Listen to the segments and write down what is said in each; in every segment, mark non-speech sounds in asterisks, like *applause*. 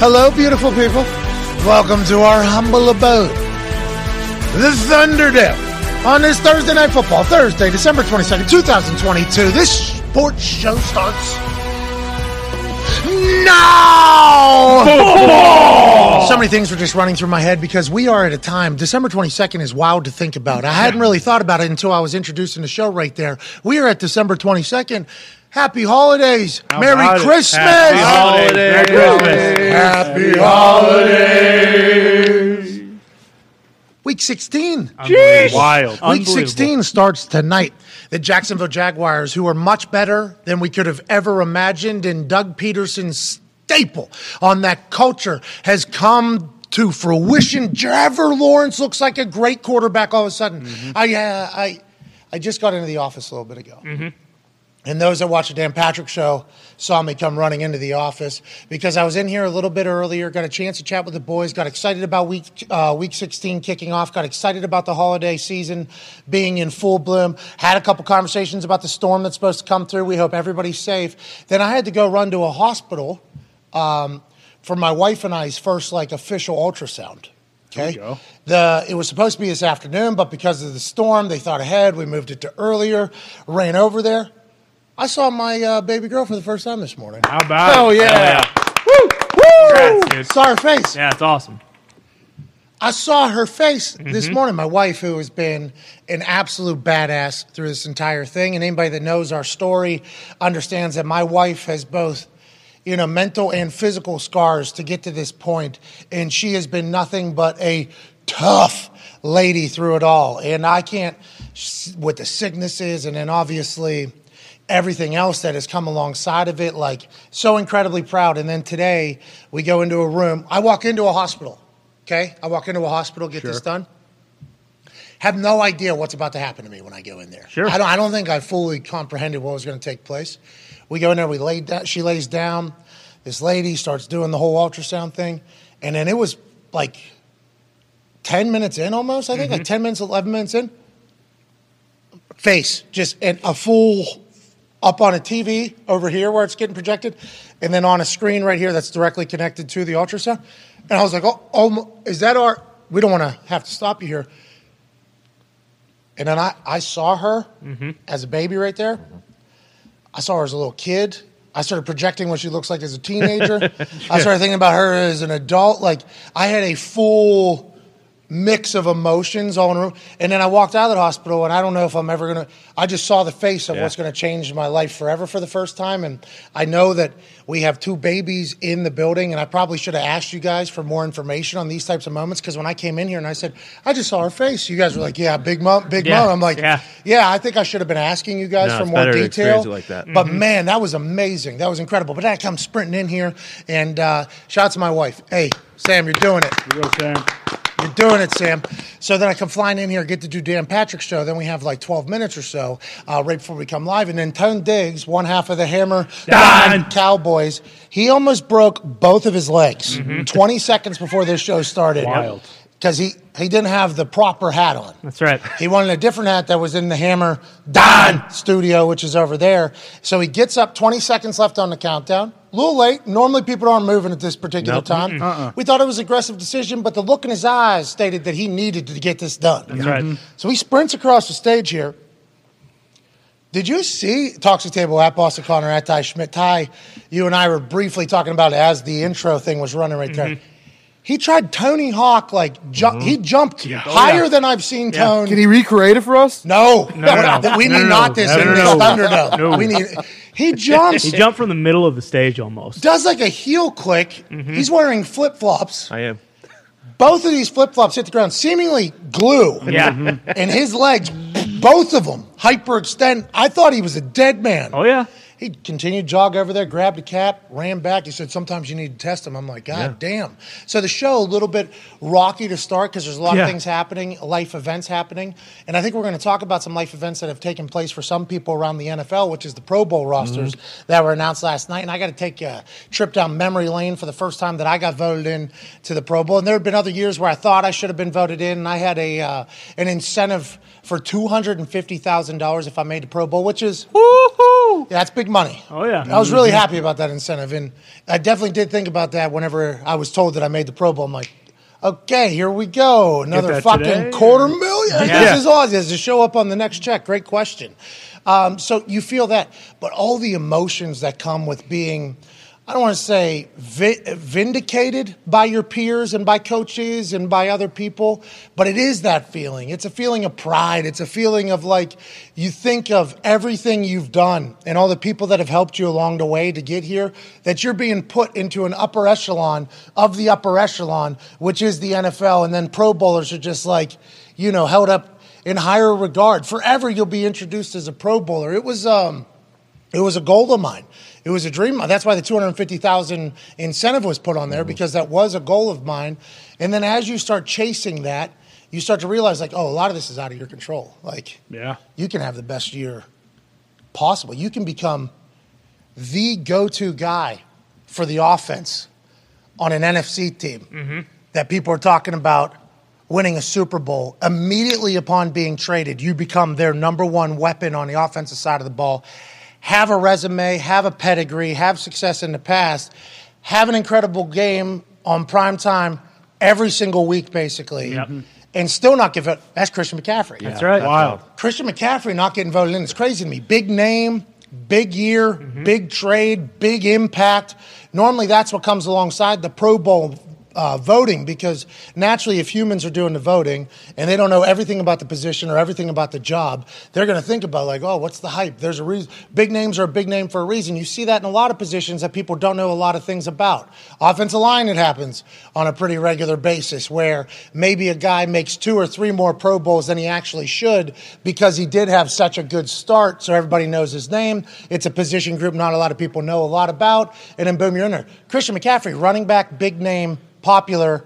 Hello, beautiful people. Welcome to our humble abode, the Thunderdome. On this Thursday Night Football, Thursday, December 22nd, 2022, this sports show starts now. So many things were just running through my head because we are at a time. December 22nd is wild to think about. I hadn't really thought about it until I was introducing the show right there. We are at December 22nd. Happy holidays. Merry about it? Christmas. Happy holidays. Merry Christmas. Happy holidays. Week 16. Wild. Week Unbelievable. 16 starts tonight. The Jacksonville Jaguars, who are much better than we could have ever imagined, and Doug Pederson's staple on that culture has come to fruition. Trevor Lawrence looks like a great quarterback all of a sudden. I, uh, I, I just got into the office a little bit ago. And those that watch the Dan Patrick show saw me come running into the office because I was in here a little bit earlier, got a chance to chat with the boys, got excited about week uh, week 16 kicking off, got excited about the holiday season being in full bloom, had a couple conversations about the storm that's supposed to come through. We hope everybody's safe. Then I had to go run to a hospital um, for my wife and I's first like official ultrasound. Okay. go. The it was supposed to be this afternoon, but because of the storm, they thought ahead. We moved it to earlier. Ran over there. I saw my uh, baby girl for the first time this morning. How about Oh it? yeah! Woo! Congrats. Saw her face. Yeah, it's awesome. I saw her face Mm-hmm. this morning. My wife, who has been an absolute badass through this entire thing, and anybody that knows our story understands that my wife has both, you know, mental and physical scars to get to this point, and she has been nothing but a tough lady through it all. And I can't, with the sicknesses, and then obviously everything else that has come alongside of it, like so incredibly proud. And then today we go into a room. I walk into a hospital. Okay, I walk into a hospital, get this done. Have no idea what's about to happen to me when I go in there. Sure. I don't, I don't think I fully comprehended what was going to take place. We go in there, we lay down, she lays down. This lady starts doing the whole ultrasound thing. And then it was like 10 minutes in almost, I think, like mm-hmm. 10 minutes, 11 minutes in. Face, just and a full up on a TV over here where it's getting projected, and then on a screen right here that's directly connected to the ultrasound. And I was like, oh, oh is that our? We don't want to have to stop you here. And then I, I saw her mm-hmm. as a baby right there. Mm-hmm. I saw her as a little kid. I started projecting what she looks like as a teenager. *laughs* I started thinking about her as an adult. Like I had a full mix of emotions all in a room. And then I walked out of the hospital, and I don't know if I'm ever gonna. I just saw the face of Yeah. what's gonna change my life forever for the first time. And I know that we have two babies in the building, and I probably should have asked you guys for more information on these types of moments because when I came in here and I said I just saw her face, you guys were like, "Yeah, big mom, big Yeah, mom." I'm like, yeah. "Yeah, I think I should have been asking you guys No, for it's more better detail." like that. But man, that was amazing. That was incredible. But then I come sprinting in here, and uh, shout out to my wife. Hey, Sam, you're doing it. Here we go, Sam. Doing it, Sam. So then I come flying in here, get to do Dan Patrick's show. Then we have like 12 minutes or so uh, right before we come live. And then Tone Digs, one half of the Hammer Dahn. Cowboys, he almost broke both of his legs 20 seconds before this show started. Wild. Because he, he didn't have the proper hat on. That's right. He wanted a different hat that was in the Hammer Dahn studio, which is over there. So he gets up, 20 seconds left on the countdown. A little late. Normally, people aren't moving at this particular Nope. time. Uh-uh. We thought it was an aggressive decision, but the look in his eyes stated that he needed to get this done. That's right. Mm-hmm. So he sprints across the stage here. Did you see Talks Table at Boston Connor at Ty Schmidt? Ty, you and I were briefly talking about it as the intro thing was running right there. Mm-hmm. He tried Tony Hawk like ju- he jumped higher than I've seen Tone. Can he recreate it for us? No, no, *laughs* no. we need No, no, not this No, in no, this no. Thunderdome. No. We need. He *laughs* jumps. He jumped from the middle of the stage almost. does like a heel click. Mm-hmm. He's wearing flip flops. I am. Both of these flip flops hit the ground, seemingly glue. Yeah. And his legs, both of them, hyperextend. I thought he was a dead man. Oh yeah. He continued to jog over there, grabbed a cap, ran back. He said, Sometimes you need to test him. I'm like, God damn. So the show, a little bit rocky to start because there's a lot Yeah. of things happening, life events happening. And I think we're going to talk about some life events that have taken place for some people around the NFL, which is the Pro Bowl rosters that were announced last night. And I got to take a trip down memory lane for the first time that I got voted in to the Pro Bowl. And there have been other years where I thought I should have been voted in, and I had a uh, an incentive for $250,000 if I made the Pro Bowl, which is Yeah, that's big money. Oh, yeah. I was really happy about that incentive, and I definitely did think about that whenever I was told that I made the Pro Bowl. I'm like, okay, here we go, another fucking today, quarter million. Yeah. This is awesome. It show up on the next check? Great question. Um, so you feel that, but all the emotions that come with being, I don't want to say vindicated by your peers and by coaches and by other people, but it is that feeling. It's a feeling of pride. It's a feeling of like you think of everything you've done and all the people that have helped you along the way to get here, that you're being put into an upper echelon of the upper echelon, which is the NFL. And then Pro Bowlers are just like, you know, held up in higher regard. Forever you'll be introduced as a Pro Bowler. It was um it was a goal of mine. It was a dream. That's why the 250,000 incentive was put on there mm-hmm. because that was a goal of mine. And then as you start chasing that, you start to realize like, oh, a lot of this is out of your control. Like Yeah. you can have the best year possible. You can become the go-to guy for the offense on an NFC team mm-hmm. that people are talking about winning a Super Bowl. Immediately upon being traded, you become their number one weapon on the offensive side of the ball. Have a resume, have a pedigree, have success in the past, have an incredible game on prime time every single week, basically, Yep. Mm-hmm. and still not give it. That's Christian McCaffrey. That's right. Wild. Christian McCaffrey not getting voted in is crazy to me. Big name, big year, mm-hmm. big trade, big impact. Normally, that's what comes alongside the Pro Bowl uh, voting because naturally, if humans are doing the voting and they don't know everything about the position or everything about the job, they're going to think about like, oh, what's the hype? There's a reason. Big names are a big name for a reason. You see that in a lot of positions that people don't know a lot of things about. Offensive line, it happens on a pretty regular basis where maybe a guy makes two or three more Pro Bowls than he actually should because he did have such a good start, so everybody knows his name. It's a position group not a lot of people know a lot about, and then boom, you're in there. Christian McCaffrey, running back, big name, popular,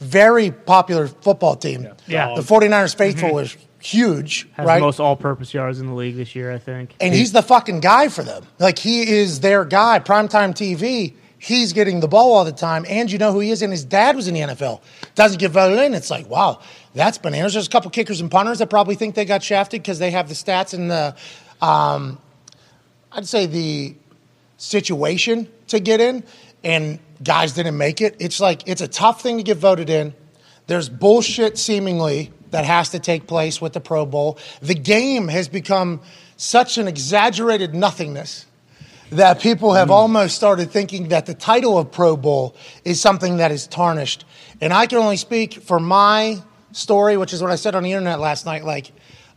very popular football team. Yeah. The 49ers faithful was huge, Has right? the most all-purpose yards in the league this year, I think. and he's the fucking guy for them. Like he is their guy, primetime TV. He's getting the ball all the time, and you know who he is. And his dad was in the NFL. Doesn't get voted in. It's like, wow, that's bananas. There's a couple kickers and punters that probably think they got shafted because they have the stats and the, um, I'd say the situation to get in, and guys didn't make it. It's like it's a tough thing to get voted in. There's bullshit seemingly that has to take place with the Pro Bowl. The game has become such an exaggerated nothingness that people have hmm. almost started thinking that the title of Pro Bowl is something that is tarnished. And I can only speak for my story, which is what I said on the internet last night. Like,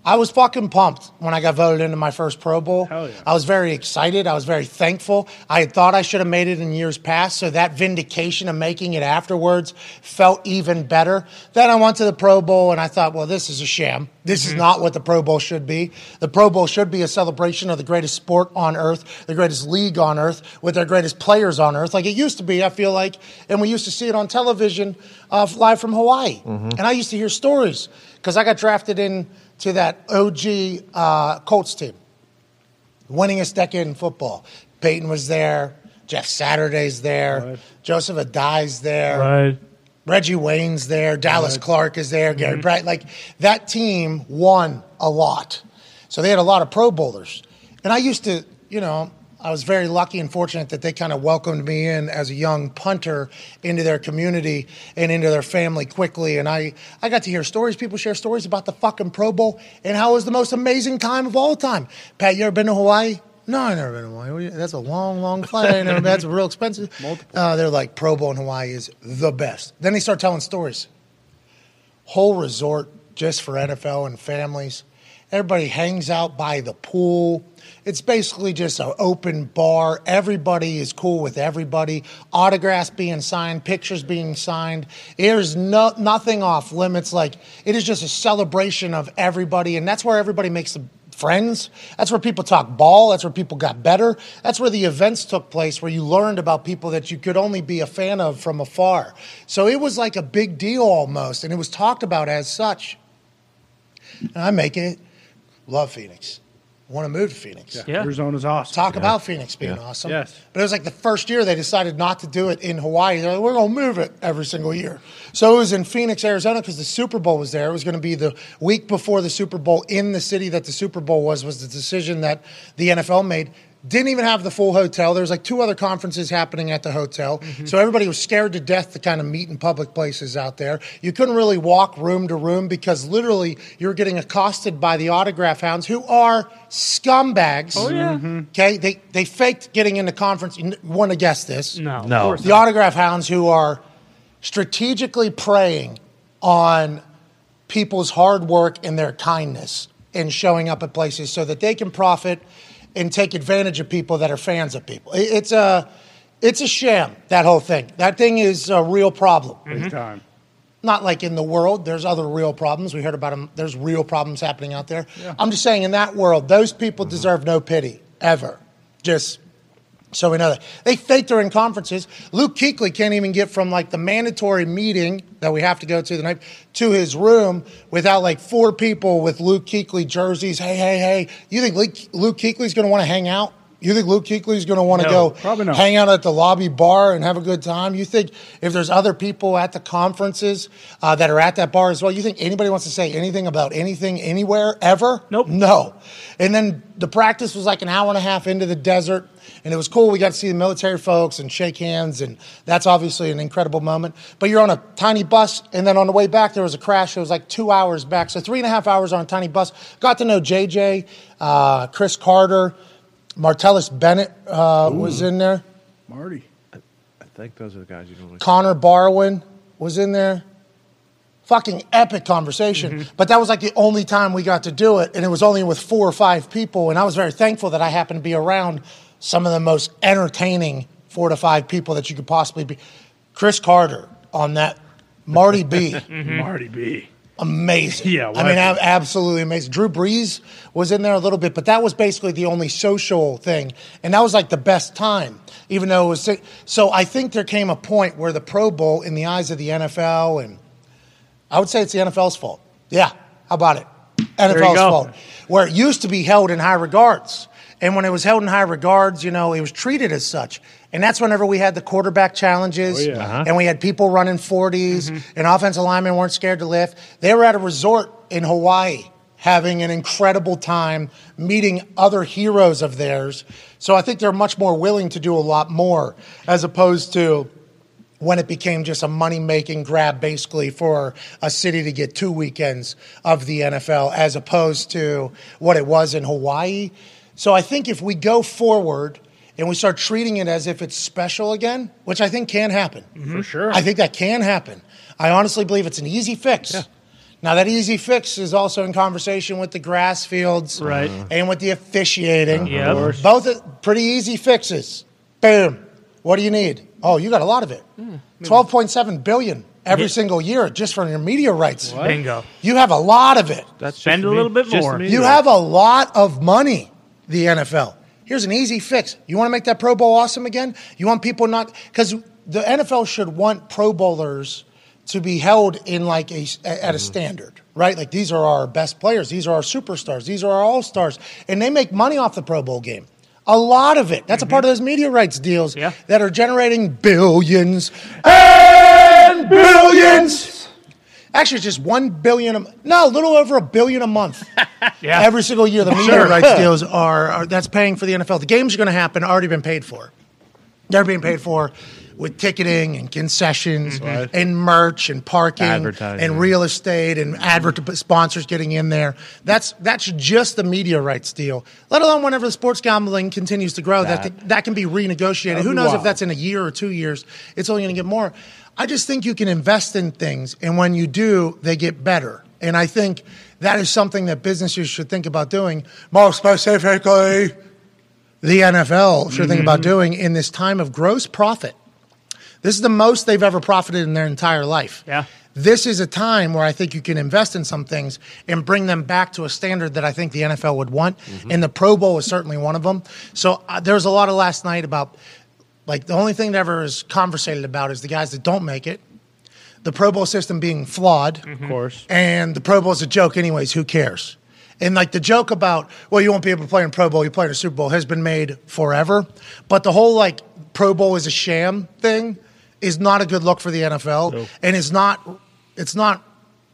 I was fucking pumped when I got voted into my first Pro Bowl. Hell yeah. I was very excited. I was very thankful. I had thought I should have made it in years past, so that vindication of making it afterwards felt even better. Then I went to the Pro Bowl and I thought, well, this is a sham. This is not what the Pro Bowl should be. The Pro Bowl should be a celebration of the greatest sport on earth, the greatest league on earth, with their greatest players on earth, like it used to be, I feel like. And we used to see it on television uh, live from Hawaii. And I used to hear stories because I got drafted in to that OG uh, Colts team winningest decade in football. Peyton was there. Jeff Saturday's there. Right. Joseph Addai's there. Right. Reggie Wayne's there. Dallas Clark is there. Gary Bright. Like that team won a lot. So they had a lot of Pro Bowlers. And I used to, you know, I was very lucky and fortunate that they kind of welcomed me in as a young punter into their community and into their family quickly. And I, I got to hear stories. People share stories about the fucking Pro Bowl and how it was the most amazing time of all time. Pat, you ever been to Hawaii? No, I never been to Hawaii. That's a long, long flight. I never. That's real expensive. *laughs* Multiple. Uh, they're like Pro Bowl in Hawaii is the best. Then they start telling stories. Whole resort just for NFL and families. Everybody hangs out by the pool. It's basically just an open bar. Everybody is cool with everybody. Autographs being signed, pictures being signed. There's no, nothing off limits. Like it is just a celebration of everybody, and that's where everybody makes the friends. That's where people talk ball. That's where people got better. That's where the events took place, where you learned about people that you could only be a fan of from afar. So it was like a big deal almost, and it was talked about as such. And I make it. Love Phoenix. Want to move to Phoenix. Yeah. Yeah. Arizona's awesome. Talk about Phoenix being awesome. Yes. But it was like the first year they decided not to do it in Hawaii. They're like, we're going to move it every single year. So it was in Phoenix, Arizona, because the Super Bowl was there. It was going to be the week before the Super Bowl in the city that the Super Bowl was, was the decision that the NFL made. Didn't even have the full hotel. There was like two other conferences happening at the hotel. Mm-hmm. So everybody was scared to death to kind of meet in public places out there. You couldn't really walk room to room because literally you were getting accosted by the autograph hounds who are scumbags. Oh yeah. Mm-hmm. Okay, they they faked getting into conference. You want to guess this? No. No. Of The not. autograph hounds who are strategically preying on people's hard work and their kindness and showing up at places so that they can profit and take advantage of people that are fans of people. It's a it's a sham. That whole thing. That thing is a real problem Big mm-hmm. time. not like in the world. There's other real problems. We heard about them. There's real problems happening out there. I'm just saying, in that world, those people mm-hmm. deserve no pity ever. Just so we know that they fake their in conferences. Luke Kuechly can't even get from like the mandatory meeting that we have to go to the night to his room without like four people with Luke Kuechly jerseys. Hey, hey, hey! You think Luke, Kuechly's going to want to hang out? You think Luke Kuechly's going to want to No, go hang out at the lobby bar and have a good time? You think if there's other people at the conferences uh, that are at that bar as well, you think anybody wants to say anything about anything anywhere ever? Nope. No. And then the practice was like an hour and a half into the desert, and it was cool. We got to see the military folks and shake hands, and that's obviously an incredible moment. But you're on a tiny bus, and then on the way back, there was a crash. It was like two hours back. So three and a half hours on a tiny bus. Got to know JJ, uh, Chris Carter, Martellus Bennett uh, was in there. Marty. I think those are the guys you don't like. Connor Barwin was in there. Fucking epic conversation. But that was like the only time we got to do it, and it was only with four or five people. And I was very thankful that I happened to be around some of the most entertaining four to five people that you could possibly be. Chris Carter on that, Marty B. *laughs* Marty B. amazing. Yeah, I mean, I ab- absolutely amazing. Drew Brees was in there a little bit, but that was basically the only social thing, and that was like the best time, even though it was. So I think there came a point where the Pro Bowl, in the eyes of the NFL, and I would say it's the NFL's fault. Yeah, how about it? NFL's fault, where it used to be held in high regards. And when it was held in high regards, you know, it was treated as such. And that's whenever we had the quarterback challenges Oh, yeah. Uh-huh. and we had people running 40s and offensive linemen weren't scared to lift. They were at a resort in Hawaii having an incredible time meeting other heroes of theirs. So I think they're much more willing to do a lot more as opposed to when it became just a money making grab basically for a city to get two weekends of the NFL as opposed to what it was in Hawaii. So I think if we go forward and we start treating it as if it's special again, which I think can happen. Mm-hmm. For sure. I think that can happen. I honestly believe it's an easy fix. Now that easy fix is also in conversation with the grass fields Right. Uh-huh. and with the officiating. Uh-huh. Yep. Of. Both are pretty easy fixes. Boom. What do you need? Oh, you got a lot of it. Hmm. Twelve point seven billion every Yeah. single year just from your media rights. Bingo. You have a lot of it. That's Spend a little bit more. You have a lot of money, the NFL. Here's an easy fix. You want to make that Pro Bowl awesome again? You want people not because the NFL should want Pro Bowlers to be held in like a at a mm-hmm. standard, right? Like these are our best players, these are our superstars, these are our all stars, and they make money off the Pro Bowl game. A lot of it. That's a part of mm-hmm. those media rights deals Yeah. that are generating billions and billions. Actually, it's just one billion. A, no, a little over a billion a month. *laughs* Yeah. Every single year, the media rights *laughs* deals are, are that's paying for the NFL. The games are going to happen. Already been paid for. They're being paid for with ticketing and concessions mm-hmm. and merch and parking and real estate and advert sponsors getting in there. That's that's just the media rights deal. Let alone whenever the sports gambling continues to grow, that That. can, that can be renegotiated. Who be knows if that's in a year or two years? It's only going to get more. I just think you can invest in things, and when you do, they get better. And I think that is something that businesses should think about doing. More specifically, the NFL should think about doing in this time of gross profit. This is the most they've ever profited in their entire life. Yeah. This is a time where I think you can invest in some things and bring them back to a standard that I think the NFL would want. And the Pro Bowl is certainly one of them. So uh, there was a lot of last night about, like, the only thing that ever is conversated about is the guys that don't make it, the Pro Bowl system being flawed, Of course. and the Pro Bowl is a joke, anyways. Who cares? And like the joke about, well, you won't be able to play in Pro Bowl, you play in a Super Bowl has been made forever. But the whole like Pro Bowl is a sham thing is not a good look for the NFL. And it's not it's not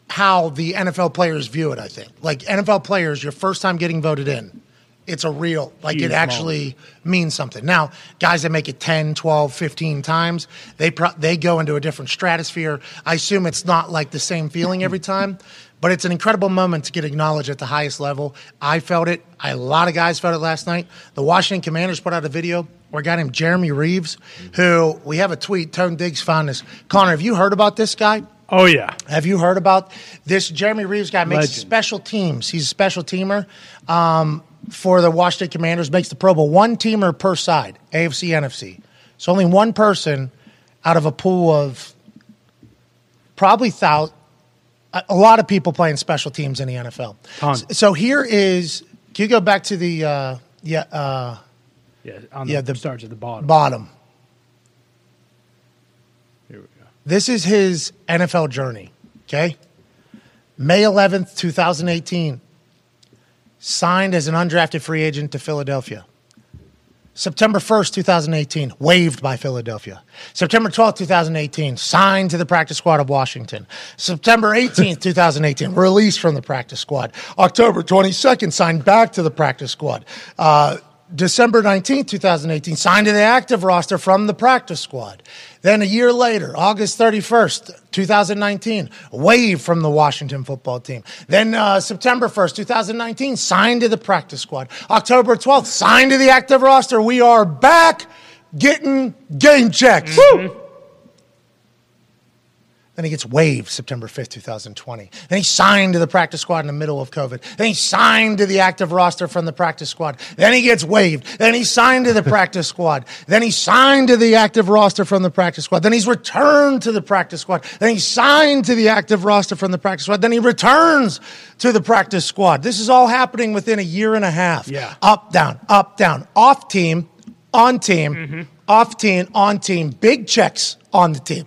how the NFL players view it, I think. Like NFL players, your first time getting voted in, it's a real, like Huge it actually means something. Now, guys that make it 10, 12, 15 times, they pro- they go into a different stratosphere. I assume it's not like the same feeling every *clears throat* time, but it's an incredible moment to get acknowledged at the highest level. I felt it. I, a lot of guys felt it last night. The Washington Commanders put out a video where a guy named Jeremy Reaves, who we have a tweet, Tone Digs found this. Connor, have you heard about this guy? Oh yeah. Have you heard about this Jeremy Reaves guy? Makes Legend. special teams. He's a special teamer um, for the Washington Commanders. Makes the Pro Bowl. One teamer per side, AFC, NFC. So only one person out of a pool of probably thousand. A lot of people playing special teams in the NFL. Ton. So here is. Can you go back to the uh, yeah uh, Yeah. On Yeah, the, the starts at the bottom. bottom? Here we go. This is his NFL journey. Okay. May 11th, 2018. Signed as an undrafted free agent to Philadelphia. September 1st, 2018, waived by Philadelphia. September 12th, 2018, signed to the practice squad of Washington. September 18th, 2018, released from the practice squad. October 22nd, signed back to the practice squad. Uh, December 19th, 2018, signed to the active roster from the practice squad. Then a year later, August 31st, 2019, waived from the Washington football team. Then uh, September 1st, 2019, signed to the practice squad. October 12th, signed to the active roster. We are back getting game checks. Woo! Then he gets waived September 5th, 2020. Then he signed to the practice squad in the middle of COVID. Then he signed to the active roster from the practice squad. Then he gets waived. Then he signed to the practice squad. Then he signed to the active roster from the practice squad. Then he's returned to the practice squad. Then he signed to the active roster from the practice squad. Then he returns to the practice squad. This is all happening within a year and a half. Yeah. Up, down, up, down, off team, on team, mm-hmm. off team, on team, big checks on the team.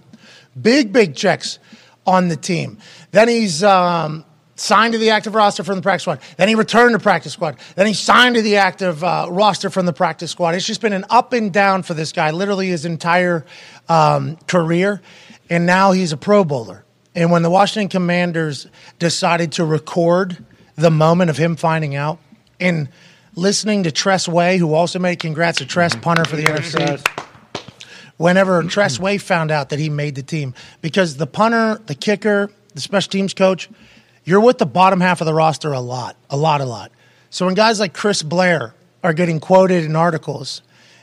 Big, big checks on the team. Then he's um, signed to the active roster from the practice squad. Then he returned to practice squad. Then he signed to the active uh, roster from the practice squad. It's just been an up and down for this guy, literally his entire um, career. And now he's a Pro Bowler. And when the Washington Commanders decided to record the moment of him finding out and listening to Tress Way, who also made congrats to Tress, punter for the NFC whenever mm-hmm. Tress Way found out that he made the team because the punter, the kicker, the special teams coach, you're with the bottom half of the roster a lot, a lot, a lot. So when guys like Chris Blair are getting quoted in articles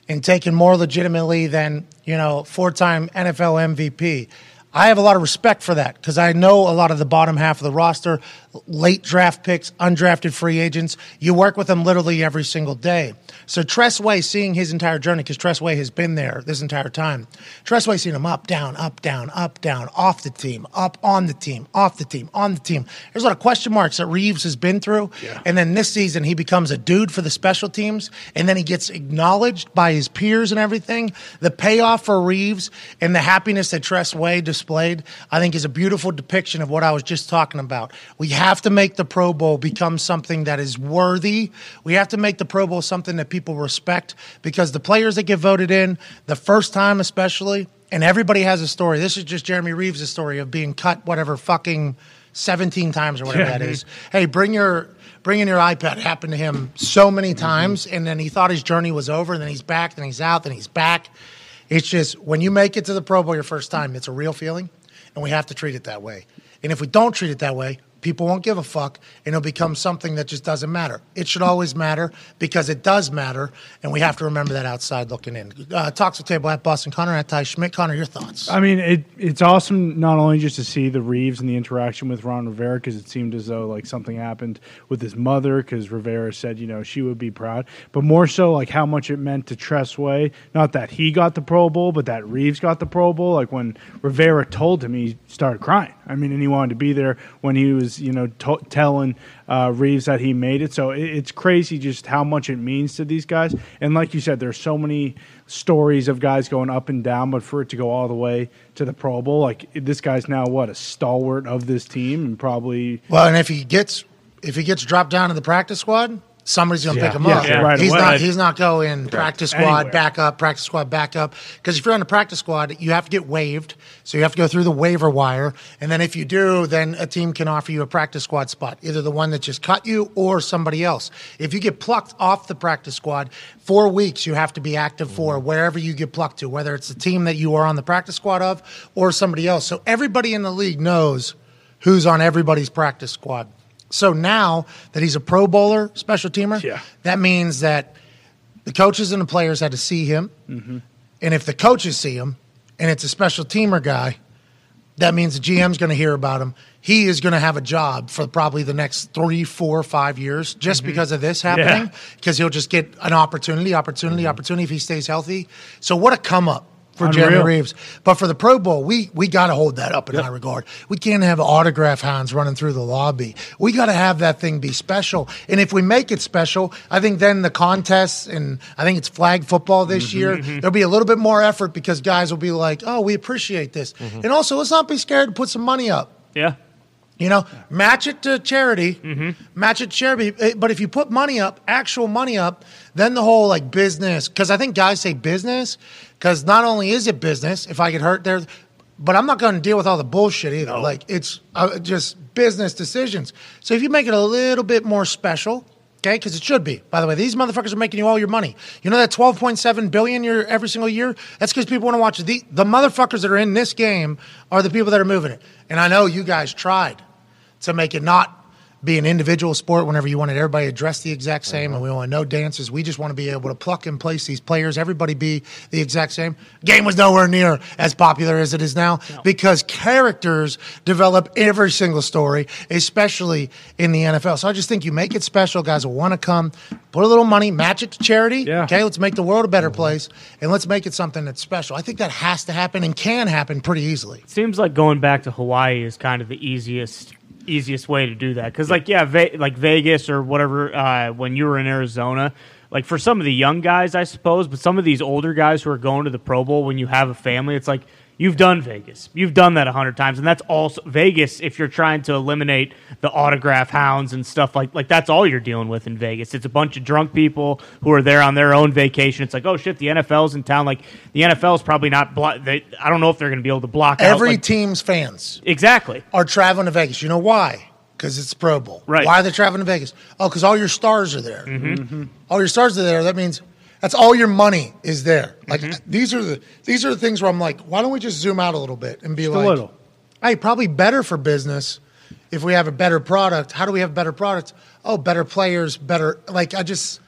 and taken more legitimately than, you know, four-time NFL MVP, I have a lot of respect for that because I know a lot of the bottom half of the roster, late draft picks, undrafted free agents. You work with them literally every single day. So Tress Way seeing his entire journey, because Tress Way has been there this entire time. Tress Way seeing him up, down, up, down, up, down, off the team, up on the team, off the team, on the team. There's a lot of question marks that Reaves has been through. And then this season he becomes a dude for the special teams, and then he gets acknowledged by his peers and everything. The payoff for Reaves and the happiness that Tress Way displayed, I think, is a beautiful depiction of what I was just talking about. We have to make the Pro Bowl become something that is worthy. We have to make the Pro Bowl something that people respect because the players that get voted in, the first time especially, and everybody has a story. This is just Jeremy Reaves' story of being cut whatever fucking 17 times or whatever that is. Hey, bring your bring in your iPad. Happened to him so many mm-hmm. times, and then he thought his journey was over, and then he's back, then he's out, then he's back. It's just when you make it to the Pro Bowl your first time, it's a real feeling, and we have to treat it that way. And if we don't treat it that way, people won't give a fuck, and it'll become something that just doesn't matter. It should always matter because it does matter, and we have to remember that outside looking in. Uh, Talks with Table at Boston Connor at Ty Schmidt. Connor, your thoughts? I mean, it it's awesome not only just to see the Reaves and the interaction with Ron Rivera because it seemed as though like something happened with his mother because Rivera said you know she would be proud, but more so like how much it meant to Tress Way. Not that he got the Pro Bowl, but that Reaves got the Pro Bowl. Like when Rivera told him, he started crying. I mean, and he wanted to be there when he was you know to- telling uh, Reaves that he made it. So it, it's crazy just how much it means to these guys. And like you said, there's so many stories of guys going up and down, but for it to go all the way to the Pro Bowl, like this guy's now what a stalwart of this team, and probably Well, and if he gets if he gets dropped down to the practice squad, somebody's going to Yeah. pick him Yeah, up. yeah, right he's away. not. He's not going practice squad Anywhere. backup, practice squad backup. Because if you're on the practice squad, you have to get waived, so you have to go through the waiver wire, and then if you do, then a team can offer you a practice squad spot, either the one that just cut you or somebody else. If you get plucked off the practice squad, four weeks you have to be active for mm-hmm. wherever you get plucked to, whether it's the team that you are on the practice squad of or somebody else. So everybody in the league knows who's on everybody's practice squad. So now that he's a Pro Bowler, special teamer, Yeah. that means that the coaches and the players had to see him. Mm-hmm. And if the coaches see him and it's a special teamer guy, that means the GM's going to hear about him. He is going to have a job for probably the next three, four, five years just mm-hmm. because of this happening. Because he'll just get an opportunity, opportunity, mm-hmm. opportunity if he stays healthy. So what a come up for Unreal. Jeremy Reaves. But for the Pro Bowl, we we got to hold that up in high regard. We can't have autograph hounds running through the lobby. We got to have that thing be special. And if we make it special, I think then the contests and I think it's flag football this mm-hmm. year. Mm-hmm. There'll be a little bit more effort because guys will be like, "Oh, we appreciate this." Mm-hmm. And also, let's not be scared to put some money up. Yeah. You know, match it to charity, match it to charity. Eh, But if you put money up, actual money up, then the whole like business, because I think guys say business, because not only is it business, if I get hurt there, but I'm not going to deal with all the bullshit either. Like it's uh, just business decisions. So if you make it a little bit more special, okay, because it should be. By the way, these motherfuckers are making you all your money. You know that 12.7 billion year every single year. That's because people want to watch it. the the motherfuckers that are in this game are the people that are moving it. And I know you guys tried to make it not be an individual sport whenever you wanted everybody to dress the exact same and uh-huh. we want no dances. We just want to be able to pluck and place these players, everybody be the exact same. Game was nowhere near as popular as it is now because characters develop every single story, especially in the NFL. So I just think you make it special. Guys will want to come, put a little money, match it to charity. Yeah. Okay, let's make the world a better mm-hmm. place and let's make it something that's special. I think that has to happen and can happen pretty easily. Seems like going back to Hawaii is kind of the easiest easiest way to do that. Because like yeah Ve- like Vegas or whatever uh, when you were in Arizona like for some of the young guys I suppose but some of these older guys who are going to the Pro Bowl when you have a family it's like you've done Vegas you've done that a hundred times and that's also Vegas if you're trying to eliminate the autograph hounds and stuff like like that's all you're dealing with in Vegas it's a bunch of drunk people who are there on their own vacation it's like oh shit the NFL's in town like the NFL's probably not blo- they, I don't know if they're going to be able to block out Every like, team's fans exactly are traveling to Vegas. You know why? Because it's Pro Bowl. Right. Why are they traveling to Vegas? Oh, because all your stars are there. Mm-hmm. All your stars are there. That means that's all your money is there. Like Mm-hmm. these are the these are the things where I'm like, why don't we just zoom out a little bit and be Just a like, little. hey, probably better for business if we have a better product. How do we have better products? Oh, better players, better. Like I just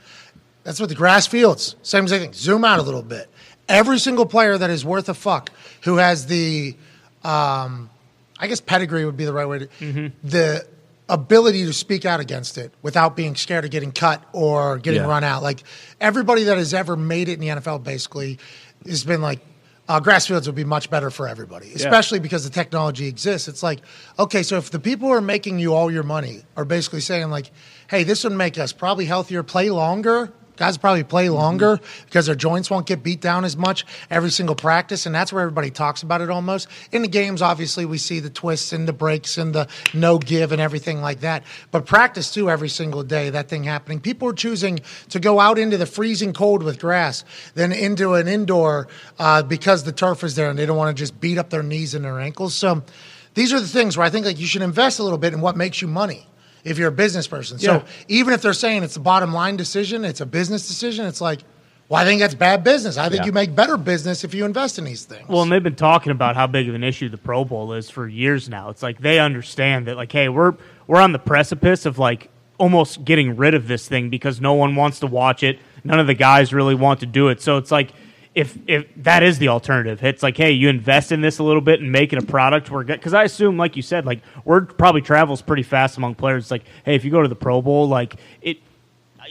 that's what the grass fields. Same same thing. Zoom out a little bit. Every single player that is worth a fuck who has the, um, I guess pedigree would be the right way to the ability to speak out against it without being scared of getting cut or getting Yeah. run out. Like everybody that has ever made it in the NFL basically has been like. Uh, grass fields would be much better for everybody, especially because the technology exists. It's like, okay, so if the people who are making you all your money are basically saying like, "Hey, this would make us probably healthier, play longer," guys probably play longer because their joints won't get beat down as much every single practice, and that's where everybody talks about it almost. In the games, obviously, we see the twists and the breaks and the no give and everything like that. But practice too, every single day, that thing happening. People are choosing to go out into the freezing cold with grass than into an indoor uh, because the turf is there and they don't want to just beat up their knees and their ankles. So these are the things where I think like you should invest a little bit in what makes you money if you're a business person. Yeah. So even if they're saying it's a bottom line decision, it's a business decision, it's like, well, I think that's bad business. I think Yeah. you make better business if you invest in these things. Well, and they've been talking about how big of an issue the Pro Bowl is for years now. It's like they understand that, like, hey, we're we're on the precipice of like almost getting rid of this thing because no one wants to watch it. None of the guys really want to do it. So it's like if if that is the alternative, it's like, hey, you invest in this a little bit and make it a product. We're because I assume, like you said, like word probably travels pretty fast among players. It's like, hey, if you go to the Pro Bowl, like it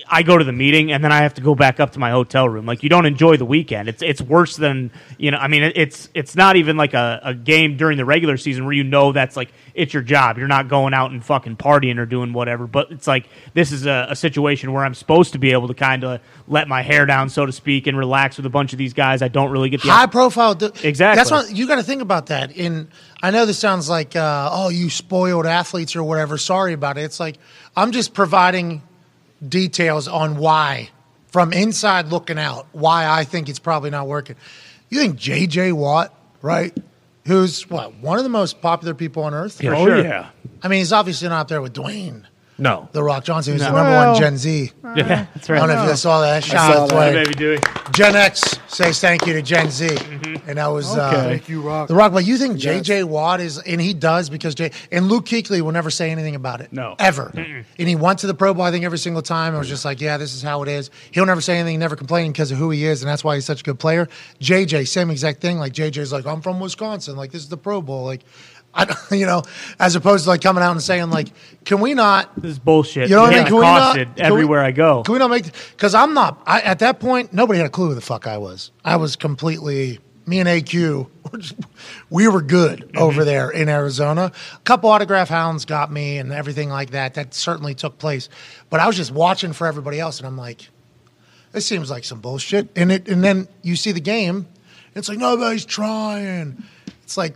I go to the meeting and then I have to go back up to my hotel room. Like you don't enjoy the weekend. It's it's worse than you know. I mean, it's it's not even like a, a game during the regular season where you know that's like it's your job. You're not going out and fucking partying or doing whatever. But it's like this is a, a situation where I'm supposed to be able to kind of let my hair down, so to speak, and relax with a bunch of these guys. I don't really get the high profile. exactly. That's what you got to think about that. In I know this sounds like uh, oh you spoiled athletes or whatever. Sorry about it. It's like I'm just providing details on why, from inside looking out, why I think it's probably not working. You think J.J. Watt, right? Who's what one of the most popular people on earth? Yeah, oh sure. yeah. I mean, he's obviously not up there with Dwayne. No. The Rock Johnson, who's no. the number well, one Gen Z. Yeah, that's right. I don't know if you saw that. Shout out to Baby Gen X says thank you to Gen Z. Mm-hmm. And that was uh, okay. uh, thank you, Rock. The Rock. But you think yes. JJ Watt is, and he does because J, and Luke Kuechly will never say anything about it. No. Ever. Mm-mm. And he went to the Pro Bowl, I think, every single time. I was just like, yeah, this is how it is. He'll never say anything, never complain because of who he is, and that's why he's such a good player. JJ, same exact thing. Like, JJ's like, I'm from Wisconsin. Like, this is the Pro Bowl. Like, I, *laughs* you know, as opposed to like coming out and saying like, "Can we not?" This is bullshit. You know what I mean? Can we not? Everywhere we, I go, can we not make? Because I'm not. I, at that point, nobody had a clue who the fuck I was. I was completely me and AQ. *laughs* We were good mm-hmm. over there in Arizona. A couple autograph hounds got me and everything like that. That certainly took place. But I was just watching for everybody else, and I'm like, this seems like some bullshit. And it, and then you see the game. It's like nobody's trying. It's like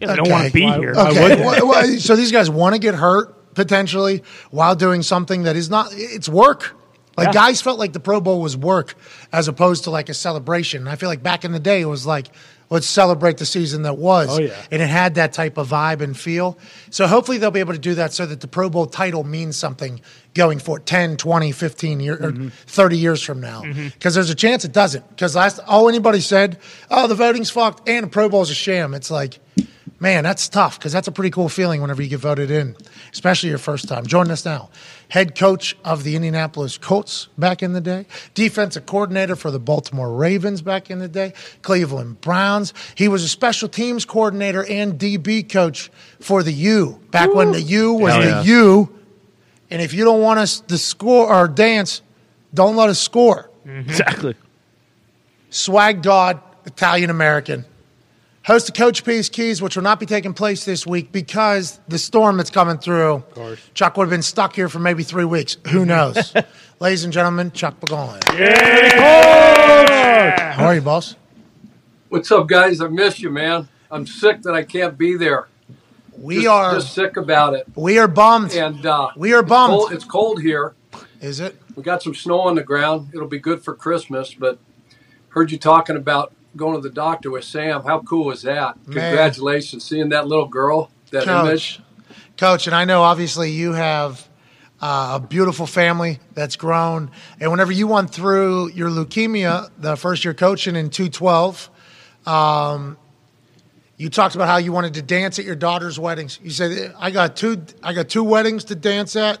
yeah, they don't want to be here. Okay. so these guys want to get hurt potentially while doing something that is not. It's work. Like yeah. guys felt like the Pro Bowl was work as opposed to like a celebration. And I feel like back in the day it was like let's celebrate the season that was. Oh, yeah. And it had that type of vibe and feel. So hopefully they'll be able to do that so that the Pro Bowl title means something going for 10, 20, 15 years mm-hmm. or 30 years from now. Because mm-hmm. there's a chance it doesn't. Because last all anybody said, oh, the voting's fucked and the Pro Bowl's a sham. It's like Man, that's tough because that's a pretty cool feeling whenever you get voted in, especially your first time. Joining us now, head coach of the Indianapolis Colts back in the day, defensive coordinator for the Baltimore Ravens back in the day, Cleveland Browns. He was a special teams coordinator and DB coach for the U back when the U was Hell the yeah. U. And if you don't want us to score or dance, don't let us score. Mm-hmm. Exactly. Swag God, Italian American host of Coach P's Keys, which will not be taking place this week because the storm that's coming through. Of course. Chuck would have been stuck here for maybe three weeks. Who *laughs* knows? Ladies and gentlemen, Chuck Pagano. Yeah. How are you, boss? What's up, guys? I miss you, man. I'm sick that I can't be there. We just, are just sick about it. We are bummed, and uh, we are bummed. It's cold, it's cold here. Is it? We got some snow on the ground. It'll be good for Christmas. But heard you talking about going to the doctor with Sam. How cool is that? Man. Congratulations, seeing that little girl, that Coach, image. Coach, and I know obviously you have uh, a beautiful family that's grown. And whenever you went through your leukemia, the first year coaching in 212, um, you talked about how you wanted to dance at your daughter's weddings. You said, "I got two, I got two weddings to dance at,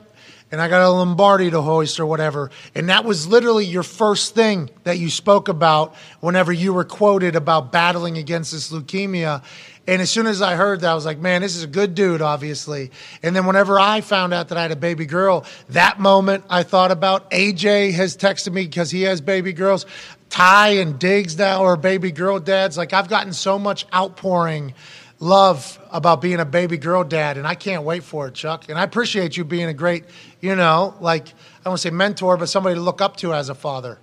and I got a Lombardi to hoist or whatever. And that was literally your first thing that you spoke about whenever you were quoted about battling against this leukemia. And as soon as I heard that, I was like, man, this is a good dude, obviously. And then whenever I found out that I had a baby girl, that moment I thought about AJ has texted me because he has baby girls. Ty and Diggs now are baby girl dads. Like I've gotten so much outpouring love about being a baby girl dad, and I can't wait for it, Chuck. And I appreciate you being a great, you know, like I don't say mentor, but somebody to look up to as a father.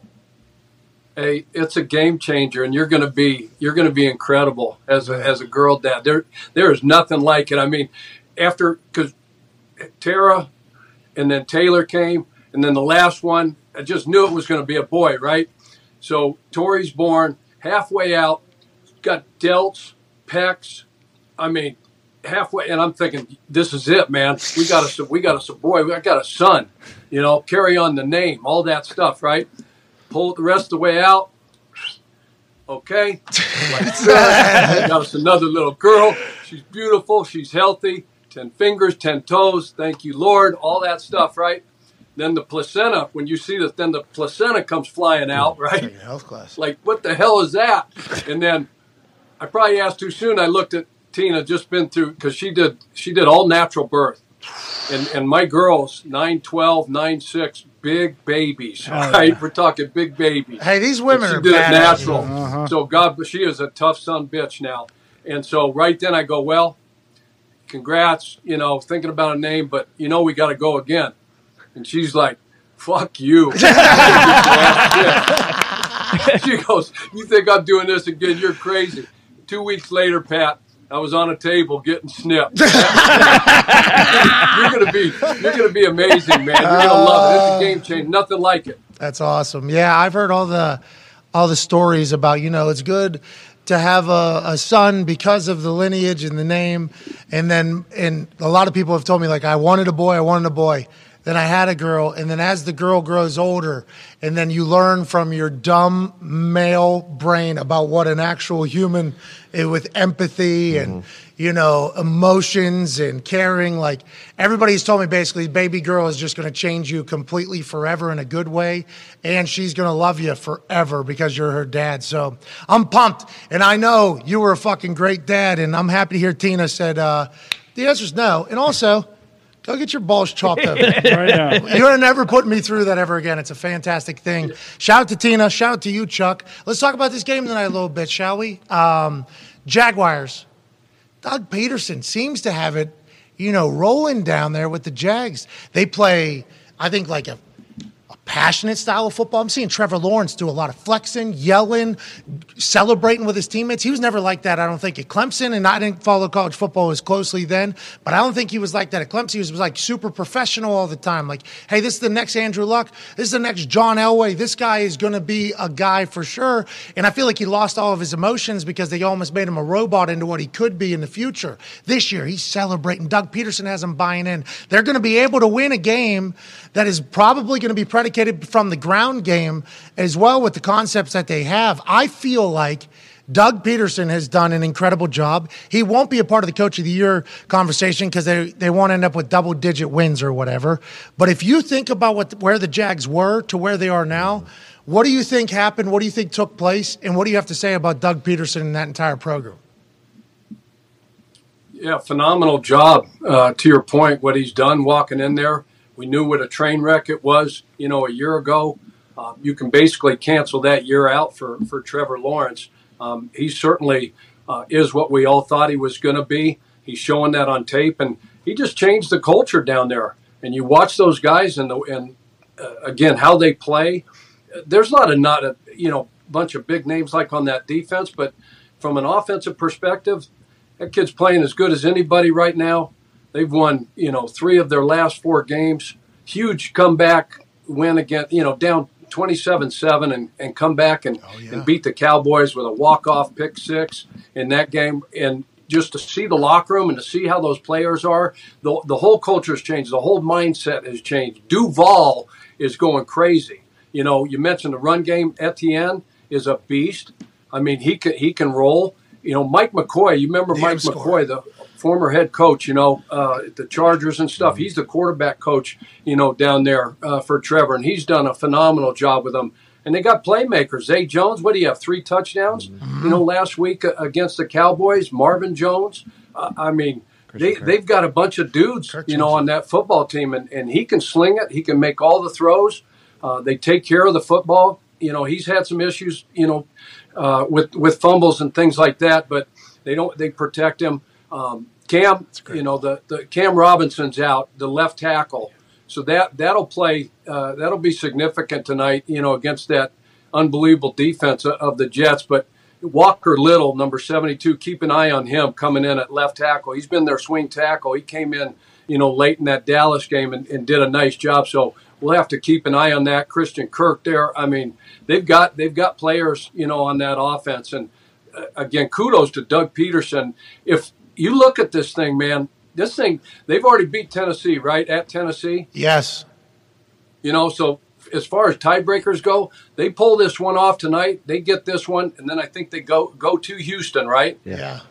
Hey, it's a game changer, and you're going to be you're going to be incredible as a as a girl dad. There there is nothing like it. I mean, after because Tara, and then Taylor came, and then the last one, I just knew it was going to be a boy, right? So Tori's born halfway out, got delts, pecs, I mean, halfway, and I'm thinking, this is it, man. We got a, we got a boy, I got a son. You know, carry on the name, all that stuff, right? Pull it the rest of the way out. Okay, like, got us another little girl. She's beautiful. She's healthy. Ten fingers, ten toes. Thank you, Lord. All that stuff, right? Then the placenta. When you see this, then the placenta comes flying out, right? Health class. Like, what the hell is that? And then I probably asked too soon. I looked at Tina just been through because she did she did all natural birth. and and my girls 9 12 9 6 big babies oh, right? we're talking big babies. Hey, these women she are did it badass. natural. Uh-huh. So god but she is a tough son bitch now. And so right then i go well congrats you know thinking about a name but you know we got to go again. And she's like fuck you. *laughs* *laughs* She goes you think i'm doing this again? You're crazy. Two weeks later pat I was on a table getting snipped. *laughs* you're gonna be, you're gonna be amazing, man. You're gonna love it. It's a game changer. Nothing like it. That's awesome. Yeah, I've heard all the all the stories about you know it's good to have a, a son because of the lineage and the name, and then and a lot of people have told me like I wanted a boy, I wanted a boy. Then I had a girl, and then as the girl grows older, and then you learn from your dumb male brain about what an actual human eh, with empathy and you know emotions and caring. Like everybody's told me, basically, baby girl is just going to change you completely forever in a good way, and she's going to love you forever because you're her dad. So I'm pumped, and I know you were a fucking great dad, and I'm happy to hear Tina said uh, the is no, and also. Go get your balls chopped up. *laughs* right. You're never putting me through that ever again. It's a fantastic thing. Shout out to Tina. Shout out to you, Chuck. Let's talk about this game tonight a little bit, shall we? Um, Jaguars. Doug Pederson seems to have it, you know, rolling down there with the Jags. They play, I think, like a, a passionate style of football. I'm seeing Trevor Lawrence do a lot of flexing, yelling, celebrating with his teammates. He was never like that, I don't think, at Clemson, and I didn't follow college football as closely then, but I don't think he was like that at Clemson. He was, was like super professional all the time. Like, hey, this is the next Andrew Luck. This is the next John Elway. This guy is going to be a guy for sure. And I feel like he lost all of his emotions because they almost made him a robot into what he could be in the future. This year, he's celebrating. Doug Pederson has him buying in. They're going to be able to win a game that is probably going to be predicated from the ground game as well with the concepts that they have. I feel like Doug Pederson has done an incredible job. He won't be a part of the coach of the year conversation because they, they won't end up with double digit wins or whatever. But if you think about what where the Jags were to where they are now, what do you think happened? What do you think took place? And what do you have to say about Doug Pederson and that entire program? Yeah, phenomenal job. Uh, to your point, what he's done walking in there, we knew what a train wreck it was, you know, a year ago. Uh, you can basically cancel that year out for, for Trevor Lawrence. Um, he certainly uh, is what we all thought he was going to be. He's showing that on tape, and he just changed the culture down there. And you watch those guys, and the, and uh, again how they play. There's not a not a you know bunch of big names like on that defense, but from an offensive perspective, that kid's playing as good as anybody right now. They've won, you know, three of their last four games. Huge comeback win again, you know, down 27-7 and, and come back and, and beat the Cowboys with a walk-off pick six in that game. And just to see the locker room and to see how those players are, the, the whole culture has changed. The whole mindset has changed. Duval is going crazy. You know, you mentioned the run game. Etienne is a beast. I mean, he can he can roll. You know, Mike McCoy. You remember Damn Mike. McCoy, the former head coach. You know, uh, the Chargers and stuff. He's the quarterback coach. You know, down there uh, for Trevor, and he's done a phenomenal job with them. And they got playmakers. Zay Jones. What do you have? Three touchdowns. You know, last week uh, against the Cowboys. Marvin Jones. Uh, I mean. They, they've got a bunch of dudes, you know, on that football team, and, and he can sling it. He can make all the throws. Uh, they take care of the football. You know, he's had some issues, you know, uh, with with fumbles and things like that, but they don't. They protect him. Um, Cam, you know, the, the Cam Robinson's out, the left tackle, so that that'll play. Uh, that'll be significant tonight, you know, against that unbelievable defense of- the Jets. But Walker Little, number seventy-two, keep an eye on him coming in at left tackle. He's been their swing tackle. He came in, you know, late in that Dallas game and, and did a nice job. So we'll have to keep an eye on that. Christian Kirk there. I mean, they've got they've got players, you know, on that offense. And uh, again, kudos to Doug Pederson. If you look at this thing, man, this thing they've already beat Tennessee, right? At Tennessee, Yes. you know. So as far as tiebreakers go, they pull this one off tonight. They get this one, and then I think they go go to Houston, right? Yeah.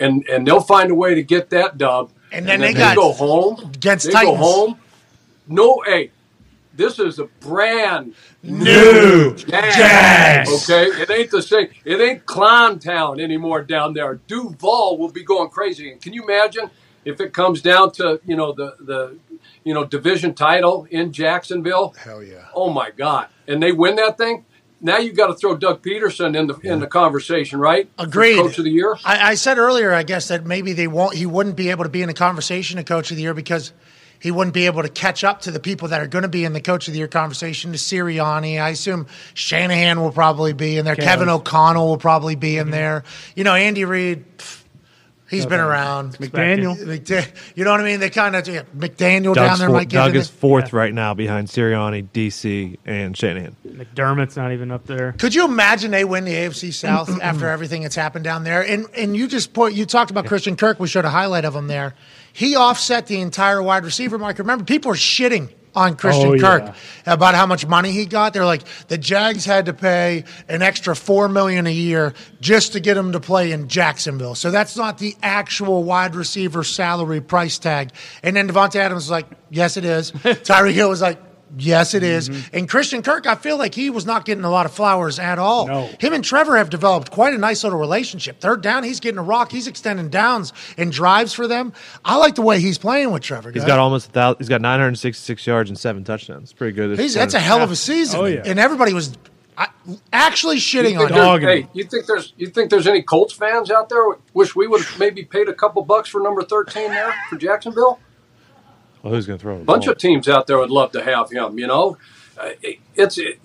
And and they'll find a way to get that dub. And then they got- go home. Against they Titans. go home. No, hey, this is a brand New Jags. Okay, it ain't the same. It ain't Clown Town anymore down there. Duval will be going crazy. And can you imagine if it comes down to you know the the you know division title in Jacksonville, Hell yeah. oh my God, and they win that thing. Now you've got to throw Doug Pederson in the in the conversation, right? Agreed. Coach of the year. I, I said earlier, I guess that maybe they won't. He wouldn't be able to be in the conversation of coach of the year because he wouldn't be able to catch up to the people that are going to be in the coach of the year conversation. To Sirianni, I assume Shanahan will probably be in there. Kevin O'Connell will probably be in mm-hmm. there. You know, Andy Reid. pff, He's been around. McDaniel. McDa- You know what I mean? They kind of yeah, McDaniel down there four- might get Doug in is it. fourth right now behind Sirianni, DC, and Shanahan. McDermott's not even up there. Could you imagine they win the AFC South after everything that's happened down there? And and you just put you talked about Christian Kirk. We showed a highlight of him there. He offset the entire wide receiver market. Remember, people are shitting on Christian Oh, Kirk yeah. about how much money he got. They're like the Jags had to pay an extra four million a year just to get him to play in Jacksonville. So that's not the actual wide receiver salary price tag. And then Davante Adams was like, "Yes, it is." *laughs* Tyreek Hill was like. Yes, it is. Mm-hmm. And Christian Kirk, I feel like he was not getting a lot of flowers at all. No. Him and Trevor have developed quite a nice little relationship. Third down, he's getting a rock. He's extending downs and drives for them. I like the way he's playing with Trevor. He's guys. got almost a thousand, he's got 966 yards and seven touchdowns. Pretty good. He's, that's a hell of a season. Oh, yeah. And everybody was I, actually shitting You on think him. there's- Dogging hey, you think there's you think there's any Colts fans out there? Wish we would have maybe paid a couple bucks for number thirteen there for Jacksonville. Well, who's going to throw a bunch ball? of teams out there would love to have him. You know, uh, it's it,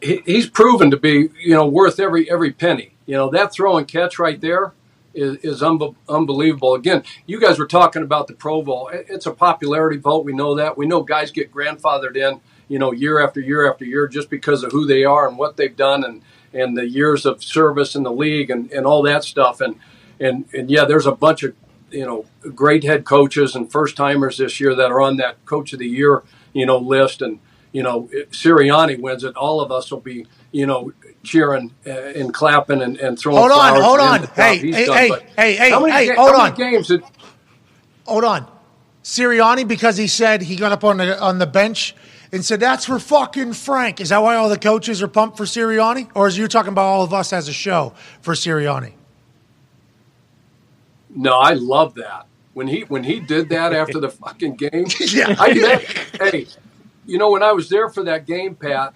he's proven to be you know worth every every penny. You know that throw and catch right there is, is unbe- unbelievable. Again, you guys were talking about the Pro Bowl. It's a popularity vote. We know that. We know guys get grandfathered in. You know, year after year after year, just because of who they are and what they've done, and and the years of service in the league and, and all that stuff. And and and yeah, there's a bunch of you know great head coaches and first timers this year that are on that coach of the year you know list and you know if Sirianni wins it all of us will be you know cheering and clapping and, and throwing Hold on, hold on. Hey, hey, done. hey, hey, hey, many, hey, ga- hold on. games did, Hold on. Sirianni, because he said he got up on the on the bench and said, That's for fucking Frank. Is that why all the coaches are pumped for Sirianni? Or is you talking about all of us as a show for Sirianni? No, I love that. When he when he did that after the fucking game, *laughs* Yeah. I met. Hey, you know when I was there for that game, Pat.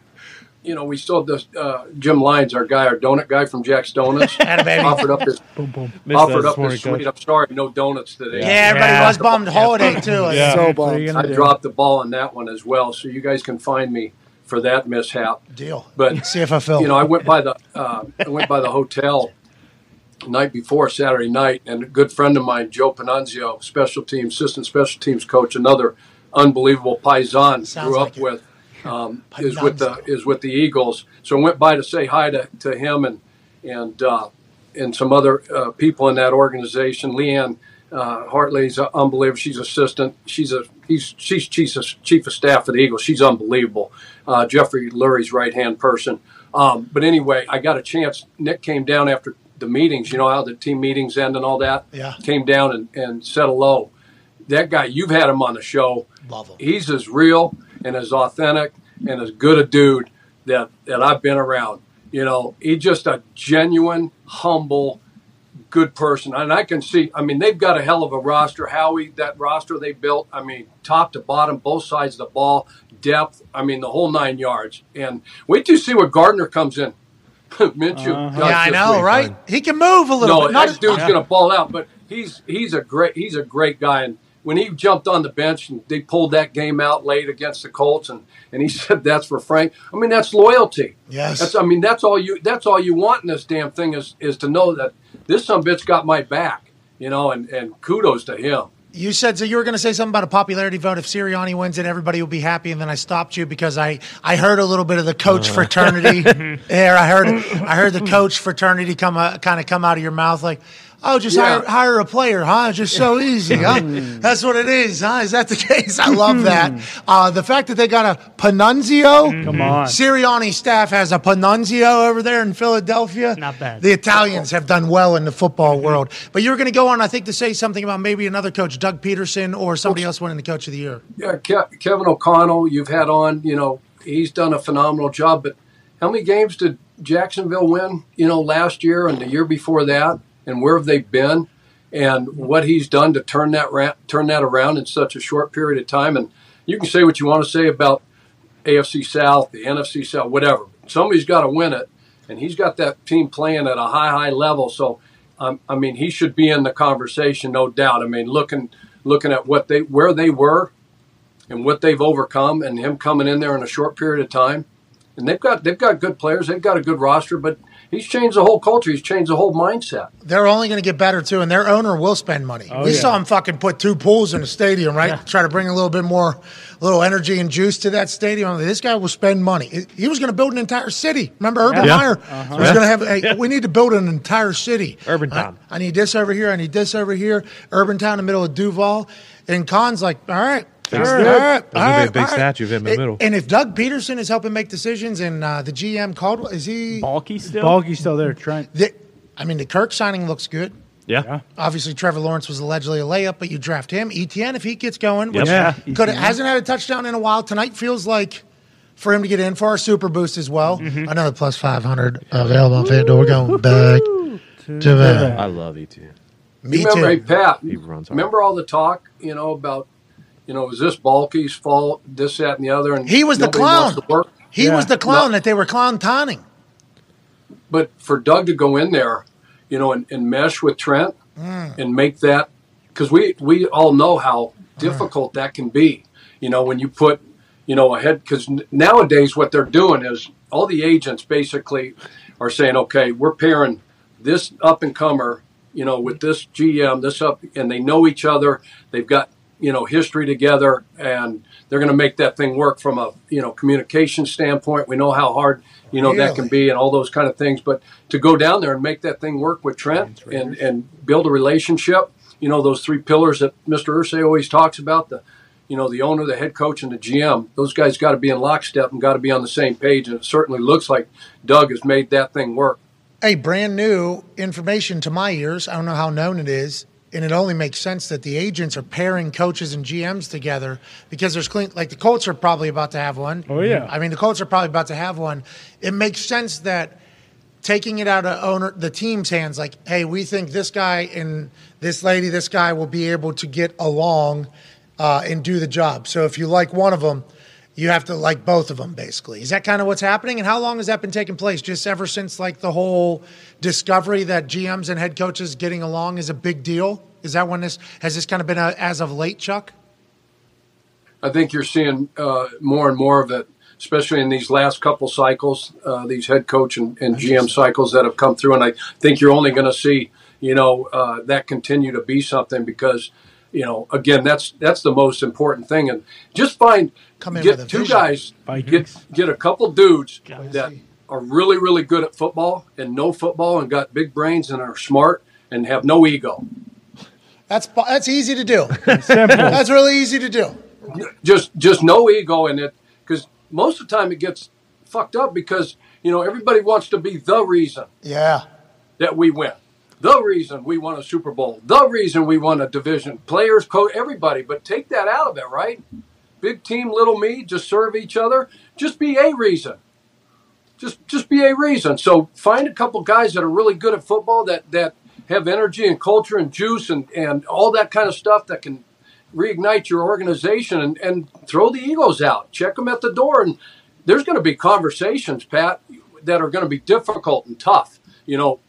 You know we still have this uh, Jim Lyons, our guy, our donut guy from Jack's Donuts, *laughs* Atta baby. offered up his Boom, boom. Missed offered up this his sweet. Coach. I'm sorry, no donuts today. Yeah, everybody Yeah. was bummed. Holiday, too. Yeah. So So What bummed. I dropped the ball on that one as well, so you guys can find me for that mishap. Deal. But CFF Phil. you know, I went by the uh, I went by the hotel the night before Saturday night, and a good friend of mine, Joe Pannunzio, special teams assistant special teams coach, another unbelievable paisan Sounds grew like up it. with, um, is with the is with the Eagles. So I went by to say hi to, to him and and uh, and some other uh, people in that organization. Leanne uh, Hartley's unbelievable. She's assistant. She's a he's she's chief of, chief of staff for the Eagles. She's unbelievable. Uh, Jeffrey Lurie's right hand person. Um, but anyway, I got a chance. Nick came down after the meetings. You know how the team meetings end and all that. Yeah. Came down and, and said hello. That guy, you've had him on the show. Love him. He's as real and as authentic and as good a dude that that I've been around. You know, he's just a genuine, humble, good person. And I can see, I mean, they've got a hell of a roster. Howie, that roster they built, I mean, top to bottom, both sides of the ball, depth, I mean, the whole nine yards. And wait till you see what Gardner comes in. *laughs* Minshew. Uh-huh. yeah, I know, week. right? He can move a little No, bit. Not that as, dude's going to ball out, but he's he's a great he's a great guy. And when he jumped on the bench and they pulled that game out late against the Colts, and, and he *laughs* said that's for Frank. I mean, that's loyalty. Yes. That's I mean that's all you that's all you want in this damn thing is is to know that this some bitch got my back, you know, and and kudos to him. You said so. You were going to say something about a popularity vote. If Sirianni wins it, everybody will be happy. And then I stopped you because I, I heard a little bit of the coach fraternity *laughs* there. I heard I heard the coach fraternity come uh, kind of come out of your mouth like, oh, just Yeah. hire hire a player, huh? It's just so *laughs* easy, huh? *laughs* That's what it is, huh? Is that the *laughs* case? I love that. Uh, the fact that they got a Pannunzio. Come on. Sirianni staff has a Pannunzio over there in Philadelphia. Not bad. The Italians have done well in the football world. But you're going to go on, I think, to say something about maybe another coach, Doug Pederson, or somebody else winning the coach of the year. Yeah, Ke- Kevin O'Connell, you've had on, you know, he's done a phenomenal job. But how many games did Jacksonville win, you know, last year and the year before that? And where have they been? and what he's done to turn that ra- turn that around in such a short period of time. And you can say what you want to say about AFC South, the NFC South, whatever. Somebody's got to win it, and he's got that team playing at a high, high level. So, um, I mean, he should be in the conversation, no doubt. I mean, looking looking at what they where they were and what they've overcome, and him coming in there in a short period of time, and they've got they've got good players, they've got a good roster, but he's changed the whole culture. He's changed the whole mindset. They're only going to get better too, and their owner will spend money. Oh, we yeah. saw him fucking put two pools in the stadium, right? Try to bring a little bit more, a little energy and juice to that stadium. This guy will spend money. He- He was going to build an entire city. Remember, Urban Yeah. Meyer uh-huh. was going to have. Hey, we need to build an entire city. Urban I- I, need this over here. I need this over here. Urban Town in the middle of Duval, and Khan's like, all right. All right, all right, There's gonna a big all right." statue of him in the And- middle. And if Doug Pederson is helping make decisions, and uh, the GM Caldwell is he? Baalke still. Baalke's still there. Trent. The, I mean, the Kirk signing looks good. Yeah. Yeah. Obviously, Trevor Lawrence was allegedly a layup, but you draft him. Etienne, if he gets going, which Yeah, could Etienne. hasn't had a touchdown in a while. Tonight feels like for him to get in for our super boost as well. Another plus 500 available on FanDuel. We're going back to that. I love Etienne. Me You remember, hey, too. Pat, He runs hard. remember all the talk, you know, about, you know, is this Baalke's fault, this, that, and the other? And He was the nobody wants clown. to work? He Yeah. was the clown No. that they were clown taunting. But for Doug to go in there, you know, and, and mesh with Trent mm. and make that, because we, we all know how mm. difficult that can be, you know, when you put, you know, ahead, because nowadays what they're doing is all the agents basically are saying, okay, we're pairing this up and comer, you know, with this GM, this up, and they know each other. They've got, you know, history together, and they're going to make that thing work from a, you know, communication standpoint. We know how hard, you know, that can be and all those kind of things. But to go down there and make that thing work with Trent and, and build a relationship, you know, those three pillars that Mr. Irsay always talks about, the, you know, the owner, the head coach, and the GM, those guys got to be in lockstep and got to be on the same page. And it certainly looks like Doug has made that thing work. Hey, brand new information to my ears. I don't know how known it is. And it only makes sense that the agents are pairing coaches and GMs together because there's clean, like the Colts are probably about to have one. Oh, yeah. I mean, the Colts are probably about to have one. It makes sense that taking it out of owner the team's hands, like, hey, we think this guy and this lady, this guy will be able to get along uh, and do the job. So if you like one of them, you have to like both of them, basically. Is that kind of what's happening? And how long has that been taking place? Just ever since like the whole discovery that GMs and head coaches getting along is a big deal? Is that when this has this kind of been a, as of late, Chuck? I think you're seeing uh, more and more of it, especially in these last couple cycles, uh, these head coach and, and GM cycles that have come through. And I think you're only going to see, you know, uh, that continue to be something because, you know, again, that's that's the most important thing. And just find Come in get with a two vision. guys, get Vikings. get a couple dudes Gotta that are really really good at football and know football and got big brains and are smart and have no ego. That's that's easy to do. That's really easy to do. just just no ego in it because most of the time it gets fucked up because you know everybody wants to be the reason Yeah. that we win the reason we won a super bowl the reason we won a division players coach everybody but take that out of it right big team little me just serve each other just be a reason just just be a reason so find a couple guys that are really good at football that that have energy and culture and juice and and all that kind of stuff that can reignite your organization and, and throw the egos out. Check them at the door. And there's going to be conversations, Pat, that are going to be difficult and tough. You know,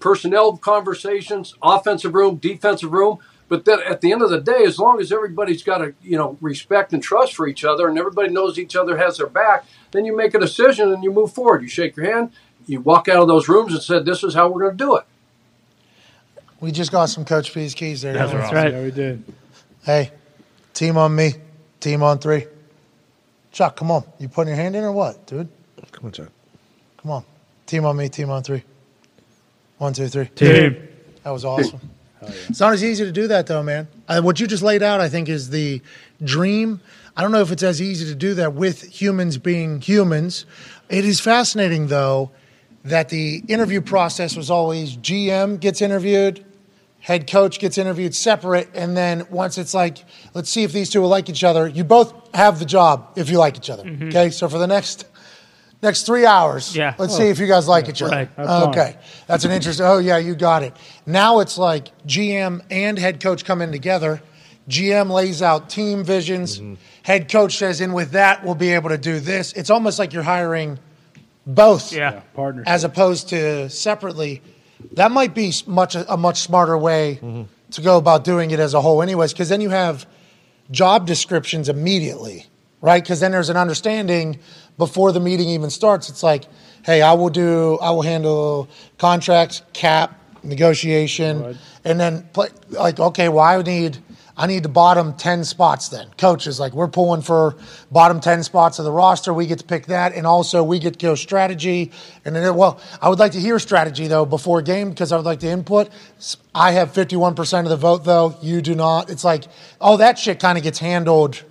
personnel conversations, offensive room, defensive room. But then at the end of the day, as long as everybody's got a you know respect and trust for each other, and everybody knows each other has their back, then you make a decision and you move forward. You shake your hand, you walk out of those rooms and said, "This is how we're going to do it." We just got some Coach P's keys there. That's don't we? right. Right. Yeah, we did. Hey, team on me, team on three. Chuck, come on. You putting your hand in or what, dude? Come on, Chuck. Come on. Team on me, team on three. One, two, three. Team. That was awesome. It's not as easy to do that, though, man. Uh, what you just laid out, I think, is the dream. I don't know if it's as easy to do that with humans being humans. It is fascinating, though, that the interview process was always GM gets interviewed, head coach gets interviewed separate, and then once it's like, let's see if these two will like each other, you both have the job if you like each other. Okay, so for the next Next three hours. Yeah. Let's see if you guys like each other. right. Have fun. Okay. That's an interesting. Oh, yeah, you got it. Now it's like GM and head coach come in together. GM lays out team visions. Mm-hmm. Head coach says, and with that, we'll be able to do this. It's almost like you're hiring both Yeah. Partnership. as opposed to separately. That might be much a much smarter way mm-hmm. to go about doing it as a whole, anyways, because then you have job descriptions immediately, right? Because then there's an understanding before the meeting even starts. It's like, hey, I will do, I will handle contracts, cap, negotiation, Right. and then play, like, okay, well, I need, I need the bottom ten spots. Then Coaches, like, we're pulling for bottom ten spots of the roster. We get to pick that, and also we get to go strategy. And then, well, I would like to hear strategy though before game because I would like to input. I have fifty-one percent of the vote though. You do not. It's like, all that shit kind of gets handled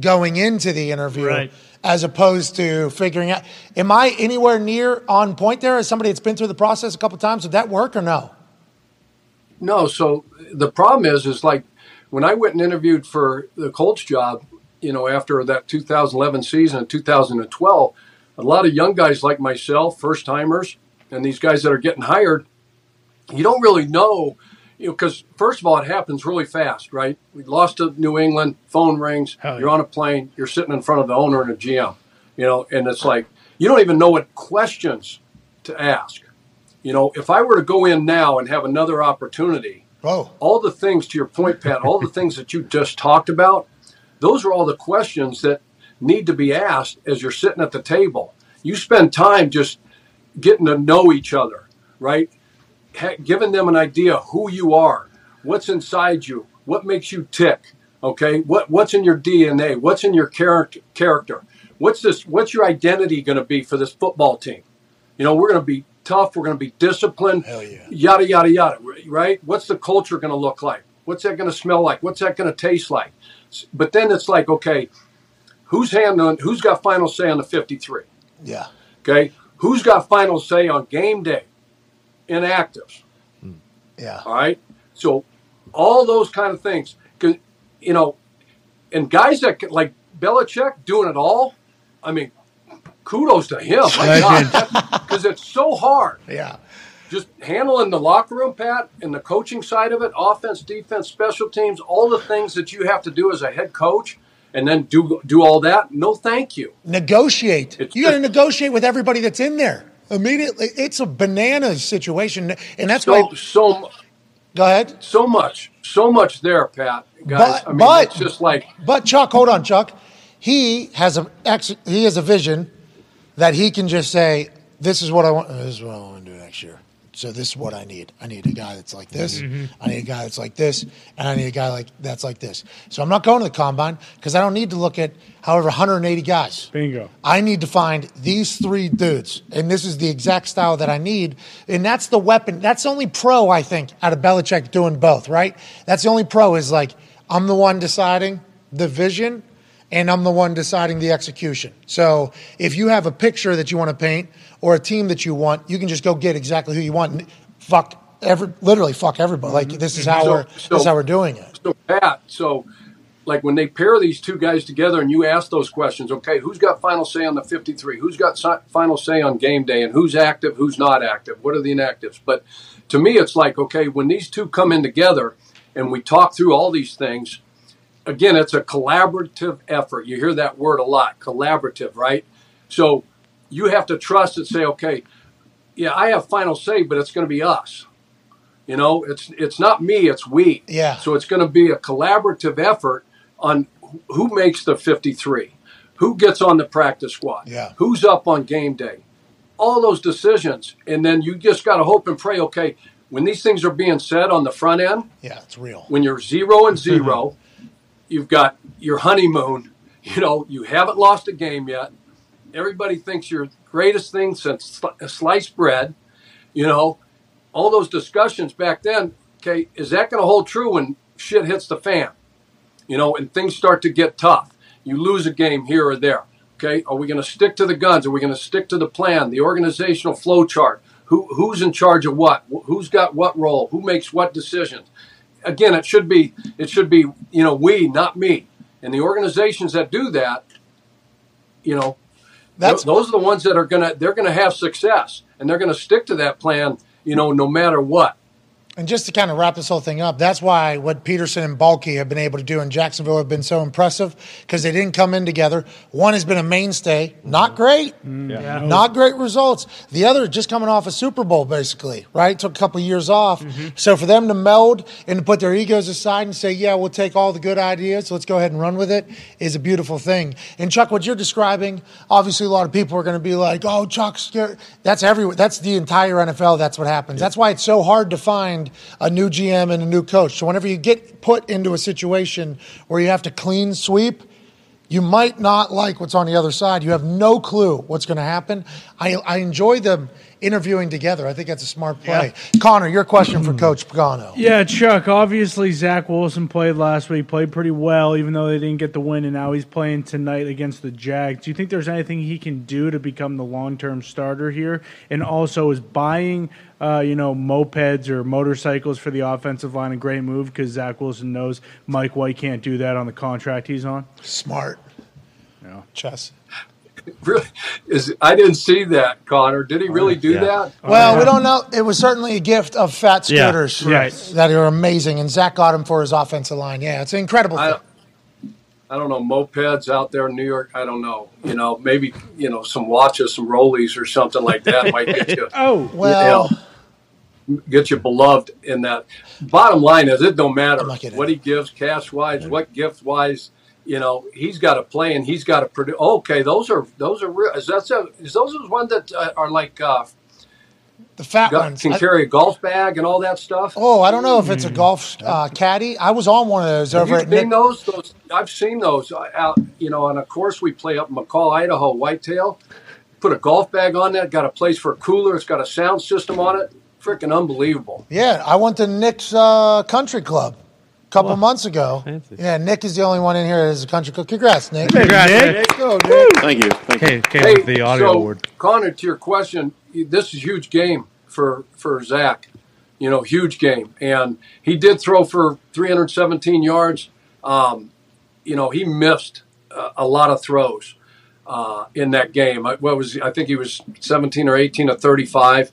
going into the interview Right. as opposed to figuring out am i anywhere near on point there as somebody that's been through the process a couple times would that work or no No, so the problem is, is like when I went and interviewed for the Colts job, you know, after that 2011 season in 2012, a lot of young guys like myself, first timers, and these guys that are getting hired, you don't really know, you know, because first of all, it happens really fast, right? We lost to New England, phone rings, Hell you're on a plane, you're sitting in front of the owner and a GM, you know, and it's like you don't even know what questions to ask. You know, if I were to go in now and have another opportunity, oh all the things to your point, Pat, all the things that you just talked about, those are all the questions that need to be asked as you're sitting at the table. You spend time just getting to know each other, right? Giving them an idea who you are, what's inside you, what makes you tick, okay? What what's in your DNA? What's in your character? Character? What's this? What's your identity going to be for this football team? You know, we're going to be tough. We're going to be disciplined. Hell yeah. Yada yada yada. Right? What's the culture going to look like? What's that going to smell like? What's that going to taste like? But then it's like, okay, who's handling? Who's got final say on the fifty-three? yeah Okay, who's got final say on game day? Inactives. yeah All right. So all those kind of things, you know, and guys that can- like Belichick doing it all. I mean, kudos to him. Because *laughs* it's so hard. yeah Just handling the locker room, Pat, and the coaching side of it, offense, defense, special teams, all the things that you have to do as a head coach, and then do do all that. No, thank you. negotiate It's- you got to negotiate with everybody that's in there immediately it's a banana situation and that's why So so go ahead so much, so much there, Pat. Guys, But- I mean, but- it's just like But Chuck, hold on, Chuck. He has a he has a vision that he can just say, "This is what I want. This is what I want to do next year." So this is what I need. I need a guy that's like this. Mm-hmm. I need a guy that's like this, and I need a guy like that's like this. So I'm not going to the combine because I don't need to look at however 180 guys. Bingo. I need to find these three dudes, and this is the exact style that I need. And that's the weapon. That's the only pro I think out of Belichick doing both. Right? That's the only pro is like I'm the one deciding the vision, and I'm the one deciding the execution. So if you have a picture that you want to paint or a team that you want, you can just go get exactly who you want. And fuck every, literally fuck everybody. Like mm-hmm. this is how So- we're so- this is how we're doing it. So Pat, so like when they pair these two guys together and you ask those questions, okay, who's got final say on the 53? Who's got final say on game day and who's active, who's not active? What are the inactives? But to me, it's like, okay, when these two come in together and we talk through all these things, again, it's a collaborative effort. You hear that word a lot, collaborative, right? So you have to trust and say, okay, yeah, I have final say, but it's going to be us. You know, it's it's not me, it's we. Yeah. So it's going to be a collaborative effort on who makes the 53, who gets on the practice squad, Yeah. who's up on game day, all those decisions, and then you just got to hope and pray. Okay, when these things are being said on the front end, Yeah, it's real. when you're zero and 0 *laughs* you've got your honeymoon. *laughs* You know, you haven't lost a game yet. Everybody thinks you're the greatest thing since sliced bread. You know, all those discussions back then. Okay, is that going to hold true when shit hits the fan? You know, and things start to get tough. You lose a game here or there. Okay, are we going to stick to the guns? Are we going to stick to the plan, the organizational flow chart? Who who's in charge of what? Who's got what role? Who makes what decisions? Again, it should be it should be you know we, not me. And the organizations that do that, you know, That's- those are the ones that are gonna they're gonna have success and they're gonna stick to that plan. You know, no matter what. And just to kind of wrap this whole thing up, that's why what Pederson and Baalke have been able to do in Jacksonville have been so impressive because they didn't come in together. One has been a mainstay, not great, mm. not great results. The other just coming off a Super Bowl, basically, right? Took a couple years off. Mm-hmm. So for them to meld and to put their egos aside and say, yeah, we'll take all the good ideas, let's go ahead and run with it, is a beautiful thing. And Chuck, what you're describing, obviously a lot of people are going to be like, oh, Chuck's scared. That's everywhere. That's the entire NFL. That's what happens. That's why it's so hard to find a new GM and a new coach. So whenever you get put into a situation where you have to clean sweep, you might not like what's on the other side. You have no clue what's going to happen. I, I enjoy them interviewing together. I think that's a smart play. Connor, your question for Coach Pagano. Yeah, Chuck. Obviously, Zach Wilson played last week, played pretty well, even though they didn't get the win, and now he's playing tonight against the Jags. Do you think there's anything he can do to become the long-term starter here? And also, is buying, uh, you know, mopeds or motorcycles for the offensive line a great move because Zach Wilson knows Mike White can't do that on the contract he's on? Smart. Yeah. Chess. *laughs* Really, is I didn't see that, Connor. Did he really oh, do Yeah. that? Oh, well, we don't know. It was certainly a gift of fat Yeah. scooters Right. that are amazing, and Zach got him for his offensive line. Yeah, it's an incredible I, thing. I don't know mopeds out there in New York. I don't know. You know, maybe you know some watches, some rollies, or something like that *laughs* might get you *laughs* Oh, Well, get you beloved in that. Bottom line is, it don't matter I'm not kidding. what he gives cash wise, what gift wise. You know, he's got to play and he's got to produce. Okay, those are those are real. Is that so- is those the ones that uh, are like uh, the fat got, ones. can I- carry a golf bag and all that stuff? oh, I don't know if it's a golf uh, caddy. I was on one of those Have over you at seen Nick. those? Those I've seen those uh, out. You know, and of course we play up in McCall, Idaho, whitetail. Put a golf bag on that. Got a place for a cooler. It's got a sound system on it. Freaking unbelievable. Yeah, I went to Nick's uh, country club a couple months ago. fancy. Yeah, Nick is the only one in here that is a country club. Congrats, Nick. Congrats, Nick. Nick. Go, Nick. Thank you. Thank you. Came, came with the audio so, award. Connor, to your question, this is a huge game for for Zach. You know, huge game, and he did throw for 317 yards. Um, you know, he missed a, a lot of throws uh, in that game. I- What was I think he was 17 or 18 or 35.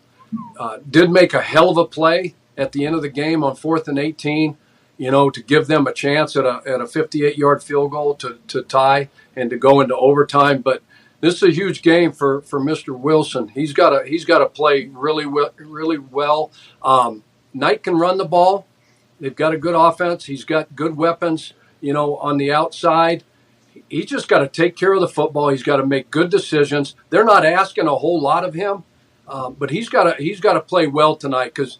Uh, did make a hell of a play at the end of the game on fourth and 18. You know, to give them a chance at a at a 58 yard field goal to to tie and to go into overtime, but this is a huge game for, for Mr. Wilson. He's got to he's got to play really well, really well. Um, Knight can run the ball. They've got a good offense. He's got good weapons. You know, on the outside, he's just got to take care of the football. He's got to make good decisions. They're not asking a whole lot of him, uh, but he's got to he's got to play well tonight because.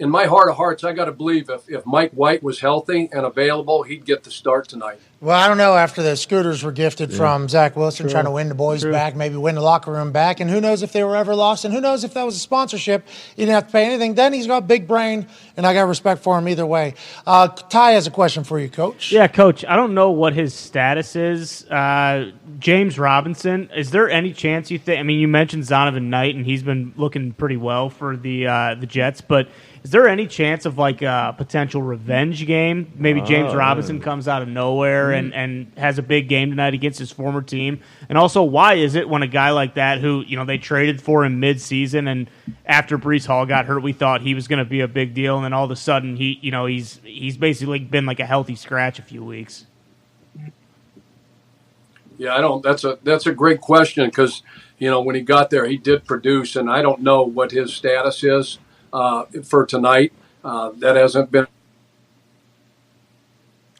In my heart of hearts, I got to believe if, if Mike White was healthy and available, he'd get the start tonight. Well, I don't know. After the scooters were gifted from Zach Wilson, trying to win the boys back, maybe win the locker room back, and who knows if they were ever lost, and who knows if that was a sponsorship, He didn't have to pay anything. Then he's got a big brain, and I got respect for him either way. Uh, Ty has a question for you, Coach. Yeah, coach. I don't know what his status is. Uh, James Robinson. Is there any chance you think? I mean, you mentioned Zonovan Knight, and he's been looking pretty well for the uh, the Jets. But is there any chance of like a potential revenge game? Maybe James oh, Robinson comes out of nowhere and mm. and has a big game tonight against his former team. And also, why is it when a guy like that, who you know they traded for him mid season, and after Breece Hall got hurt, we thought he was going to be a big deal, and then all of a sudden he you know he's he's basically been like a healthy scratch a few weeks. Yeah, I don't. That's a that's a great question because you know when he got there, he did produce, and I don't know what his status is uh, for tonight. Uh, that hasn't been.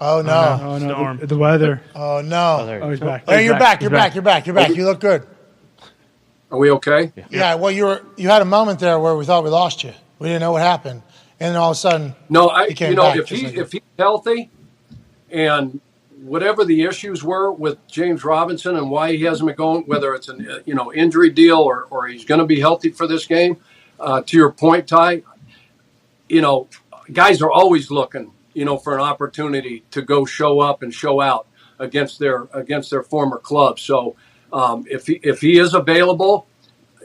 Oh no! Oh no, Storm. the, the weather. Oh no! there you Oh, go. he's back. Hey, you're back. back. You're back. back. You're back. You're back. You look good. Are we okay? Yeah. Well, you were. You had a moment there where we thought we lost you. We didn't know what happened, and then all of a sudden, No, I. He came You know, back if just he like- if he's healthy, and whatever the issues were with James Robinson and why he hasn't been going, whether it's an uh, you know injury deal or or he's going to be healthy for this game. Uh, to your point, Ty, you know, guys are always looking, you know, for an opportunity to go show up and show out against their against their former club. So um, if he if he is available,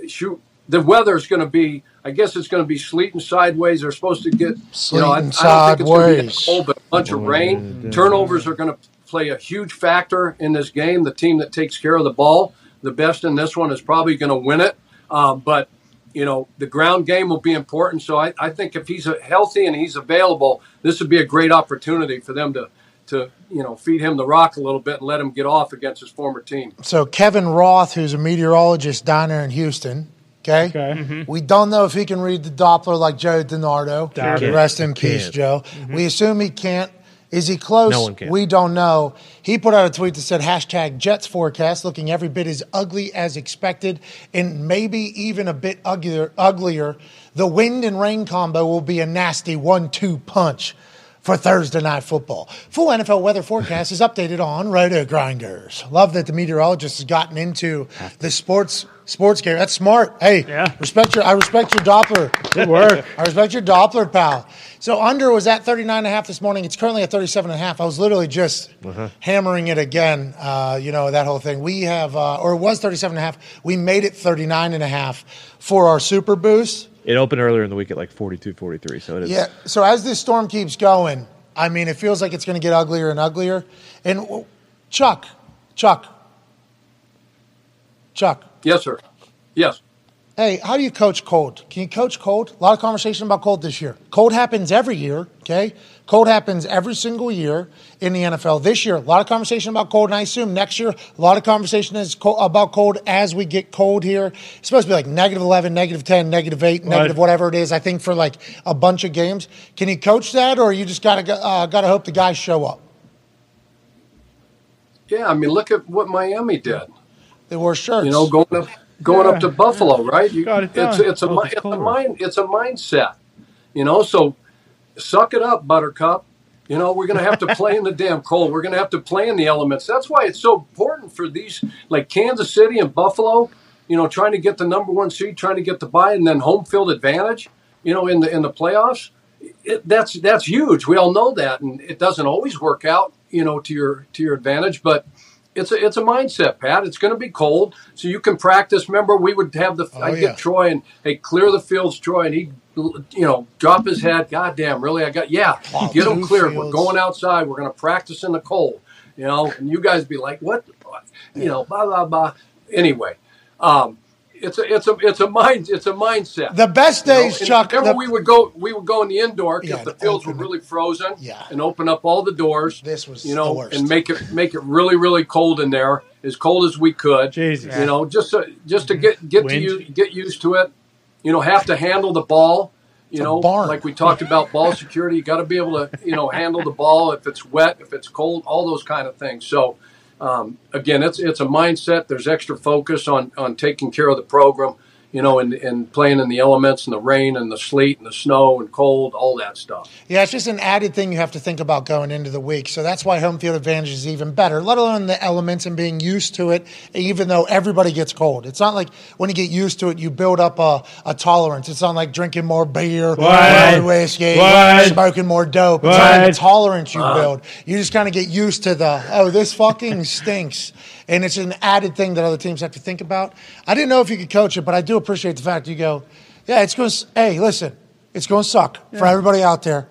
shoot, the weather is going to be. I guess it's going to be sleeting sideways. They're supposed to get, you know, I, I don't Sleeting think it's going to be sideways. cold, but a bunch of rain. Turnovers are going to play a huge factor in this game. The team that takes care of the ball, the best in this one is probably going to win it. Uh, but you know, the ground game will be important. So I, I think if he's healthy and he's available, this would be a great opportunity for them to to you know feed him the rock a little bit and let him get off against his former team. So Kevin Roth, who's a meteorologist down there in Houston. Okay. Okay. Mm-hmm. We don't know if he can read the Doppler like Joe DiNardo. Rest in peace, Can't. Joe. Mm-hmm. We assume he can't. Is he close? No one can. We don't know. He put out a tweet that said hashtag Jets forecast looking every bit as ugly as expected and maybe even a bit uglier. uglier. The wind and rain combo will be a nasty one-two punch for Thursday night football. Full NFL weather forecast is updated on Roto Grinders. Love that the meteorologist has gotten into the sports sports game. That's smart. Hey, Yeah. respect your I respect your Doppler. Good work. *laughs* I respect your Doppler, pal. So under was at 39 and a half this morning. It's currently at 37 and a half. I was literally just hammering it again, uh, you know, that whole thing. We have, uh, or it was 37 and a half. We made it 39 and a half for our super boost. It opened earlier in the week at like 42, 43. So it is. Yeah. So as this storm keeps going, I mean, it feels like it's going to get uglier and uglier. And Chuck, Chuck, Chuck, Yes, sir. Yes. Hey, how do you coach cold? Can you coach cold? A lot of conversation about cold this year. Cold happens every year, okay? Cold happens every single year in the NFL. This year, a lot of conversation about cold, and I assume next year, a lot of conversation is co- about cold as we get cold here. It's supposed to be like negative 11, negative 10, negative 8, negative whatever it is, I think, for like a bunch of games. Can you coach that, or you just got to uh, gotta hope the guys show up? Yeah, I mean, look at what Miami did. They wore shirts. You know, going up, going up to Buffalo, right? You, Got it it's done. it's a Oh, it's it's a mind it's a mindset. You know, so suck it up, Buttercup. You know, we're going to have to play in the damn cold. We're going to have to play in the elements. That's why it's so important for these, like Kansas City and Buffalo. You know, trying to get the number one seed, trying to get the buy, and then home field advantage. You know, in the in the playoffs, it, that's that's huge. We all know that, and it doesn't always work out. You know, to your to your advantage, but it's a it's a mindset, Pat. It's going to be cold, so you can practice. Remember, we would have the I'd yeah. get Troy and hey, clear the fields, Troy, and he'd you know drop his head. God damn, really? I got yeah, get them two cleared. We're going outside. We're going to practice in the cold. You know, and you guys be like, what? You know, blah blah blah. Anyway, um, it's a it's a it's a mind it's a mindset. the best You know, days, Chuck. Remember, the- we would go we would go in the indoor Yeah, if the and fields were open it. really frozen. Yeah. and open up all the doors. This was you the know, worst. and make it make it really really cold in there, as cold as we could. Jesus. You know, just to, just to mm-hmm. get get to you get used to it. You know, have to handle the ball. You a know, like we talked about ball security. You got to be able to you know handle the ball if it's wet, if it's cold, all those kind of things. So. Um, again, it's it's a mindset. There's extra focus on on taking care of the program, you know, and, and playing in the elements and the rain and the sleet and the snow and cold, all that stuff. Yeah, it's just an added thing you have to think about going into the week. So that's why home field advantage is even better, let alone the elements and being used to it, even though everybody gets cold. It's not like when you get used to it, you build up a, a tolerance. It's not like drinking more beer, What? more whiskey, What? smoking more dope. It's not like a What? tolerance you uh-huh. build. You just kind of get used to the, oh, this fucking stinks. And it's an added thing that other teams have to think about. I didn't know if you could coach it, but I do appreciate the fact you go, yeah, it's going to, hey, listen, it's going to suck for everybody out there.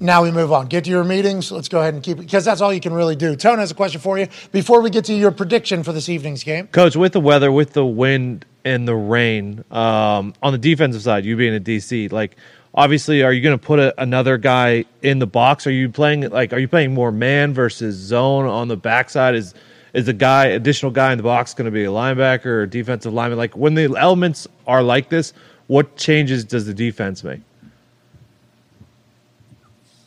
Now we move on. Get to your meetings. Let's go ahead and keep it because that's all you can really do. Tone has a question for you before we get to your prediction for this evening's game. Coach, with the weather, with the wind and the rain, um, on the defensive side, you being a DC, like obviously, are you going to put a, another guy in the box? Are you playing like are you playing more man versus zone on the backside? Is is the guy additional guy in the box going to be a linebacker or defensive lineman? Like when the elements are like this, what changes does the defense make?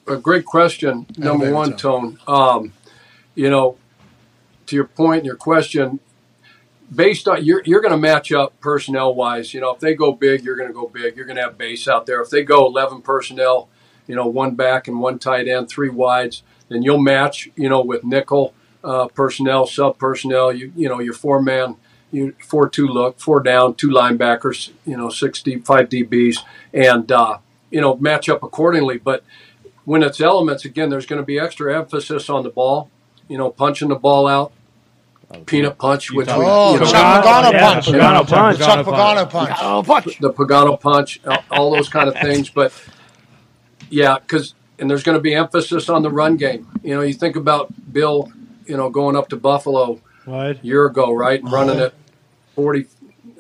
A great question, number one, Tone. Um, you know, to your point and your question, based on you're you're going to match up personnel wise. You know, if they go big, you're going to go big. You're going to have base out there. If they go 11 personnel, you know, one back and one tight end, three wides, then you'll match. You know, with nickel uh, personnel, sub personnel. You you know your four man. You four two look, four down, two linebackers, you know, six deep, five DBs, and uh, you know match up accordingly. But when it's elements, again, there's going to be extra emphasis on the ball. You know, punching the ball out, peanut punch, which we, Oh, you know, Chuck Pagano yeah, punch. Pagano punch. Chuck Pagano punch. Oh, punch. the Pagano punch, all- all those kind of *laughs* things. But yeah, because and there's going to be emphasis on the run game. You know, you think about Bill, you know, going up to Buffalo. What? year ago, right? And running it 40,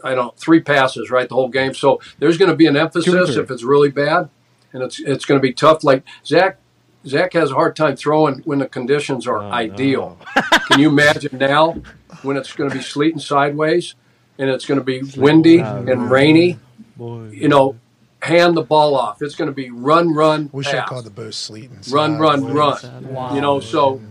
I don't know, three passes, right? The whole game. So there's going to be an emphasis if it's really bad, and it's it's going to be tough. Like Zach, Zach has a hard time throwing when the conditions are ideal. *laughs* Can you imagine now when it's going to be sleeting sideways and it's going to be windy and rainy? You know, hand the ball off. It's going to be run, run, We should pass. call the boost sleeting. run, run, run. Wow. You know, so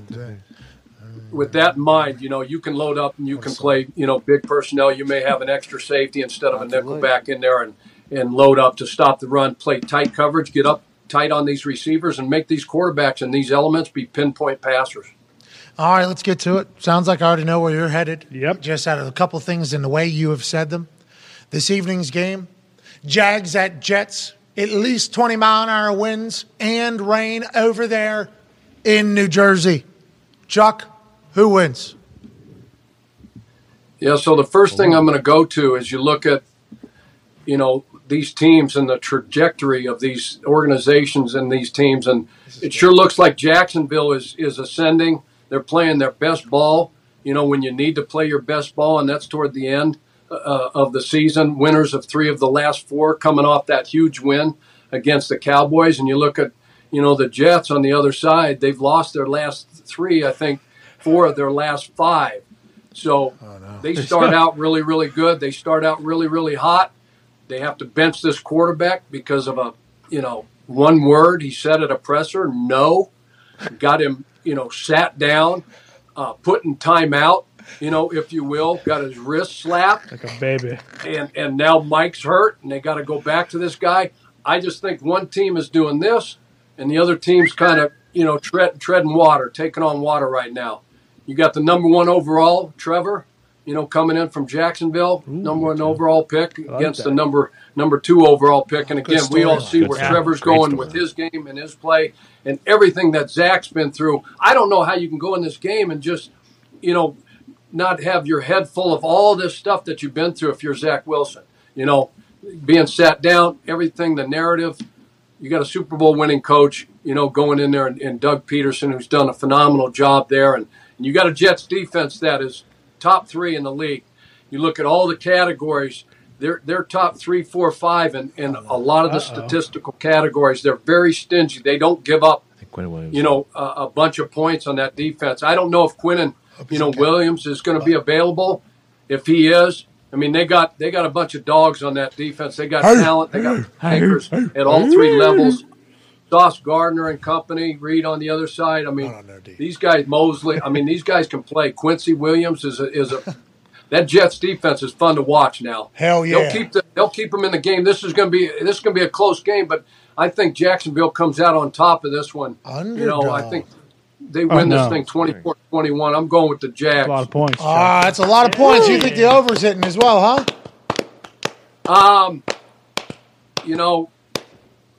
with that in mind, you know, you can load up and you can play, you know, big personnel. You may have an extra safety instead of a nickel back in there and, and load up to stop the run, play tight coverage, get up tight on these receivers and make these quarterbacks and these elements be pinpoint passers. All right, let's get to it. Sounds like I already know where you're headed. Yep. Just out of a couple things in the way you have said them. This evening's game, Jags at Jets, at least 20 mile an hour winds and rain over there in New Jersey. Chuck, who wins? Yeah, so the first thing I'm going to go to is you look at, you know, these teams and the trajectory of these organizations and these teams, and it sure looks like Jacksonville is is ascending. They're playing their best ball. You know, when you need to play your best ball, and that's toward the end uh, of the season. Winners of three of the last four, coming off that huge win against the Cowboys, and you look at, you know, the Jets on the other side. They've lost their last three, I think, four of their last five. So they start out really, really good. They start out really, really hot. They have to bench this quarterback because of a, you know, one word he said at a presser, no. Got him, you know, sat down, uh, put in timeout, you know, if you will. Got his wrist slapped Like a baby. and and now Mike's hurt, and they got to go back to this guy. I just think one team is doing this, and the other team's kind of you know tread, treading water, taking on water right now. You got the number one overall, Trevor, you know, coming in from Jacksonville, number one overall pick against the number number two overall pick. And again, we all see Good where story. Trevor's Great going story. with his game and his play and everything that Zach's been through. I don't know how you can go in this game and just, you know, not have your head full of all this stuff that you've been through if you're Zach Wilson. You know, being sat down, everything, the narrative. You got a Super Bowl winning coach, you know, going in there and, and Doug Pederson, who's done a phenomenal job there. And, and you got a Jets defense that is top three in the league. You look at all the categories, they're, they're top three, four, five, in, in a lot of the statistical categories. They're very stingy. They don't give up you know, a, a bunch of points on that defense. I don't know if Quinnen, you know, Williams is going to be available. If he is, I mean, they got they got a bunch of dogs on that defense. They got talent. They got anchors at all three levels. Sauce Gardner and company, Reed on the other side. I mean, Not on their D. these guys, Mosley. I mean, these guys can play. Quincy Williams is a, is a *laughs* that Jets defense is fun to watch now. Hell yeah. They'll keep the, they'll keep them in the game. This is going to be this is going to be a close game, but I think Jacksonville comes out on top of this one. You know, I think they win no. this thing 24-21. I'm going with the Jags. A lot of points. Chuck. Ah, that's a lot of points. You think the over's hitting as well, huh? Um, you know,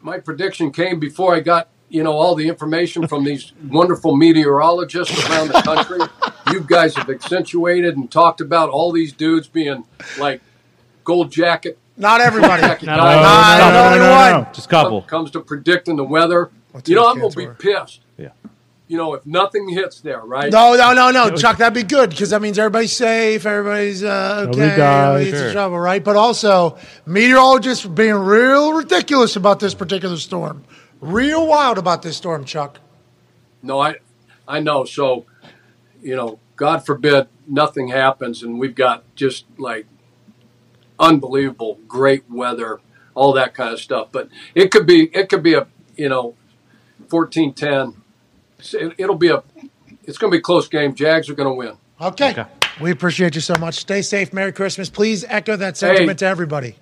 my prediction came before I got you know all the information from these *laughs* wonderful meteorologists around the country. you guys have accentuated and talked about all these dudes being like gold jacket. Not everybody. jacket No, guys. no, Nah, no, there's no, only no, one. no. Just a couple. comes to predicting the weather. What's you know, his I'm going to be Cantore? pissed. Yeah. You know, if nothing hits there, right? No, no, no, no, Chuck. That'd be good because that means everybody's safe, everybody's uh, okay, Nobody dies. everybody's in trouble, right? But also, meteorologists are being real ridiculous about this particular storm. Real wild about this storm, Chuck. No, I, I know. So, you know, God forbid nothing happens, and we've got just like unbelievable, great weather, all that kind of stuff. But it could be, it could be a, you know, fourteen ten. It, it'll be a, it's going to be a close game. Jags are going to win. Okay. Okay. We appreciate you so much. Stay safe. Merry Christmas. Please echo that sentiment to everybody.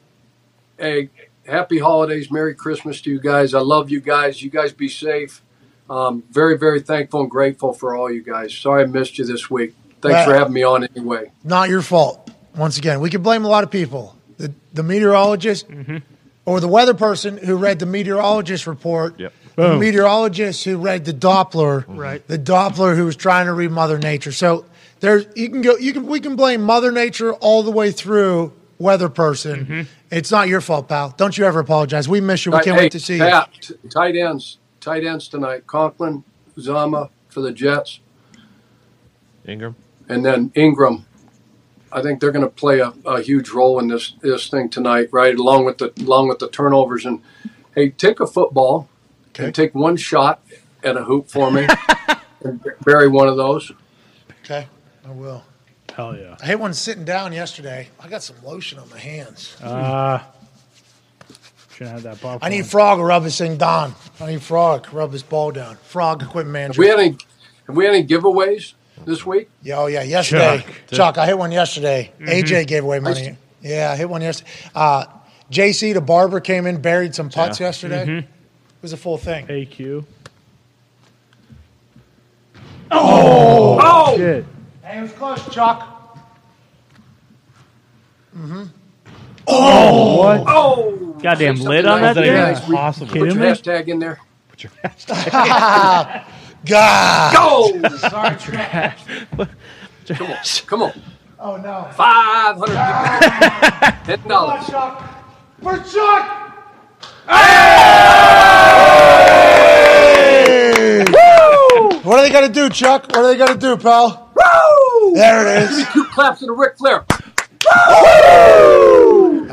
Hey, happy holidays, Merry Christmas to you guys. I love you guys. You guys be safe. Um, very, very thankful and grateful for all you guys. Sorry I missed you this week. Thanks for having me on anyway. Not your fault. Once again, we can blame a lot of people. The, the meteorologist or the weather person who read the meteorologist report. Yep. The Boom. meteorologist who read the Doppler. Right. The Doppler who was trying to read Mother Nature. So there's you can go you can we can blame Mother Nature all the way through weather person. Mm-hmm. It's not your fault, pal. Don't you ever apologize. We miss you. We can't Hey, wait to see Pat, t- tight ends, tight ends tonight. Conklin, Zama for the Jets. Engram. and then Engram. I think they're going to play a, a huge role in this this thing tonight, right? Along with the along with the turnovers and hey, take a football Okay. and take one shot at a hoop for me *laughs* and bury one of those. Okay, I will. Hell yeah. I hate one sitting down yesterday. I got some lotion on my hands. Uh, should have that popcorn. I need Frog to rub this thing down. I need Frog to rub this ball down. Frog equipment Have manager. we had any have we had any giveaways this week? Yeah, oh yeah, yesterday. Chuck, Chuck. I hit one yesterday. AJ gave away money. Nice. Yeah, I hit one yesterday. Uh, JC, the barber, came in, buried some putts yesterday. It was a full thing. AQ. Oh! oh, Shit. Hey, it was close, Chuck. Mm-hmm. Oh! What? oh! Goddamn Say lid on that nice. thing? Yeah. That's impossible. Put your Kidding me? hashtag in there. Put your *laughs* God. Go! Sorry, *laughs* Chuck. Come on, come on. Oh no. Five hundred *laughs* ten Come on, dollars. Chuck. For Chuck. What are they gonna do, Chuck? What are they gonna do, pal? There it is. Give me Two claps and a Ric Flair.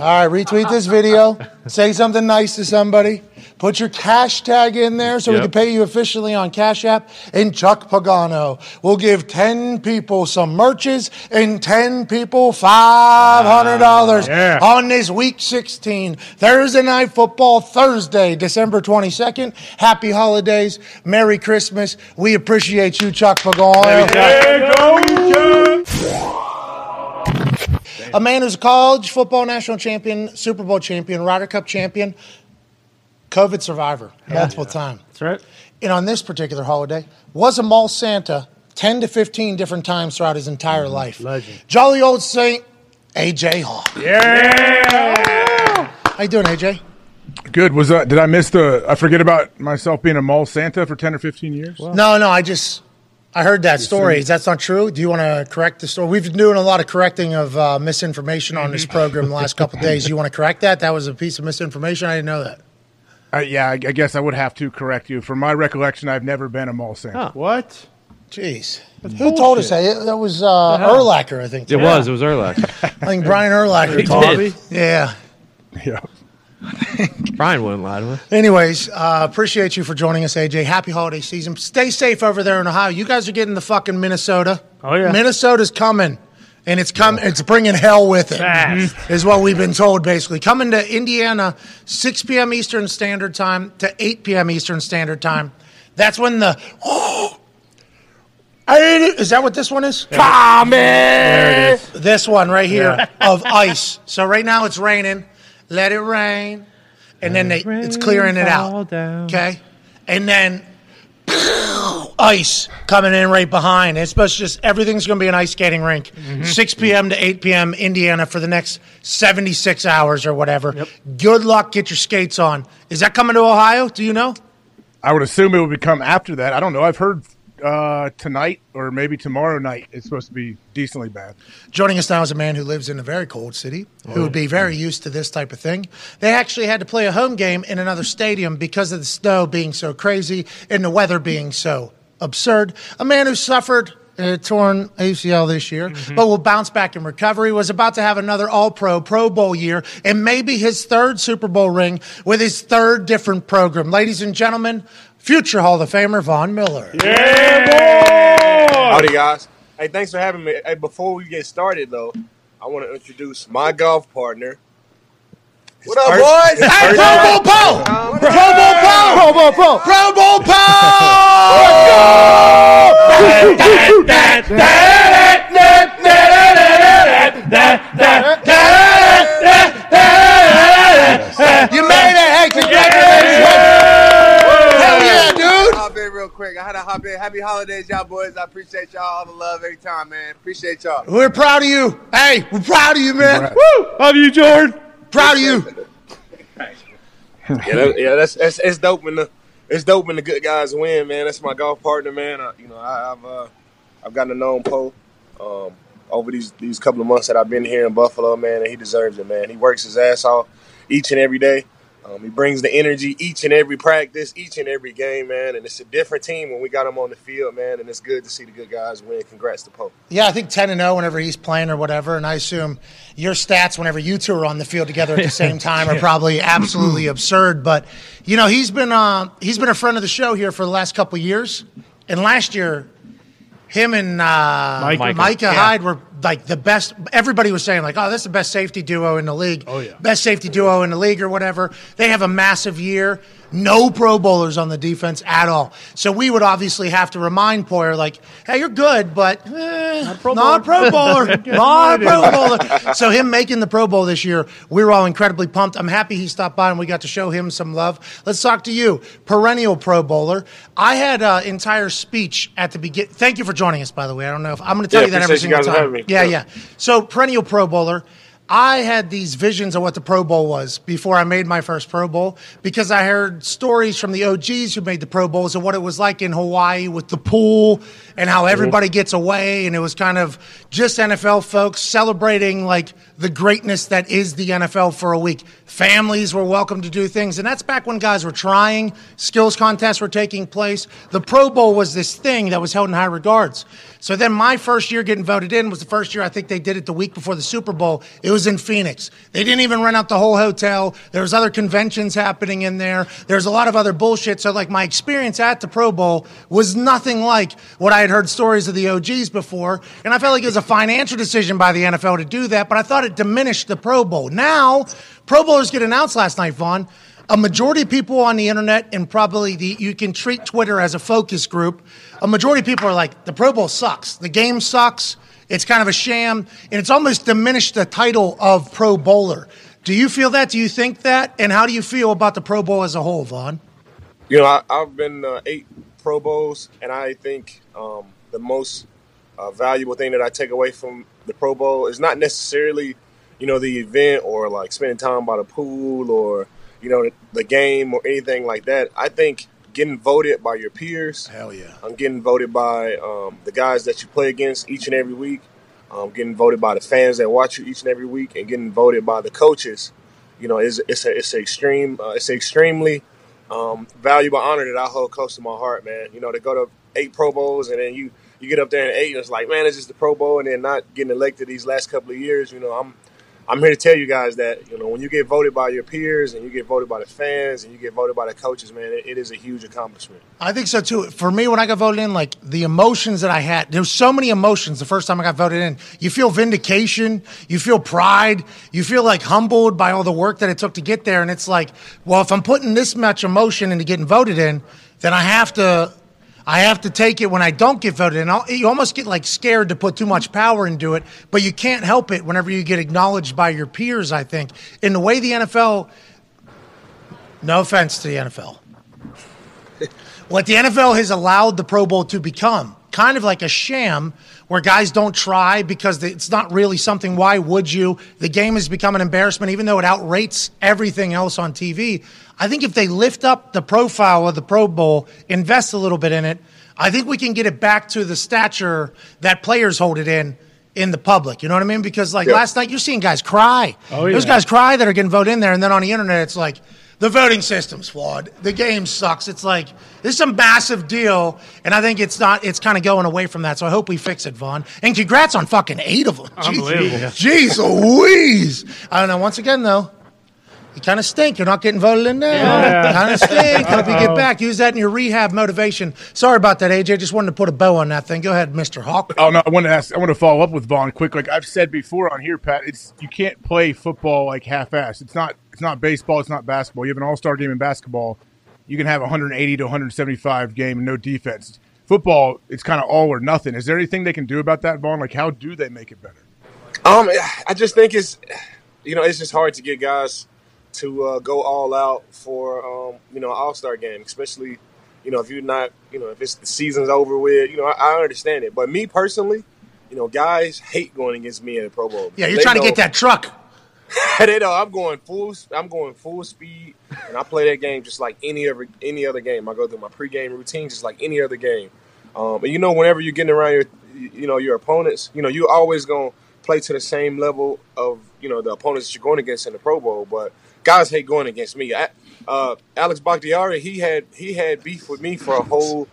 All right, retweet this video. Say something nice to somebody. Put your cash tag in there so we can pay you officially on Cash App. And Chuck Pagano we'll give 10 people some merches and 10 people $500 ah, yeah. on this week 16. Thursday night football, Thursday, December 22nd. Happy holidays. Merry Christmas. We appreciate you, Chuck Pagano. A man who's a college football national champion, Super Bowl champion, Ryder Cup champion, COVID survivor multiple times. That's right. And on this particular holiday, was a mall Santa 10 to 15 different times throughout his entire life. Legend. Jolly old Saint AJ Hawk. Yeah. How you doing, AJ? Good. Was uh, did I miss the? I forget about myself being a mall Santa for ten or fifteen years. No, no, I just I heard that story. Is that not true? Do you want to correct the story? We've been doing a lot of correcting of uh, misinformation on this program the last couple of days. You want to correct that? That was a piece of misinformation. I didn't know that. Uh, yeah, I, I guess I would have to correct you. From my recollection, I've never been a mall Santa. What? Jeez. Who told us that? That was uh, Urlacher, I think. It was. It was Urlach. *laughs* I think Brian Urlacher told me. Yeah. Yeah. *laughs* Brian wouldn't lie to us. Anyways, uh, appreciate you for joining us, AJ. Happy holiday season. Stay safe over there in Ohio. You guys are getting the fucking Minnesota. Oh, yeah. Minnesota's coming. And it's come. It's bringing hell with it. Fast. Is what we've been told. Basically, coming to Indiana, 6 p.m. Eastern Standard Time to 8 p.m. Eastern Standard Time. That's when the. *gasps* I ate it. Is that what this one is? There it is. This one right here *laughs* of ice. So right now it's raining. Let it rain, and then they, it's clearing it out. down. Okay, and then ice coming in right behind. It's supposed to just everything's going to be an ice skating rink. Mm-hmm. 6 p.m. to 8 p.m. Indiana for the next 76 hours or whatever. Good luck. Get your skates on. Is that coming to Ohio? Do you know? I would assume it would become after that. I don't know. I've heard uh, tonight or maybe tomorrow night it's supposed to be decently bad. Joining us now is a man who lives in a very cold city, who would be very mm. used to this type of thing. They actually had to play a home game in another stadium because of the snow being so crazy and the weather being so absurd. A man who suffered uh, a torn ACL this year, mm-hmm. but will bounce back in recovery, was about to have another All Pro, Pro Bowl year, and maybe his third Super Bowl ring with his third different program. Ladies and gentlemen, future Hall of Famer Von Miller. Yeah, boy! Howdy, guys. Hey, thanks for having me. Hey, before we get started, though, I want to introduce my golf partner. What up, boys? Hey, Pro Bowl Paul! Pro Bowl Paul! Pro Bowl Paul! Pro Bowl Paul! *laughs* You made it! Hey, congratulations! Hell yeah, dude! Hop in real quick. I had to hop in. Happy holidays, y'all boys. I appreciate y'all all the love every time, man. Appreciate y'all. We're proud of you. Hey, we're proud of you, man. Woo! Love you, Jordan. Proud of you. Yeah, that, yeah, that's, that's it's dope when the it's dope when the good guys win, man. That's my golf partner, man. I, you know, I, I've uh, I've gotten to know him, Poe, um, over these these couple of months that I've been here in Buffalo, man, and he deserves it, man. He works his ass off each and every day, Um, he brings the energy each and every practice, each and every game, man. And it's a different team when we got him on the field, man. And it's good to see the good guys win. Congrats to Pope. Yeah, I think 10 and 0 whenever he's playing or whatever. And I assume your stats whenever you two are on the field together at the same *laughs* time are probably absolutely *clears throat* absurd. But, you know, he's been, uh, he's been a friend of the show here for the last couple of years. And last year, him and uh, Micah. Micah, Hyde were like the best. Everybody was saying like, "Oh, that's the best safety duo in the league." Oh, yeah. best safety duo in the league or whatever. They have a massive year. No Pro Bowlers on the defense at all. So we would obviously have to remind Poyer like, "Hey, you're good, but eh, not, Pro a Pro Bowler, *laughs* not a Pro Bowler." So him making the Pro Bowl this year, we were all incredibly pumped. I'm happy he stopped by and we got to show him some love. Let's talk to you, perennial Pro Bowler. I had an entire speech at the beginning. Thank you for joining us, by the way. I don't know if I'm going to tell Yeah, you that every appreciate you single guys time. me. Yeah, Yeah. yeah. So perennial Pro Bowler. I had these visions of what the Pro Bowl was before I made my first Pro Bowl because I heard stories from the OGs who made the Pro Bowls of what it was like in Hawaii with the pool and how everybody gets away. And it was kind of just NFL folks celebrating like the greatness that is the NFL for a week. Families were welcome to do things. And that's back when guys were trying, skills contests were taking place. The Pro Bowl was this thing that was held in high regards. So then my first year getting voted in was the first year I think they did it the week before the Super Bowl. It was in Phoenix. They didn't even rent out the whole hotel. There was other conventions happening in there. There's a lot of other bullshit. So like my experience at the Pro Bowl was nothing like what I had heard stories of the OGs before. And I felt like it was a financial decision by the NFL to do that, but I thought it diminished the Pro Bowl. Now, Pro Bowlers get announced last night, Von a majority of people on the internet and probably the you can treat Twitter as a focus group. A majority of people are like, the Pro Bowl sucks. The game sucks. It's kind of a sham, and it's almost diminished the title of Pro Bowler. Do you feel that? Do you think that? And how do you feel about the Pro Bowl as a whole, Von? You know, I, I've been uh, eight Pro Bowls, and I think um, the most uh, valuable thing that I take away from the Pro Bowl is not necessarily, you know, the event or like spending time by the pool or you know the, the game or anything like that. I think getting voted by your peers. Hell yeah. I'm getting voted by um, the guys that you play against each and every week. Um, getting voted by the fans that watch you each and every week, and getting voted by the coaches. You know, it's it's a it's a extreme uh, it's extremely um, valuable honor that I hold close to my heart, man. You know, to go to eight Pro Bowls and then you you get up there in eight, and it's like, man, it's just the Pro Bowl, and then not getting elected these last couple of years. You know, I'm I'm here to tell you guys that you know when you get voted by your peers and you get voted by the fans and you get voted by the coaches, man, it, it is a huge accomplishment. I think so too. For me, when I got voted in, like the emotions that I had, there's so many emotions the first time I got voted in. You feel vindication, you feel pride, you feel like humbled by all the work that it took to get there. And it's like, well, if I'm putting this much emotion into getting voted in, then I have to. I have to take it when I don't get voted in. I'll, you almost get like scared to put too much power into it, but you can't help it whenever you get acknowledged by your peers. I think in the way the NFL. No offense to the NFL *laughs* what the NFL has allowed the Pro Bowl to become, kind of like a sham where guys don't try because it's not really something. Why would you? The game has become an embarrassment, even though it outrates everything else on TV. I think if they lift up the profile of the Pro Bowl, invest a little bit in it, I think we can get it back to the stature that players hold it in in the public. You know what I mean? Because like Yeah. last night, you're seeing guys cry. Oh, Those guys cry that are getting voted in there, and then on the internet, it's like the voting system's flawed. The game sucks. It's like this is a massive deal, and I think it's not. It's kind of going away from that. So I hope we fix it, Von. And congrats on fucking eight of them. Unbelievable. Jeez, Jeez Louise. I don't know. Once again, though. You kind of stink. You're not getting voted in there. Yeah. Kind of stink. Hope you get back. Use that in your rehab motivation. Sorry about that, AJ. Just wanted to put a bow on that thing. Go ahead, Mr. Hawk. Oh no, I want to ask. I want to follow up with Von quick. Like I've said before on here, Pat, it's you can't play football like half-ass. It's not. It's not baseball. It's not basketball. You have an all-star game in basketball. You can have 180 to 175 game and no defense. Football, it's kind of all or nothing. Is there anything they can do about that, Von? Like how do they make it better? Um, I just think it's, you know, it's just hard to get guys to uh, go all out for, um, you know, an All Star game, especially, you know, if you're not, you know, if it's the season's over with, you know, I, I understand it. But me personally, you know, guys hate going against me in the Pro Bowl. Yeah, you're They trying to get that truck. *laughs* they know I'm going full. I'm going full speed, and I play that game just like any other any other game. I go through my pregame routine just like any other game. Um, and you know, whenever you're getting around your, you know, your opponents, you know, you're always gonna play to the same level of you know the opponents you're going against in the Pro Bowl. But guys hate going against me. I, uh, Alex Bakhtiari, he had he had beef with me for a whole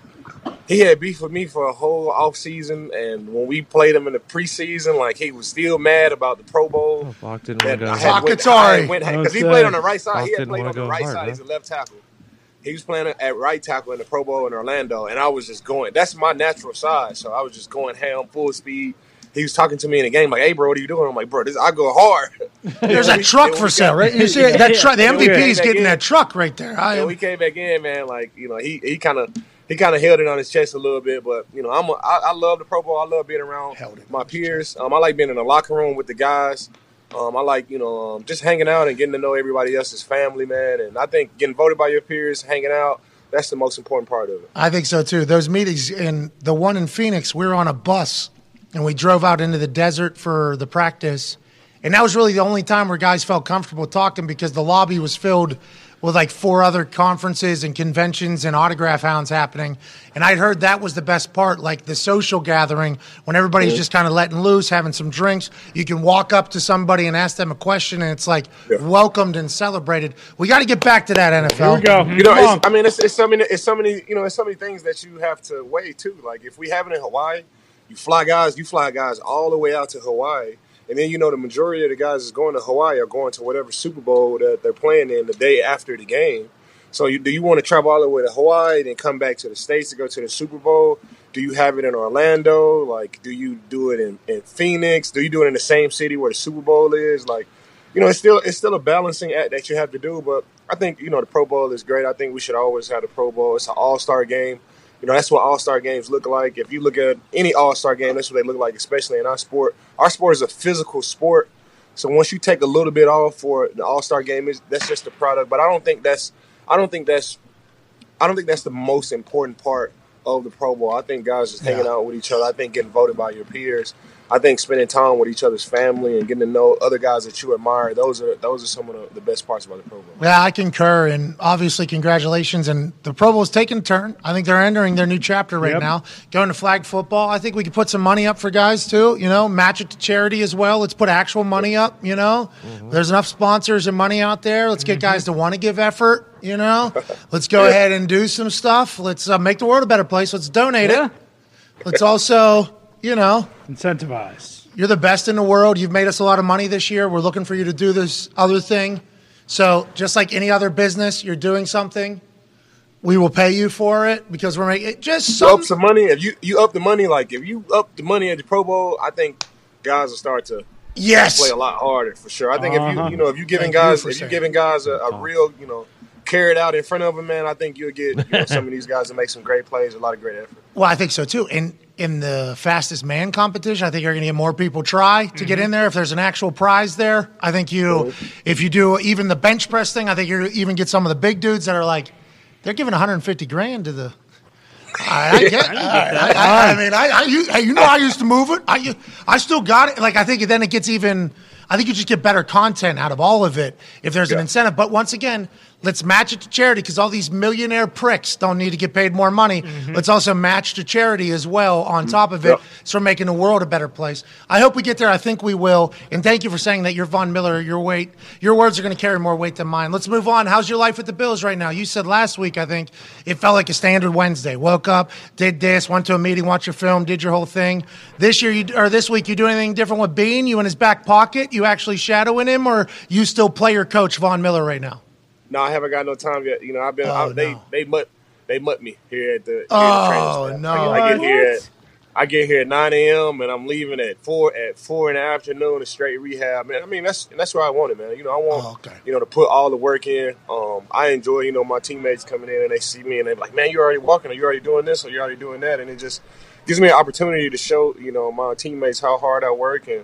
he had beef with me for a whole off season, and when we played him in the preseason, like he was still mad about the Pro Bowl. Oh, Bach didn't want that to I had went- Bakhtiari. I went because was he played on the right side. Bach He had played on the right hard, side. huh? He's a left tackle. He was playing at right tackle in the Pro Bowl in Orlando, and I was just going. That's my natural side, so I was just going ham, full speed. He was talking to me in the game, like, "Hey, bro, what are you doing?" I'm like, "Bro, this I go hard." *laughs* There's Yeah, that truck for sale, right? You see that *laughs* truck? The MVP is getting in. that truck right there. I Yeah, am. we came back in, man. Like you know, he he kind of he kind of held it on his chest a little bit, but you know, I'm a, I, I love the Pro Bowl. I love being around my peers. Um, I like being in the locker room with the guys. Um, I like you know um, just hanging out and getting to know everybody else's family, man. And I think getting voted by your peers, hanging out, that's the most important part of it. I think so too. Those meetings in the one in Phoenix, we were on a bus and we drove out into the desert for the practice. And that was really the only time where guys felt comfortable talking because the lobby was filled with like four other conferences and conventions and autograph hounds happening. And I'd heard that was the best part, like the social gathering when everybody's just kind of letting loose, having some drinks. You can walk up to somebody and ask them a question and it's like welcomed and celebrated. We got to get back to that NFL. Here we go. Mm-hmm. You know, it's, I mean, it's, it's so many, it's so many, you know, it's so many things that you have to weigh too. Like if we have it in Hawaii, you fly guys, you fly guys all the way out to Hawaii, and then you know the majority of the guys that's going to Hawaii are going to whatever Super Bowl that they're playing in the day after the game. So you, do you want to travel all the way to Hawaii, then come back to the states to go to the Super Bowl? Do you have it in Orlando? Like, do you do it in, in Phoenix? Do you do it in the same city where the Super Bowl is? Like, you know, it's still it's still a balancing act that you have to do. But I think you know the Pro Bowl is great. I think we should always have the Pro Bowl. It's an All Star game. You know, that's what All Star games look like. If you look at any All Star game, that's what they look like. Especially in our sport. Our sport is a physical sport. So once you take a little bit off for the All Star game, is that's just the product. But I don't think that's I don't think that's I don't think that's the most important part of the Pro Bowl. I think guys just hanging Yeah. out with each other. I think getting voted by your peers. I think spending time with each other's family and getting to know other guys that you admire. Those are those are some of the, the best parts about the Pro Bowl. Yeah, I concur, and obviously, congratulations. And the Pro Bowl is taking a turn. I think they're entering their new chapter right Yep. now, going to flag football. I think we could put some money up for guys too. You know, match it to charity as well. Let's put actual money up. You know, there's enough sponsors and money out there. Let's get guys to want to give effort. You know, *laughs* let's go ahead and do some stuff. Let's uh, make the world a better place. Let's donate Yeah. it. Let's also, you know, Incentivize. you're the best in the world. You've made us a lot of money this year. We're looking for you to do this other thing. So, just like any other business, you're doing something. We will pay you for it because we're making it just You up some. some money. If you you up the money, like if you up the money at the Pro Bowl, I think guys will start to Yes. play a lot harder for sure. I think if Uh-huh. you you know if you giving Thank guys for if you saying giving guys a, a real you know carried out in front of them, man, I think you'll get you know, *laughs* some of these guys to make some great plays, a lot of great effort. Well, I think so too. And in the fastest man competition, I think you're going to get more people try to get in there. If there's an actual prize there, I think you, if you do even the bench press thing, I think you're even get some of the big dudes that are like, they're giving 150 grand to the. I, I get. *laughs* I, I, I mean, I, I, you, you know, I used to move it. I, I still got it. Like, I think then it gets even. I think you just get better content out of all of it if there's an incentive. But once again, let's match it to charity because all these millionaire pricks don't need to get paid more money. Mm-hmm. Let's also match to charity as well on mm-hmm. top of it. Yep. So we're making the world a better place. I hope we get there. I think we will. And thank you for saying that you're Von Miller. Your weight, your words are going to carry more weight than mine. Let's move on. How's your life with the Bills right now? You said last week, I think it felt like a standard Wednesday. Woke up, did this, went to a meeting, watched your film, did your whole thing. This year, you, or this week, you do anything different with Bean? You in his back pocket? You actually shadowing him, or you still play your coach Von Miller right now? No, I haven't got no time yet. You know, I've been Oh, I, they no. they mutt they mutt me here at the, here at the Oh, no. staff. I, I get here at I get here at nine a.m. and I'm leaving at four at four in the afternoon to straight rehab. Man, I mean that's that's where I want it, man. You know, I want Oh, okay. you know to put all the work in. Um, I enjoy you know my teammates coming in and they see me and they're like, man, you're already walking, or you're already doing this, or you're already doing that, and it just gives me an opportunity to show you know my teammates how hard I work and.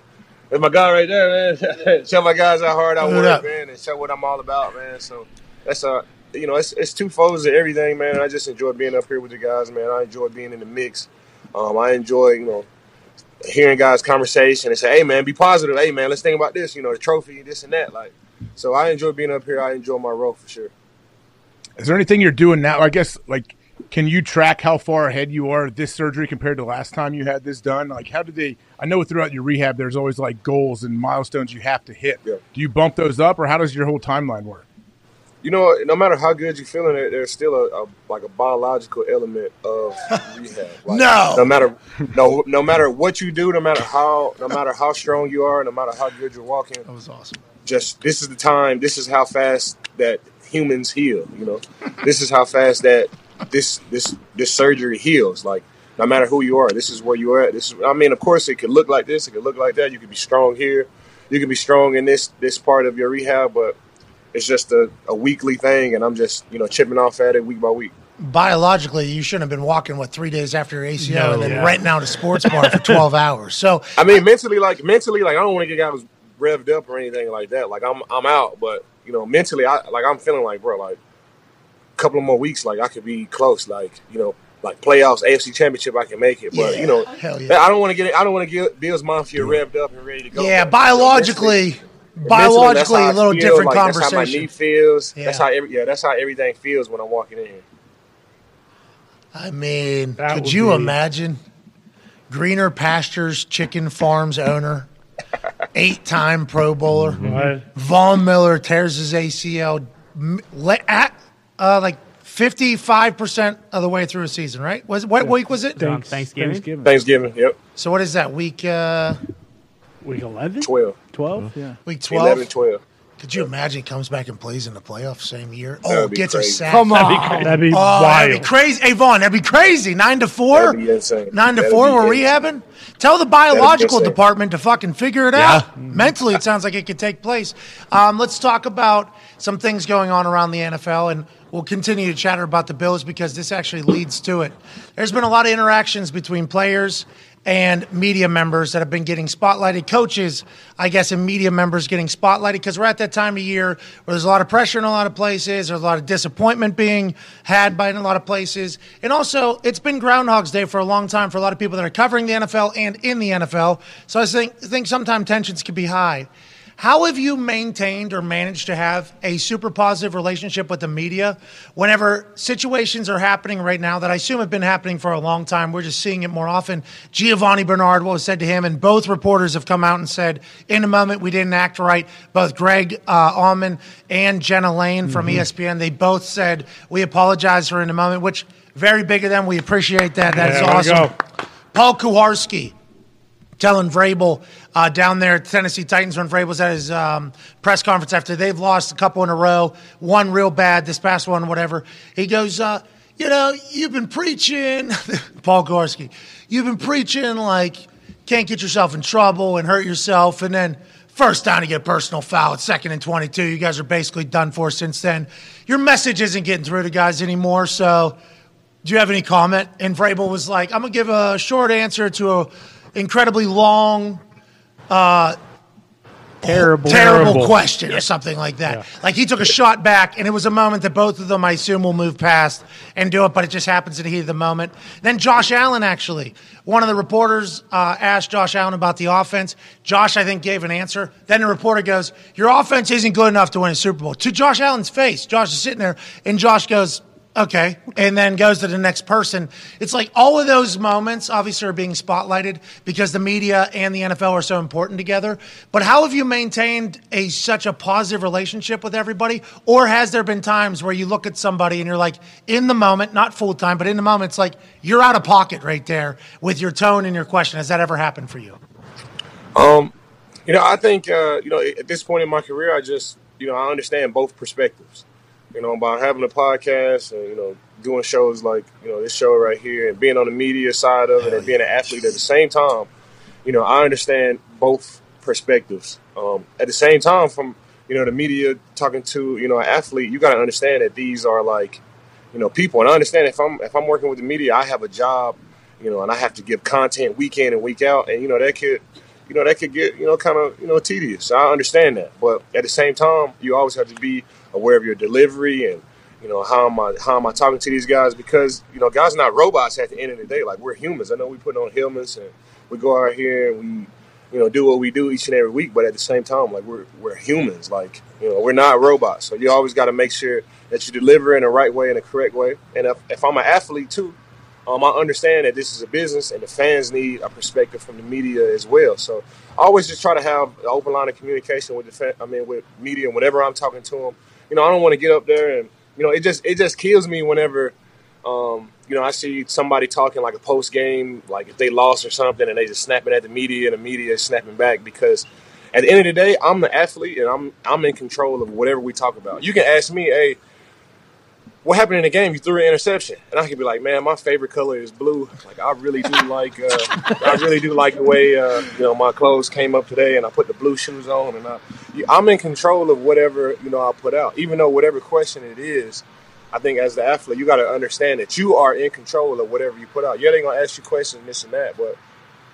There's my guy right there, man. *laughs* show my guys how hard I work, man, and show what I'm all about, man. So that's uh you know it's it's two folds of everything, man. I just enjoy being up here with the guys, man. I enjoy being in the mix. Um, I enjoy you know hearing guys' conversation and say, hey man, be positive. Hey man, let's think about this. You know the trophy, this and that. Like, so I enjoy being up here. I enjoy my role for sure. Is there anything you're doing now? I guess like can you track how far ahead you are at this surgery compared to last time you had this done? Like, how did they? I know throughout your rehab, there's always like goals and milestones you have to hit. Yeah. Do you bump those up, or how does your whole timeline work? You know, no matter how good you're feeling, there's still a, a like a biological element of *laughs* rehab. Like, No. no matter no no matter what you do, no matter how no matter how strong you are, no matter how good you're walking, That was awesome. just this is the time. This is how fast that humans heal. You know, this is how fast that this this this surgery heals. Like no matter who you are, this is where you are at. This is. I mean, of course, it could look like this. It could look like that. You could be strong here. You can be strong in this this part of your rehab, but it's just a, a weekly thing, and I'm just you know chipping off at it week by week. Biologically, you shouldn't have been walking what three days after your ACL No. and then Yeah. renting out a sports bar for twelve *laughs* hours. So I mean, mentally, like mentally, like I don't want to get guys revved up or anything like that. Like I'm I'm out, but you know, mentally, I like I'm feeling like bro, like a couple of more weeks, like I could be close. Like you know, like playoffs, AFC Championship, I can make it. But Yeah. you know, Hell yeah. I don't want to get it. I don't want to get Bills Mafia revved up and ready to go. yeah, But, biologically, biologically, a little feel, different like, That's how my knee feels. Yeah. That's how every, yeah, that's how everything feels when I'm walking in. I mean, That could you be- imagine greener pastures chicken farms owner, *laughs* eight-time Pro Bowler, What? Von Miller tears his ACL m- at uh, like fifty-five percent of the way through a season, right? Was what week was it? On Thanksgiving? Thanksgiving. Thanksgiving, yep, So what is that week? Uh, Week 11? 12, 12? Yeah. week 11, twelve. 12. Could you imagine he comes back and plays in the playoffs same year? That Oh, would be gets a crazy. sack. Come on. That'd be Oh, wild. that'd be crazy. Hey, Von, that'd be crazy. Nine to four. That'd be insane. Nine to That'd four. be We're insane. rehabbing. Tell the biological insane. department to fucking figure it out. Mentally, it sounds like it could take place. Um, let's talk about some things going on around the NFL, and we'll continue to chatter about the Bills because this actually leads to it. There's been a lot of interactions between players and media members that have been getting spotlighted. Coaches, I guess, and media members getting spotlighted because we're at that time of year where there's a lot of pressure in a lot of places. There's a lot of disappointment being had by in a lot of places. And also, it's been Groundhog's Day for a long time for a lot of people that are covering the NFL and in the NFL. So I think, think sometimes tensions can be high. How have you maintained or managed to have a super positive relationship with the media whenever situations are happening right now that I assume have been happening for a long time? We're just seeing it more often. Giovani Bernard, what was said to him, and both reporters have come out and said, in a moment, we didn't act right. Both Greg uh, Auman and Jenna Laine from E ESPN, they both said, we apologize for in a moment, which very big of them. We appreciate that. That is Yeah, to awesome. Paul Kuharsky telling Vrabel uh, down there at Tennessee Titans when Vrabel's at his um, press conference after they've lost a couple in a row, one real bad, this past one, whatever. He goes, uh, you know, you've been preaching, *laughs* Paul Kuharsky, you've been preaching like can't get yourself in trouble and hurt yourself, and then first down to get personal foul, it's second and 22. You guys are basically done for since then. Your message isn't getting through to guys anymore, so do you have any comment? And Vrabel was like, I'm going to give a short answer to a incredibly long, Terrible. terrible, Terrible. question or something like that. Like he took a shot back, and it was a moment that both of them, I assume, will move past and do it, but it just happens in the heat of the moment. Then Josh Allen, actually, one of the reporters uh, asked Josh Allen about the offense. Josh, I think, gave an answer. Then the reporter goes, Your offense isn't good enough to win a Super Bowl. To Josh Allen's face, Josh is sitting there, and Josh goes, Okay. And then goes to the next person. It's like all of those moments obviously are being spotlighted because the media and the NFL are so important together. But how have you maintained a such a positive relationship with everybody? Or has there been times where you look at somebody and you're like, in the moment, not full time, but in the moment, it's like you're out of pocket right there with your tone and your question. Has that ever happened for you? Um, you know, I think uh, you know at this point in my career, I just you know I understand both perspectives. You know, by having a podcast and you know doing shows like you know this show right here and being on the media side of it and being an athlete at the same time, you know, I understand both perspectives. Um, at the same time, from you know the media talking to you know an athlete, you got to understand that these are like you know people, and I understand if I'm if I'm working with the media, I have a job, you know, and I have to give content week in and week out, and you know that could you know that could get you know kind of you know tedious. I understand that, but at the same time, you always have to be aware of your delivery and you know how am I how am I talking to these guys because you know guys are not robots at the end of the day. Like we're humans. I know we put on helmets and we go out here and we you know, do what we do each and every week. But at the same time, like we're we're humans. Like you know, we're not robots. So you always got to make sure that you deliver in the right way, in the correct way. And if, if I'm an athlete too, um, I understand that this is a business and the fans need a perspective from the media as well. So I always just try to have an open line of communication with the fan, I mean with media and whenever I'm talking to them. You know, I don't want to get up there and you know it just it just kills me whenever um, you know I see somebody talking like a post game like if they lost or something and they just snapping at the media and the media is snapping back because at the end of the day I'm the athlete and I'm I'm in control of whatever we talk about. You can ask me, hey what happened in the game? You threw an interception, and I could be like, man, my favorite color is blue. Like I really do *laughs* like, uh, I really do like the way uh, you know my clothes came up today, and I put the blue shoes on, and I, I'm in control of whatever you know I put out. Even though whatever question it is, I think as the athlete, you got to understand that you are in control of whatever you put out. Yeah, they're gonna ask you questions, this and that, but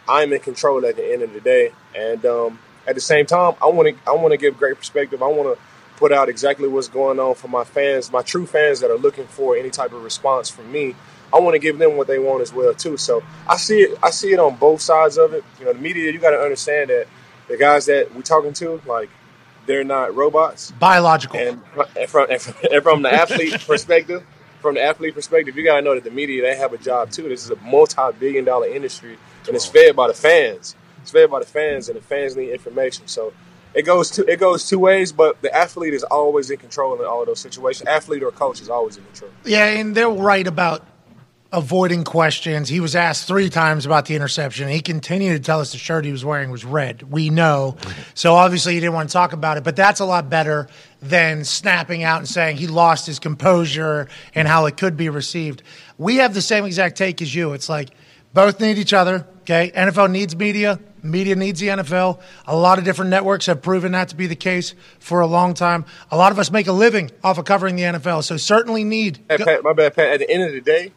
I'm in control at the end of the day, and um, at the same time, I want to I want to give great perspective. I want to put out exactly what's going on for my fans, my true fans that are looking for any type of response from me. I want to give them what they want as well too. So I see it. I see it on both sides of it. You know, the media. You got to understand that the guys that we're talking to, like, they're not robots. Biological. And, and from and from, and from the athlete *laughs* perspective, from the athlete perspective, you got to know that the media they have a job too. This is a multi-billion-dollar industry, and it's fed by the fans. It's fed by the fans, and the fans need information. So it goes two it goes two ways, but the athlete is always in control in all of those situations. Athlete or coach is always in control. Yeah, and they're right about avoiding questions. He was asked three times about the interception. He continued to tell us the shirt he was wearing was red. We know. So obviously he didn't want to talk about it, but that's a lot better than snapping out and saying he lost his composure and how it could be received. We have the same exact take as you. It's like both need each other. Okay. NFL needs media. Media needs the NFL. A lot of different networks have proven that to be the case for a long time. A lot of us make a living off of covering the NFL, so certainly need. Hey, Pat, my bad, Pat. At the end of the day,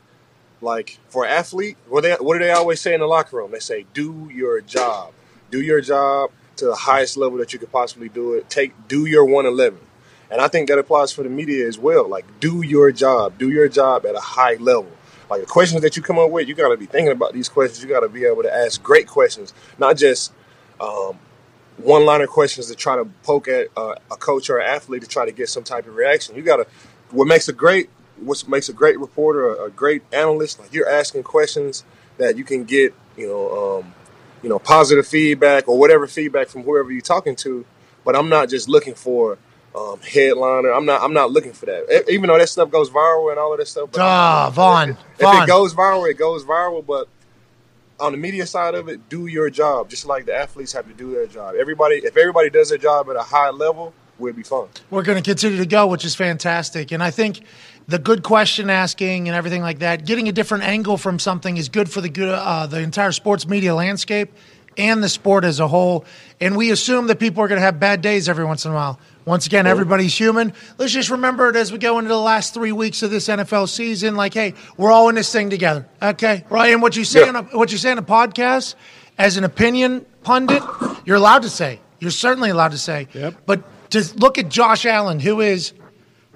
like for athlete, what they what do they always say in the locker room? They say, "Do your job. Do your job to the highest level that you could possibly do it. Take do your one eleven." And I think that applies for the media as well. Like, do your job. Do your job at a high level. Like the questions that you come up with, you got to be thinking about these questions. You got to be able to ask great questions, not just um, one-liner questions to try to poke at uh, a coach or an athlete to try to get some type of reaction. You got to. What makes a great what makes a great reporter, a, a, great analyst, like you're asking questions that you can get, you know, um, you know, positive feedback or whatever feedback from whoever you're talking to. But I'm not just looking for um, headliner. I'm not. I'm not looking for that. Even though that stuff goes viral and all of that stuff. Ah, Von. If, Von. if it goes viral, it goes viral. But on the media side of it, do your job, just like the athletes have to do their job. Everybody, if everybody does their job at a high level, we'll be fun. We're going to continue to go, which is fantastic. And I think the good question asking and everything like that, getting a different angle from something is good for the good uh, the entire sports media landscape and the sport as a whole. And we assume that people are going to have bad days every once in a while. Once again, everybody's human. Let's just remember it as we go into the last three weeks of this NFL season. Like, hey, we're all in this thing together. Okay, Ryan, what you say, yeah. on a, what you say in a podcast, as an opinion pundit, you're allowed to say. You're certainly allowed to say. Yep. But to look at Josh Allen, who is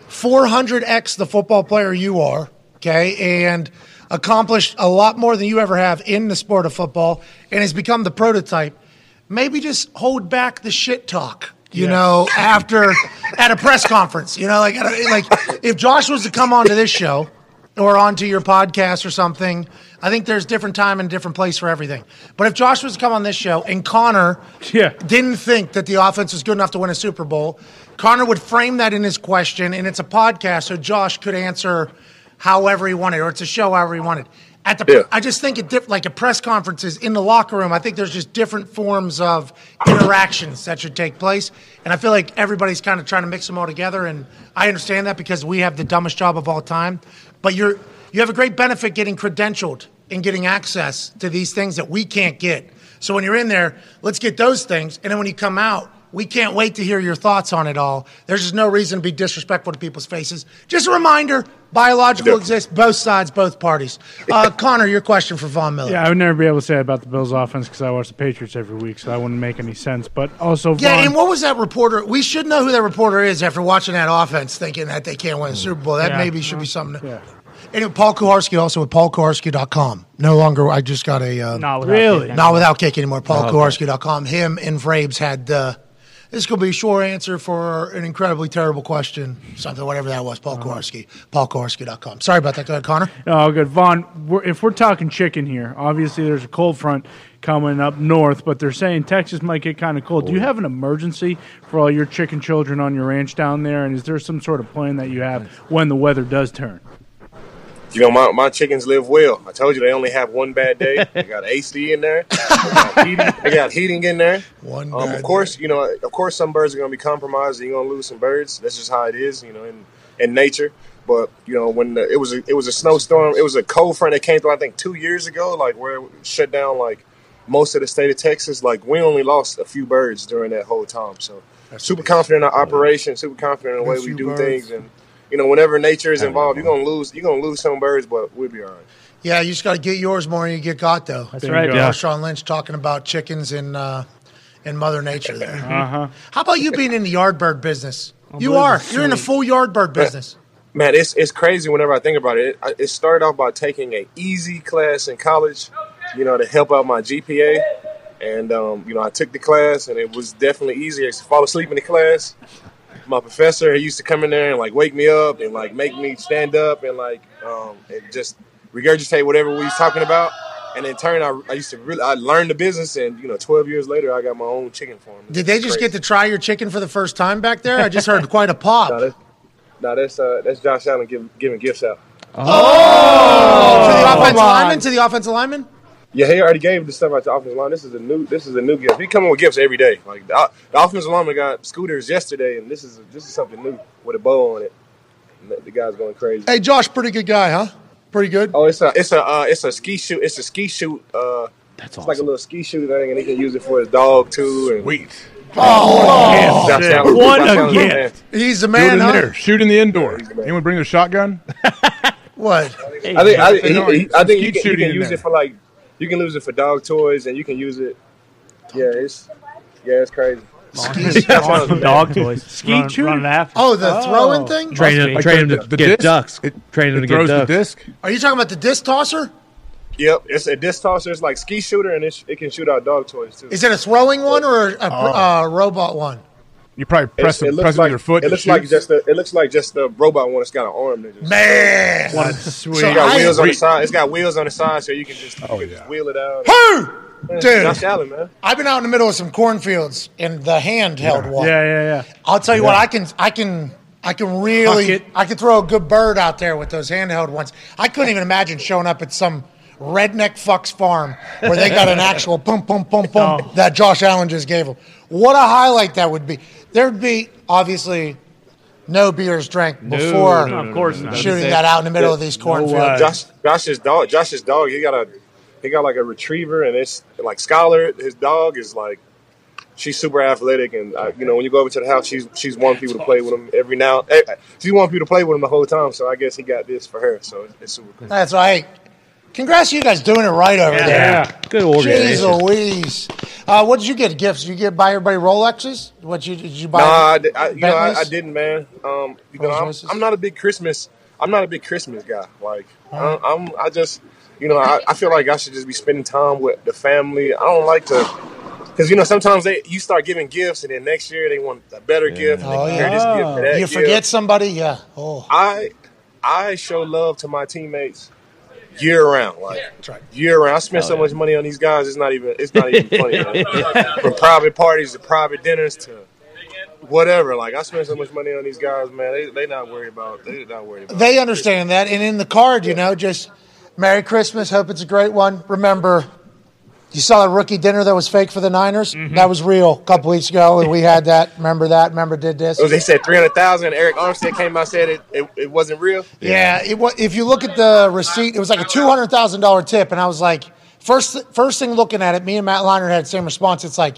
400x the football player you are, okay, and accomplished a lot more than you ever have in the sport of football, and has become the prototype. Maybe just hold back the shit talk you yes. know, after at a press conference. You know, like like if Josh was to come onto this show or onto your podcast or something, I think there's different time and different place for everything. But if Josh was to come on this show and Connor yeah. didn't think that the offense was good enough to win a Super Bowl, Connor would frame that in his question, and it's a podcast, so Josh could answer however he wanted, or it's a show however he wanted. At the, yeah. I just think it diff, like a press conferences in the locker room. I think there's just different forms of interactions that should take place, and I feel like everybody's kind of trying to mix them all together. And I understand that because we have the dumbest job of all time, but you're you have a great benefit getting credentialed and getting access to these things that we can't get. So when you're in there, let's get those things, and then when you come out, we can't wait to hear your thoughts on it all. There's just no reason to be disrespectful to people's faces. Just a reminder biological exists, both sides, both parties. Uh, *laughs* Connor, your question for Von Miller. Yeah, I would never be able to say about the Bills offense because I watch the Patriots every week, so that wouldn't make any sense. But also, Von, yeah, and what was that reporter? We should know who that reporter is after watching that offense, thinking that they can't win a Super Bowl. That yeah, maybe should be something. To, yeah. Anyway, Paul Kuharsky also at paulkuharsky.com. No longer, I just got a. Uh, Not without Really? getting- Not without kick anymore. PaulKuharsky.com. Him and Vrabes had. Uh, this is going to be a short answer for an incredibly terrible question. Something, whatever that was. Paul uh-huh. Kuharsky. PaulKuharsky.com. Sorry about that. Go ahead, Connor. Oh, good. Von, we're, if we're talking chicken here, obviously there's a cold front coming up north, but they're saying Texas might get kind of cold. Do you oh. have an emergency for all your chicken children on your ranch down there? And is there some sort of plan that you have when the weather does turn? You know, my, my chickens live well. I told you they only have one bad day. They got *laughs* AC in there. They got heating, they got heating in there. One Um, of course, you know, of course, some birds are going to be compromised. You're going to lose some birds. That's just how it is, you know, in, in nature. But you know, when the, it was a, it was a snowstorm, it was a cold front that came through. I think two years ago, like where it shut down like most of the state of Texas. Like we only lost a few birds during that whole time. So super confident in our operation, super confident in the way we do birds. things, and you know, whenever nature is involved, you're gonna lose. You're gonna lose some birds, but we'll be all right. Yeah, you just got to get yours more than you get got, though. That's right. Bingo. Marshawn Lynch talking about chickens and uh, and Mother Nature there. *laughs* Uh huh. How about you being in the yard bird business? You are. You're in the full yard bird business. Man, it's it's crazy whenever I think about it. It, it started off by taking a easy class in college, you know, to help out my GPA, and um, you know, I took the class, and it was definitely easier. I to fall asleep in the class. My professor he used to come in there and like wake me up and like make me stand up and like um, and just regurgitate whatever we was talking about. And in turn, I, I used to really I learned the business, and you know, 12 years later, I got my own chicken farm. Did they just Crazy. get to try your chicken for the first time back there? I just heard *laughs* quite a pop. No, that's, no, that's uh, that's Josh Allen giving giving gifts out. Oh, to the offensive lineman. To the offensive lineman. Yeah, he already gave the stuff out to the offensive line. This is a new. This is a new gift. He coming with gifts every day. Like the, the offensive lineman got scooters yesterday, and this is this is something new with a bow on it. And the, the guy's going crazy. Hey, Josh, pretty good guy, huh? Pretty good. Oh, it's a it's a uh, it's a ski shoot. It's a ski shoot. Uh, That's it's like a little ski shoot thing, and he can use it for his dog too. And Wait. Josh shit. Allen- What Josh a gift. man. He's the Shoot man, in huh? there. Shoot in the indoor. Anyone bring their shotgun? *laughs* What? I think I, Hey, no, he, he, I think you can, you shooting can use there. it for like you can use it for dog toys, and you can use it. Yeah, it's yeah, it's crazy. Awesome dog toys. Ski Run- shooter? after. Oh, the throwing thing? Train him, Must be. train him to the get disc? ducks. It- train him It to get throws the ducks. disc. Are you talking about the disc tosser? Yep, it's a disc tosser. It's like ski shooter, and it, it can shoot out dog toys too. Is it a throwing one or a, a uh, robot one? You probably press, It's- the, press it with your foot. It looks shoot. like just the. It looks like just the robot one. It's got an arm. That just, Man. That's *laughs* sweet. So it's got I- wheels on the side. It's got wheels on the side, so you can just, you Oh, can yeah. just wheel it out. Who? Yeah, Dude. Josh Allen, man. I've been out in the middle of some cornfields in the handheld one. yeah, yeah, yeah. I'll tell you what, I can, I can, I can really, I can throw a good bird out there with those handheld ones. I couldn't even imagine showing up at some redneck fucks farm where they got an *laughs* actual boom, boom, boom, boom Oh. that Josh Allen just gave them. What a highlight that would be! There'd be obviously no beers drank before no, of course not. shooting that out in the middle of these cornfields. way. Josh, Josh's dog. Josh's dog. He got a, he got like a retriever, and it's like Scholar. His dog is like, she's super athletic, and uh, you know when you go over to the house, she's she's wanting people to play with him every now. eh, She wants people to play with him the whole time. So I guess he got this for her. So it's, it's super cool. That's right. Congrats, you guys doing it right over there. Yeah. Good Jeez organization. Louise. Uh, what did you get? Gifts? You get buy everybody Rolexes? What you did you buy? No, I, I, you know, I, I didn't, man. Um, you know, I'm, I'm not a big Christmas. I'm not a big Christmas guy. Like, I, I'm, I just, you know, I, I feel like I should just be spending time with the family. I don't like to, because you know, sometimes they you start giving gifts, and then next year they want a better gift. And Oh, they yeah. this gift to that You gift. forget somebody? Yeah. Oh, I, I show love to my teammates year round. Like right. year round. I spend so oh, much money on these guys. It's not even. It's not even funny. *laughs* man. From private parties to private dinners to whatever. Like I spend so much money on these guys, man. They they not worried about. They not worried about. they understand that, and in the card, you know, just Merry Christmas. Hope it's a great one. Remember, you saw the rookie dinner that was fake for the Niners. Mm-hmm. That was real a couple weeks ago, and we had that. Remember that? Remember did this? It was- they said three hundred thousand. Arik Armstead came out and said it, it. It wasn't real. Yeah, it was, if you look at the receipt, it was like a two hundred thousand dollar tip, and I was like, first first thing looking at it, me and Matt Liner had the same response. It's like,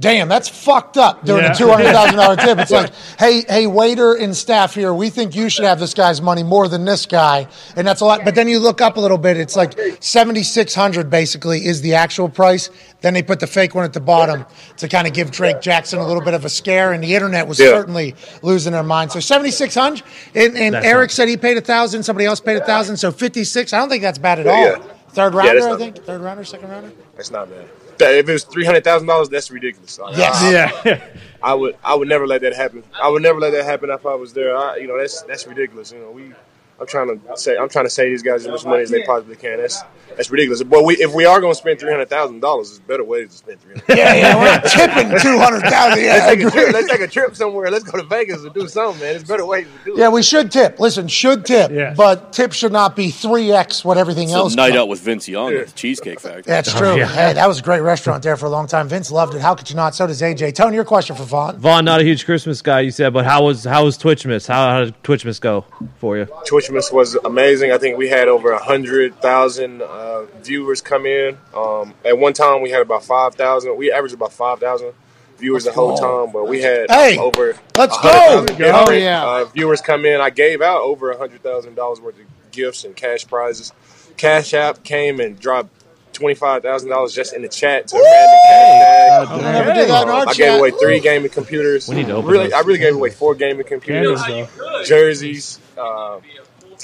Damn, that's fucked up during Yeah. a two hundred thousand dollar *laughs* tip. It's like, hey, hey, waiter and staff here, we think you should have this guy's money more than this guy, and that's a lot. But then you look up a little bit, it's like seventy six hundred basically is the actual price. Then they put the fake one at the bottom to kind of give Drake Jackson a little bit of a scare, and the internet was Yeah. certainly losing their mind. So seventy six hundred, and, and Arik not- said he paid a thousand, somebody else paid a thousand, so fifty six. I don't think that's bad at all. Yeah. Third rounder, that's I not- think. Third rounder, second rounder. It's not bad. That- If it was three hundred thousand dollars, that's ridiculous. Like, Yes. I, Yeah. I would I would never let that happen. I would never let that happen if I was there. I, you know, that's that's ridiculous. You know, we I'm trying to say I'm trying to save these guys as much money as they possibly can. That's that's ridiculous. But we if we are going to spend three hundred thousand dollars, there's better ways to spend three hundred. Yeah, yeah, we're not tipping *laughs* two hundred thousand. Yeah, Let's take, a trip, let's take a trip somewhere. Let's go to Vegas and do something, man. There's better ways to do it. Yeah, we should tip. Listen, should tip, Yes. but tip should not be three x what everything It's else. a night costs. out with Vince Young at the Cheesecake Factory. That's oh, true. Hey, that was a great restaurant there for a long time. Vince loved it. How could you not? So does AJ. Tony, your question for Von. Von, not a huge Christmas guy, you said, but how was how was Twitchmas? How, how did Twitchmas go for you? Twitchmas was amazing. I think we had over a hundred thousand uh, viewers come in. Um, at one time, we had about five thousand. We averaged about five thousand viewers the whole time, but we had Hey, over let's go. different, Oh, yeah. uh, viewers come in. I gave out over a hundred thousand dollars worth of gifts and cash prizes. Cash App came and dropped. Twenty-five thousand dollars just in the chat to a random cash tag. Never did that in our I chat. gave away three gaming computers. We need to open really, those. I really gave away four gaming computers, jerseys, uh,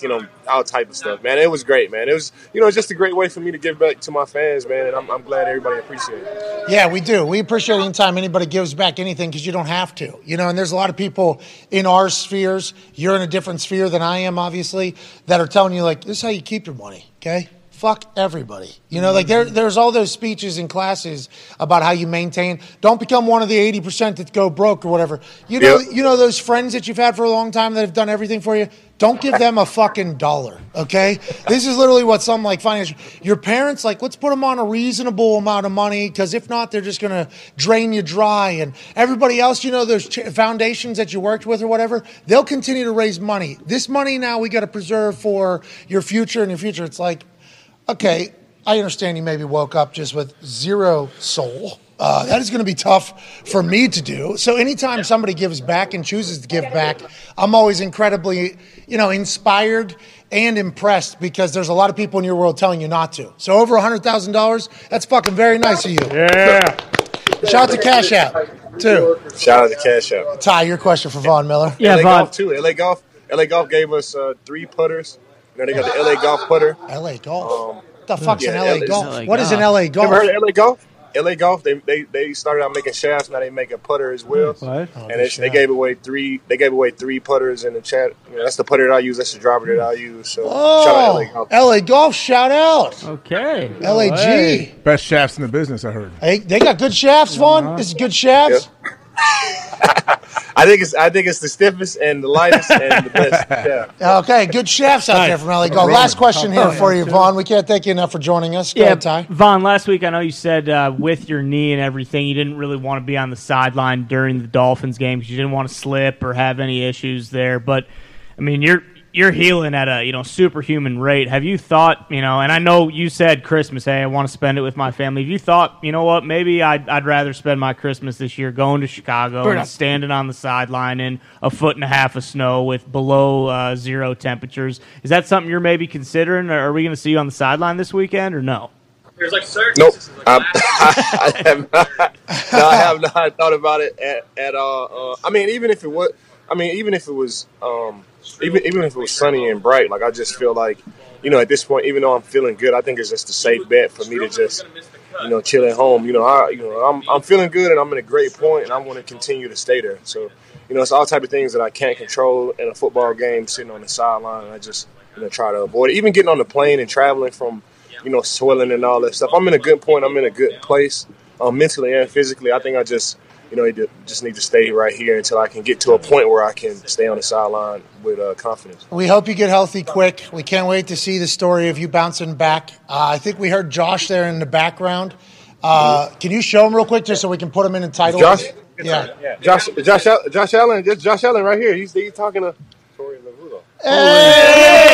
you know, all type of stuff, man. It was great, man. It was, you know, just a great way for me to give back to my fans, man. And I'm, I'm glad everybody appreciated it. Yeah, we do. We appreciate anytime anybody gives back anything because you don't have to. You know, and there's a lot of people in our spheres, you're in a different sphere than I am, obviously, that are telling you, like, this is how you keep your money, okay? Fuck everybody. You know, like there, there's all those speeches in classes about how you maintain. Don't become one of the 80% that go broke or whatever. You know, Yep. you know those friends that you've had for a long time that have done everything for you? Don't give them a fucking dollar, okay? This is literally what some like financial. Your parents like, let's put them on a reasonable amount of money because if not, they're just gonna drain you dry. And everybody else, you know, those ch- foundations that you worked with or whatever, they'll continue to raise money. This money now we got to preserve for your future and your future. It's like, okay, I understand you maybe woke up just with zero soul. Uh, that is going to be tough for me to do. So anytime somebody gives back and chooses to give back, I'm always incredibly, you know, inspired and impressed because there's a lot of people in your world telling you not to. So over hundred thousand dollars, that's fucking very nice of you. Yeah. Shout out to Cash App too. Shout out to Cash App. Ty, your question for Von Miller. Yeah, LA Vaughn. Golf too. LA Golf. LA Golf gave us uh, three putters. You know, they got the LA Golf putter. LA Golf. what the fuck's yeah, an LA LA Golf? LA What is an LA Golf? ever heard of LA Golf? LA Golf. They, they they started out making shafts. Now they make a putter as well. What? Oh, and they, they gave away three. They gave away three putters in the chat. You know, that's the putter that I use. That's the driver that I use. So shout out Oh, LA Golf. LA Golf, shout out. Okay. LAG. Best shafts in the business, I heard. Hey, they got good shafts, Von. This is good shafts. *laughs* I think it's I think it's the stiffest and the lightest and the best. *laughs* Yeah. Okay, good shafts out there from LA Golf. Last question here for you, Von. We can't thank you enough for joining us. Go Yeah, ahead, Ty. Von. Last week, I know you said uh, with your knee and everything, you didn't really want to be on the sideline during the Dolphins game because you didn't want to slip or have any issues there. But I mean, you're you're healing at a you know superhuman rate. Have you thought you know? And I know you said Christmas. Hey, I want to spend it with my family. Have you thought you know what? Maybe I'd I'd rather spend my Christmas this year going to Chicago and standing on the sideline in a foot and a half of snow with below uh, zero temperatures. Is that something you're maybe considering? Or are we going to see you on the sideline this weekend or no? There's like certain Nope. instances, like I, last- *laughs* I, have not. No, I have not thought about it at, at all. Uh, I mean, even if it was, I mean, even if it was, um, even even if it was sunny and bright, like I just feel like, you know, at this point, even though I'm feeling good, I think it's just a safe bet for me to just, you know, chill at home. You know, I, you know, I'm I'm feeling good and I'm in a great point, and I want to continue to stay there. So, you know, it's all type of things that I can't control in a football game, sitting on the sideline. I just, you know, try to avoid it. Even getting on the plane and traveling from, you know, swelling and all that stuff. I'm in a good point. I'm in a good place, um, mentally and physically. I think I just, you know, need to, just need to stay right here until I can get to a point where I can stay on the sideline with uh, confidence. We hope you get healthy quick. We can't wait to see the story of you bouncing back. Uh, I think we heard Josh there in the background. Uh, can you show him real quick just so we can put him in the title? Josh? Yeah. Josh, Josh, Josh Allen, just Josh Allen right here. He's, he's talking to. Tori Larulo. Hey!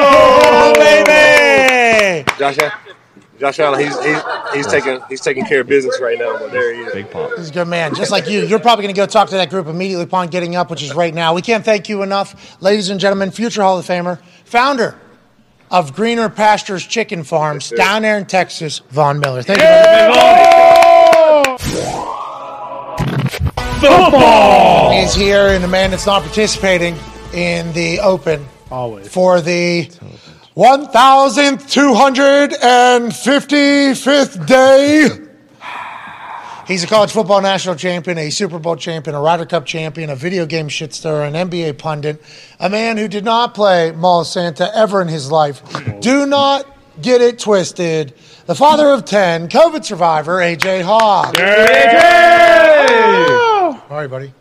Oh, baby! Josh, Allen- Josh Allen, he's he's he's taking he's taking care of business right now. But there he is. Big pop. He's a good man, just like you. You're probably going to go talk to that group immediately upon getting up, which is right now. We can't thank you enough, ladies and gentlemen. Future Hall of Famer, founder of Greener Pastures Chicken Farms down there in Texas, Von Miller. Thank you. Football. He's here, and the man that's not participating in the Open Always. for the 1,255th day. He's a college football national champion, a Super Bowl champion, a Ryder Cup champion, a video game shit stirrer, an NBA pundit, a man who did not play Mall Santa ever in his life. Do not get it twisted. The father of 10, COVID survivor, AJ Hawk. All right, buddy.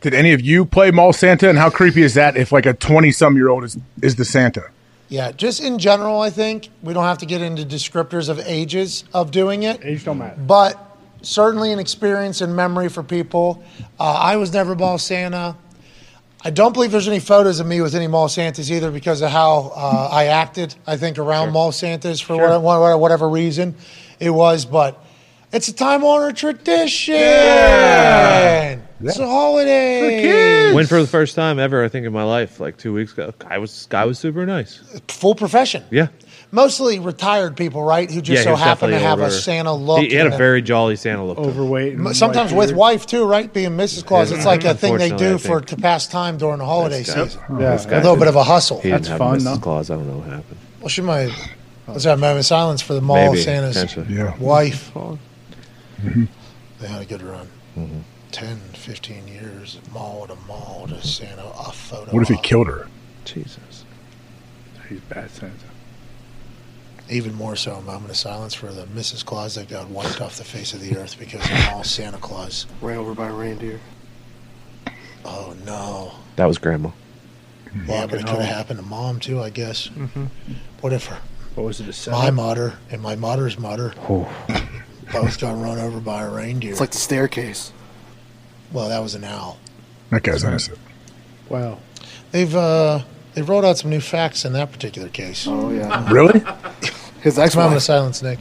Did any of you play Mall Santa? And how creepy is that if like a 20 some year old is, is the Santa? Yeah, just in general, I think we don't have to get into descriptors of ages of doing it. Age don't matter. but certainly an experience and memory for people. Uh, I was never Mall Santa. I don't believe there's any photos of me with any Mall Santas either because of how uh, I acted, I think, around Mall Santas for whatever, whatever, whatever reason it was. But it's a time honored tradition. It's a holiday. Went for the first time ever, I think, in my life, like two weeks ago. Guy was guy was super nice. Full profession. Yeah, Mostly retired people, right? Who just yeah. he so was happen to definitely have a older. Santa look. He, he had a very jolly Santa look. to him. Overweight. and Sometimes white with beard. wife too, right? Being Mrs. Claus, it's like a thing they do Unfortunately, I for think- to pass time during the holiday This guy- season. Yeah. this guy A little bit of a hustle. He That's didn't have fun, Mrs. though. Claus. I don't know what happened. Well, she might. Let's have a moment of silence for the mall Maybe, Santa's potentially. Yeah. wife. Mm-hmm. They had a good run. Mm-hmm. 10, 15 years, mall to mall to Santa, a photo. What if he op. killed her? Jesus. He's bad Santa. Even more so, a moment of silence for the Mrs. Claus that got wiped off the face of the earth because of all Santa Claus. Ran over by a reindeer. Oh no. That was grandma. Yeah, but it could have happened to mom too, I guess. What if her, What was it? A my mother and my mother's mother Oh, both got run over by a reindeer? It's like the staircase. Well, that was an owl. That guy's innocent. Wow. They've uh, they've rolled out some new facts in that particular case. Oh yeah. Really? His Next moment of ex-wife. silence, Nick.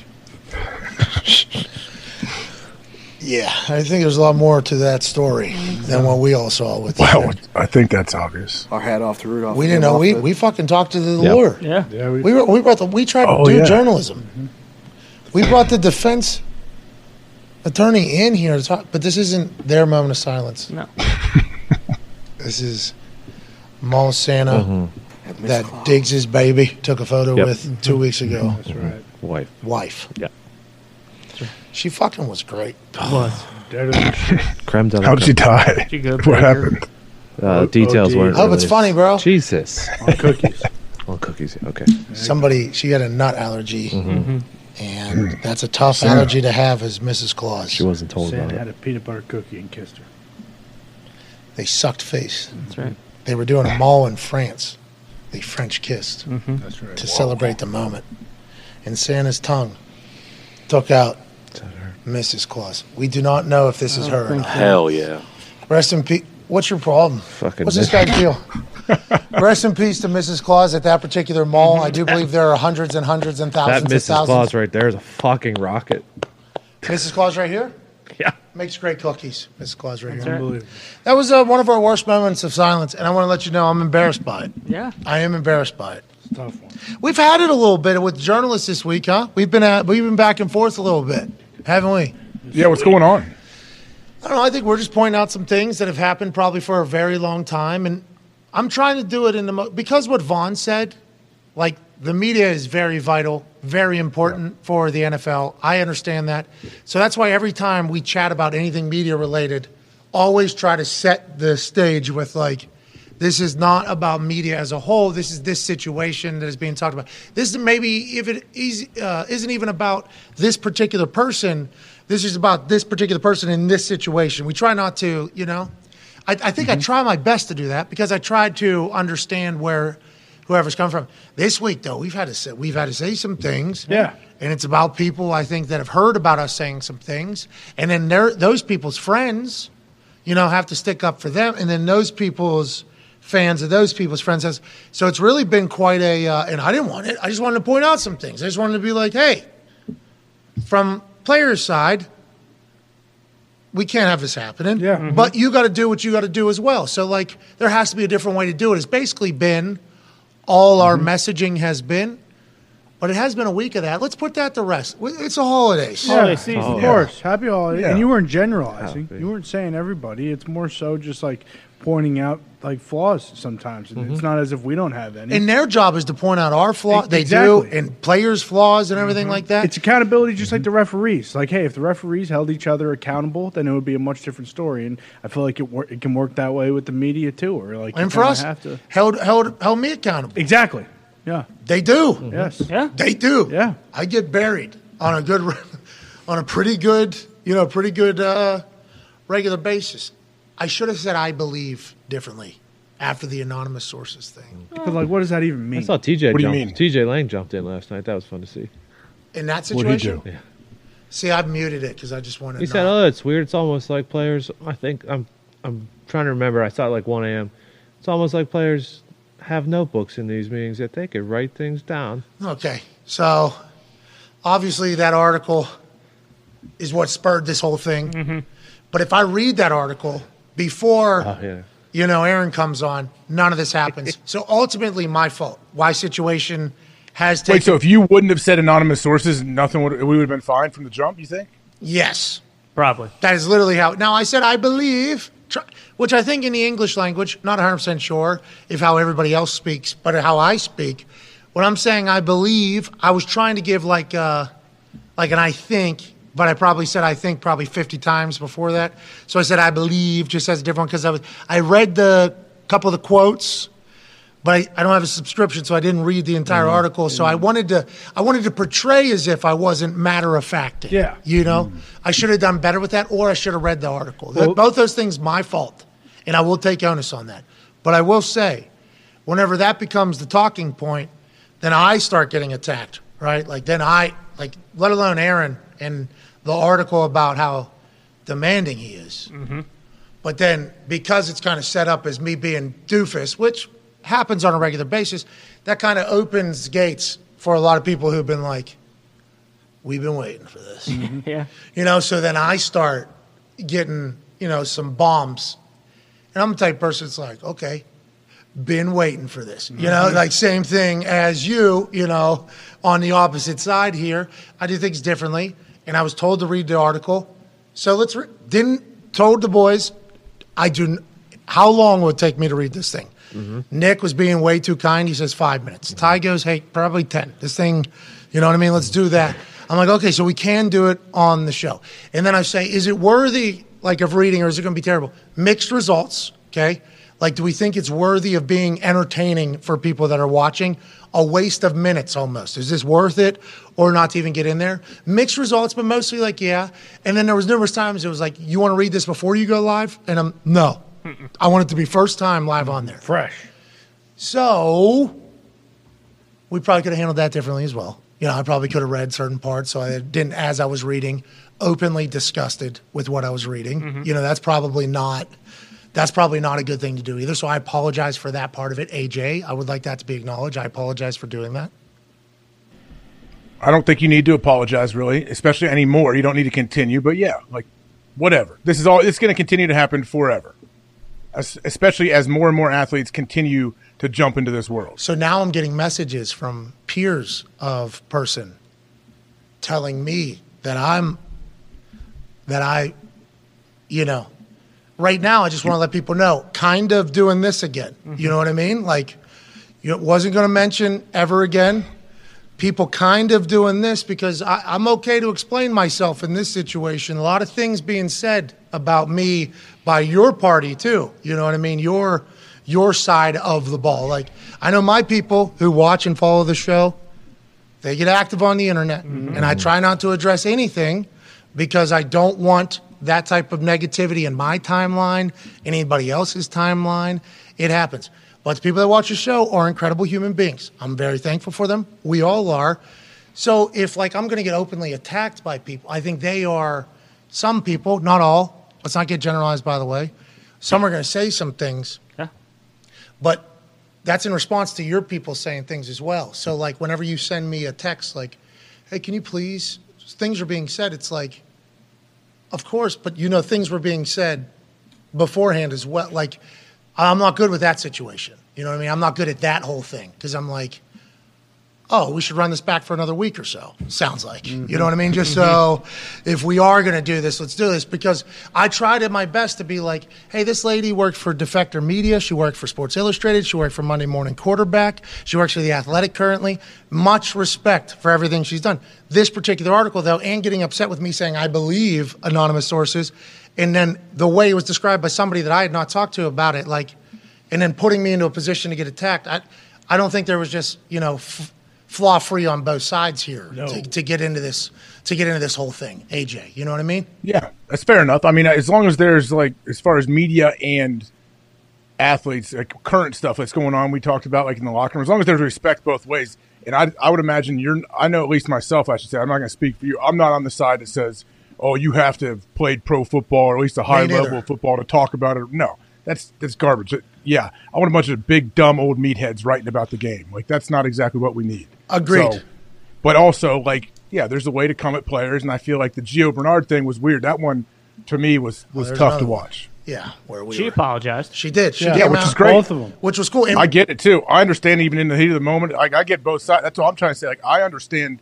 yeah, I think there's a lot more to that story than what we all saw with. Well, I think that's obvious. Our hat off to Rudolph. we didn't Came know. off We the- we fucking talked to the Yeah. lawyer. Yeah. Yeah. We, We were, we brought the, we tried to Oh, do yeah. journalism. We brought the defense attorney in here to talk, but this isn't their moment of silence. No. *laughs* This is Mall Santa Had Miss that Claus. digs his baby. Took a photo Yep. with two weeks ago. that's right. wife. Wife. Yeah. She fucking was great. Was. Dead as a. Creme de la How did she creme. die? She good, What Baker? happened? Uh, details OD. weren't. I hope it's funny, bro. Jesus. on cookies. *laughs* On cookies. Okay. Somebody, she had a nut allergy, Mm-hmm. And hmm. that's a tough allergy to have as Mrs. Claus. She wasn't told Santa about had it. a peanut butter cookie and kissed her. They sucked face. That's right. They were doing a mall in France. They French kissed mm-hmm. That's right. to celebrate the moment. And Santa's tongue took out Mrs. Claus. We do not know if this is oh, her or not. Hell yeah. Rest in peace. What's your problem? Fucking What's this guy *laughs* deal? *laughs* Rest in peace to Mrs. Claus at that particular mall. I do *laughs* believe there are hundreds and hundreds and That thousands of Mrs. thousands. Claus right there is a fucking rocket. Mrs. Claus right here Yeah. makes great cookies. Mrs. Claus right here. right. Unbelievable. That was uh, one of our worst moments of silence, and I want to let you know I'm embarrassed by it. Yeah. I am embarrassed by it. It's tough one. We've had it a little bit with journalists this week, huh? We've been at, we've been back and forth a little bit, haven't we? Yeah, what's going on? I don't know. I think we're just pointing out some things that have happened probably for a very long time, and I'm trying to do it in the mo- because what Von said, like the media is very vital, very important for the NFL. I understand that, so that's why every time we chat about anything media related, always try to set the stage with like. This is not about media as a whole. This is this situation that is being talked about. This is maybe if it is, uh, isn't even about this particular person. This is about this particular person in this situation. We try not to, you know. I, I think I try my best to do that because I tried to understand where whoever's come from. This week, though, we've had to say we've had to say some things. Yeah. and it's about people I think that have heard about us saying some things, and then those people's friends, you know, have to stick up for them, and then those people's fans of those people's friends has. So it's really been quite a. Uh, and I didn't want it. I just wanted to point out some things. I just wanted to be like, hey, from players' side, we can't have this happening. Yeah. Mhm. But you got to do what you got to do as well. So, like, there has to be a different way to do it. It's basically been all our Mm-hmm. messaging has been, but it has been a week of that. Let's put that to rest. It's the holidays. Holiday season. Of course, happy holiday. Yeah. And you weren't generalizing. Happy. You weren't saying everybody. It's more so just like pointing out like flaws sometimes. And It's mm-hmm. not as if we don't have any. And their job is to point out our flaws. E- They exactly. do, and players' flaws and everything mm-hmm. like that. it's accountability, just like mm-hmm. the referees. Like, hey, if the referees held each other accountable, then it would be a much different story. And I feel like it, wor- it can work that way with the media too, or like you and for us, have to held held held me accountable. exactly. Yeah. They do. Yes. Yeah. They do. Yeah. I get buried on a good, *laughs* on a pretty good, you know, pretty good uh, regular basis. I should have said I believe differently after the anonymous sources thing. Mm. But like, what does that even mean? I saw TJ. What do you mean? TJ Lang jumped in last night. That was fun to see. In that situation, What'd he situation, do? Yeah. see, I've muted it because I just want to. He said, "Oh, it's weird. It's almost like players. I think I'm. I'm trying to remember. I saw it like 1 a.m. It's almost like players have notebooks in these meetings that they could write things down. Okay, so obviously that article is what spurred this whole thing. Mm-hmm. But if I read that article before Oh yeah. you know, Aaron comes on, none of this *laughs* happens. so ultimately, my fault. Why situation has taken. Wait, so if you wouldn't have said anonymous sources, nothing would we would have been fine from the jump. You think? yes, Probably. that is literally how. Now I said I believe, which I think in the English language, not 100 percent sure if how everybody else speaks, but how I speak. When I'm saying I believe, I was trying to give like uh, like an I think, but I probably said I think probably 50 times before that. So I said I believe just as a different because I was I read the couple of the quotes, but I, I don't have a subscription, so I didn't read the entire mm-hmm. article. So I mm-hmm. wanted to I wanted to portray as if I wasn't matter of fact. Yeah. you know, mm-hmm. I should have done better with that, or I should have read the article. Well- Both those things my fault, and I will take onus on that. But I will say, whenever that becomes the talking point, then I start getting attacked, right? Like then I like, let alone Aaron and the article about how demanding he is. Mm-hmm. But then because it's kind of set up as me being doofus, which happens on a regular basis, that kind of opens gates for a lot of people who've been like, we've been waiting for this. *laughs* Yeah. You know, so then I start getting, you know, some bombs. And I'm the type of person that's like, okay, been waiting for this. You know, mm-hmm. like same thing as you, you know, on the opposite side here. I do things differently. And I was told to read the article. So let's, re- didn't, told the boys, I do, how long will it take me to read this thing? Mm-hmm. Nick was being way too kind. He says five minutes. Mm-hmm. Ty goes, hey, probably 10. This thing, you know what I mean? Let's do that. I'm like, okay, so we can do it on the show. And then I say, is it worthy, like, of reading or is it going to be terrible? Mixed results, okay? Like, do we think it's worthy of being entertaining for people that are watching? A waste of minutes almost. Is this worth it or not to even get in there? Mixed results, but mostly like, yeah. And then there was numerous times it was like, you want to read this before you go live? And I'm, no. I want it to be first time live on there. Fresh. So we probably could have handled that differently as well. You know, I probably could have read certain parts, so I didn't, as I was reading, openly disgusted with what I was reading. Mm-hmm. You know, that's probably not. That's probably not a good thing to do either. So I apologize for that part of it, AJ. I would like that to be acknowledged. I apologize for doing that. I don't think you need to apologize really, especially anymore. You don't need to continue, but yeah, like whatever. This is all. It's going to continue to happen forever, as, especially as more and more athletes continue to jump into this world. So now I'm getting messages from peers of person telling me that I'm that I, you know, right now I just want to let people know, kind of doing this again. You mm-hmm. know what I mean? Like, you wasn't going to mention ever again. People kind of doing this because I, I'm okay to explain myself in this situation. A lot of things being said about me by your party too. You know what I mean? Your your side of the ball. Like I know my people who watch and follow the show, they get active on the internet, mm-hmm. and I try not to address anything because I don't want that type of negativity in my timeline, anybody else's timeline. It happens. But the people that watch the show are incredible human beings. I'm very thankful for them. We all are. So if like I'm going to get openly attacked by people, I think they are some people, not all. Let's not get generalized by the way. Some are going to say some things Yeah. but that's in response to your people saying things as well. So like whenever you send me a text like, "Hey, can you please things are being said, it's like, of course, but you know, things were being said beforehand as well. Like, I'm not good with that situation. You know what I mean? I'm not good at that whole thing because I'm like, oh, we should run this back for another week or so. Sounds like. You mm-hmm. know what I mean? Just mm-hmm. so if we are going to do this, let's do this because I tried at my best to be like, hey, this lady worked for Defector Media. She worked for Sports Illustrated. She worked for Monday Morning Quarterback. She works for The Athletic currently. Much respect for everything she's done. This particular article, though, and getting upset with me saying, I believe anonymous sources, and then the way it was described by somebody that I had not talked to about it, like, and then putting me into a position to get attacked. I, I don't think there was just, you know, f- flaw free on both sides here to, to get into this to get into this whole thing. AJ, you know what I mean? Yeah, that's fair enough. I mean, as long as there's like, as far as media and athletes, like current stuff that's going on, we talked about like in the locker room. As long as there's respect both ways, and I, I would imagine you're. I know at least myself. I should say I'm not going to speak for you. I'm not on the side that says, "Oh, you have to have played pro football or at least a high level of football to talk about it." No, that's that's garbage. Yeah, I want a bunch of big dumb old meatheads writing about the game. Like that's not exactly what we need. Agreed. So, but also, like, yeah, there's a way to come at players, and I feel like the Gio Bernard thing was weird. That one, to me, was was there's tough to watch. Yeah, where we She were. apologized. She did. She Yeah, came which out, is great. Both of them. which was cool. And I get it too. I understand even in the heat of the moment. Like I get both sides. That's all I'm trying to say. Like I understand,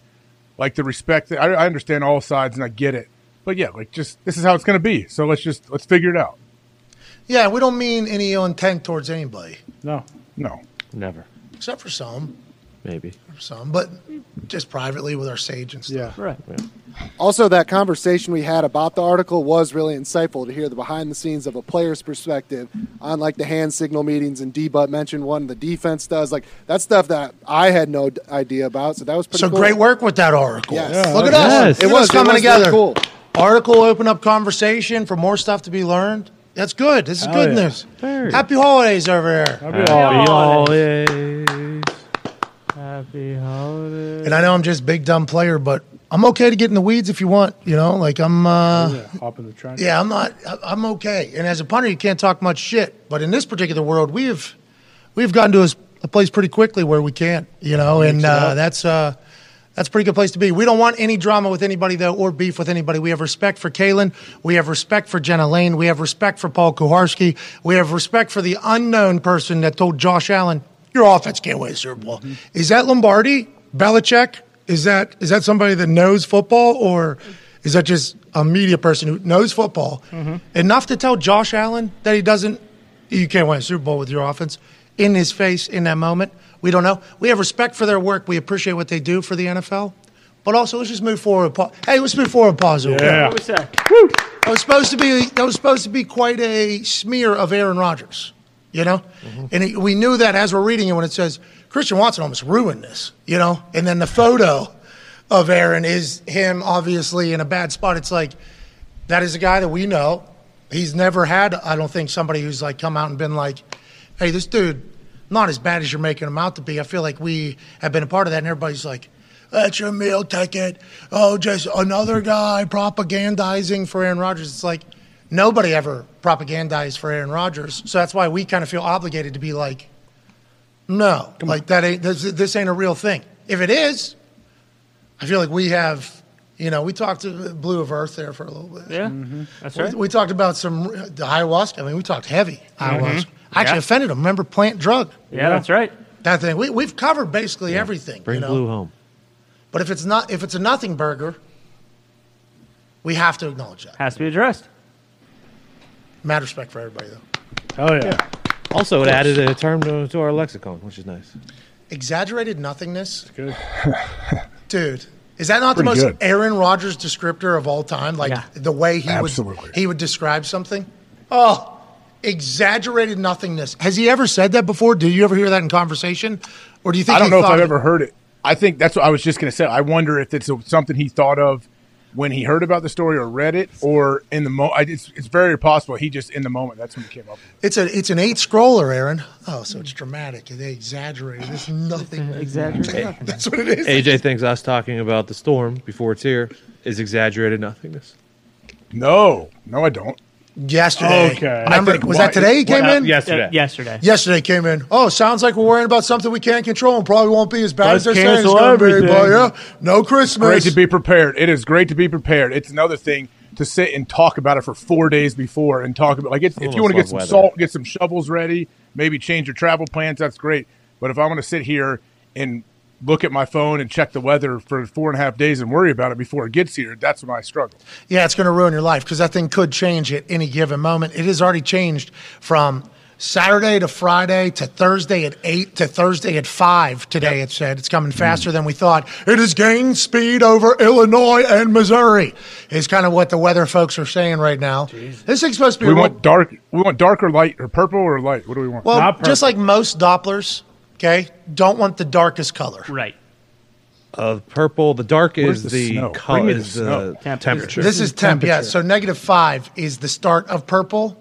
like the respect. That, I, I understand all sides, and I get it. But yeah, like just this is how it's going to be. So let's just let's figure it out. Yeah, we don't mean any ill intent towards anybody, No. No, Never. except for some, Maybe. for some, but just privately with our sage and stuff. Yeah. Right. Also, that conversation we had about the article was really insightful to hear the behind the scenes of a player's perspective on like the hand signal meetings and D Butt mentioned one the defense does like that stuff that I had no d- idea about. So that was pretty So cool. great work with that article. Yes. Yeah, Look at yes. us. It Look at was coming it was really together. cool. Article open up conversation for more stuff to be learned. That's good. This is Hell good yeah. news. Happy holidays over here. That'd holidays. holidays. Happy holidays. And I know I'm just big dumb player, but I'm okay to get in the weeds if you want. You know, like I'm. Uh, yeah, hop in the trench. Yeah, I'm not. I- I'm okay. And as a punter, you can't talk much shit. But in this particular world, we've we've gotten to a, place pretty quickly where we can't. You know, and uh, that's uh, that's a pretty good place to be. We don't want any drama with anybody though, or beef with anybody. We have respect for Kalyn. We have respect for Jenna Laine. We have respect for Paul Kuharsky. We have respect for the unknown person that told Josh Allen, "Your offense can't win a Super Bowl." Mm-hmm. Is that Lombardi? Belichick? Is that is that somebody that knows football, or is that just a media person who knows football mm-hmm. enough to tell Josh Allen that he doesn't? You can't win a Super Bowl with your offense in his face in that moment. We don't know. We have respect for their work. We appreciate what they do for the NFL. But also, let's just move forward. Hey, let's move forward, pause. Yeah. What was that? That was supposed to be that was supposed to be quite a smear of Aaron Rodgers, you know, mm-hmm. and it, we knew that as we're reading it when it says Christian Watson almost ruined this, you know, and then the photo of Aaron is him obviously in a bad spot. It's like that is a guy that we know. He's never had, I don't think, somebody who's like come out and been like, "Hey, this dude, not as bad as you're making them out to be." I feel like we have been a part of that, and everybody's like. That's your meal ticket. Oh, just another guy propagandizing for Aaron Rodgers. It's like nobody ever propagandized for Aaron Rodgers. So that's why we kind of feel obligated to be like, no, like that ain't this, this ain't a real thing. If it is, I feel like we have, you know, we talked to Blue of Earth there for a little bit. Yeah, mm-hmm. that's We, right. we talked about some uh, the ayahuasca. I mean, we talked heavy ayahuasca. Mm-hmm. I actually Yeah. offended him. Remember plant drug? yeah, that's right. That thing. We, we've covered basically everything. Bring you know? Blue home. But if it's not, if it's a nothing burger, we have to acknowledge that. Has to be addressed. Mad respect for everybody, though. Oh yeah. Also, it added a term to, to our lexicon, which is nice. Exaggerated nothingness, Good. *laughs* dude. Is that not the most good. Aaron Rodgers descriptor of all time? Like Yeah. the way he Absolutely. would he would describe something. Oh, exaggerated nothingness. Has he ever said that before? Did you ever hear that in conversation, or do you think I don't he know if I've it- ever heard it. I think that's what I was just going to say. I wonder if it's something he thought of when he heard about the story or read it, or in the moment. It's, it's very possible he just in the moment. That's when he came up with it. It's a it's an eight scroller, Aaron. Oh, so it's dramatic. They exaggerated. There's nothing. *laughs* Exaggerated. *laughs* That's what it is. AJ thinks us talking about the storm before it's here is exaggerated nothingness. No, no, I don't. Yesterday. Okay. Remember, think was why- that today he came in? yesterday. Uh, yesterday. Yesterday came in. Oh, sounds like we're worrying about something we can't control and probably won't be as bad Let's as they're saying it's cancel going to be. everything. But yeah, no Christmas. Great to be prepared. It is great to be prepared. It's another thing to sit and talk about it for four days before and talk about like it's, if you want to get some weather. salt, get some shovels ready, maybe change your travel plans. That's great. But if I want to sit here and look at my phone and check the weather for four and a half days and worry about it before it gets here, that's when I struggle. Yeah, it's going to ruin your life because that thing could change at any given moment. It has already changed from Saturday to Friday to Thursday at 8 to Thursday at 5 today, it said. It's coming mm-hmm. faster than we thought. It has gained speed over Illinois and Missouri, is kind of what the weather folks are saying right now. This thing's supposed to be We real- want dark. We want dark or light or purple or light. What do we want? well, Not just like most Dopplers, okay, don't want the darkest color. Right. Uh, purple. The dark Where's is the the, snow? color. Bring me the Is snow. the Temperature. temperature. This is temp, yeah. So negative five is the start of purple,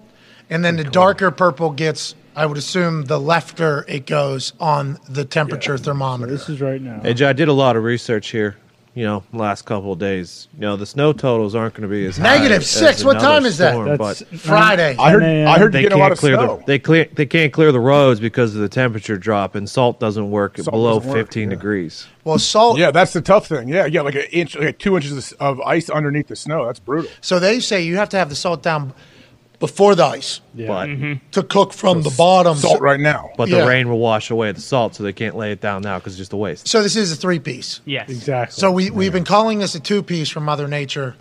and then the darker purple gets, I would assume, the lefter it goes on the temperature thermometer. This is right now. Hey, Joe, I did a lot of research here. You know, last couple of days. You know, the snow totals aren't going to be as high Negative as six. What time is that? That's but Friday. I heard. I heard they you get a lot can't of clear snow. the they clear they can't clear the roads because of the temperature drop, and salt doesn't work Salt below doesn't work, 15 yeah. degrees. well, salt. yeah, that's the tough thing. Yeah, yeah, like an inch, like two inches of ice underneath the snow. That's brutal. So they say you have to have the salt down before the ice But mm-hmm. to cook from the bottom. Salt right now. but Yeah. the rain will wash away the salt, so they can't lay it down now because it's just a waste. so this is a three piece. Yes. Exactly. So we, we've been calling this a two piece from Mother Nature.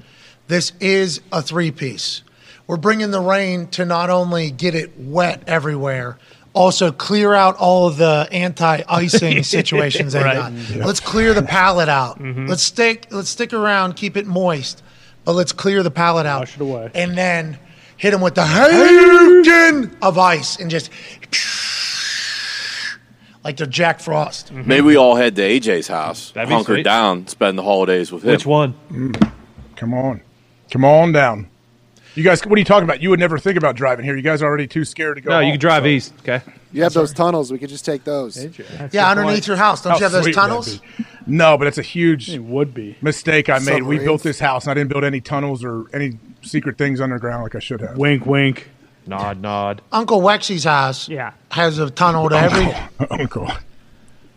This is a three piece. We're bringing the rain to not only get it wet everywhere, also clear out all of the anti icing *laughs* situations they Right. got. Let's clear the palette out. Mm-hmm. Let's stick let's stick around, keep it moist, but let's clear the palette out. Wash it away. And then hit him with the hurricane of ice and just like they're Jack Frost. Mm-hmm. Maybe we all head to AJ's house, That'd hunker down, spend the holidays with him. Which one? Mm. Come on, come on down. You guys, what are you talking about? You would never think about driving here. You guys are already too scared to go. No, you can drive so- east. Okay. You have those tunnels. We could just take those. Yeah, underneath your house. Don't How you have those sweet would that tunnels? No, but it's a huge it would be. mistake I made. We built this house, and I didn't build any tunnels or any secret things underground like I should have. Wink, wink. Nod, nod. Uncle Wexy's house Yeah. has a tunnel to every. Uncle. *laughs*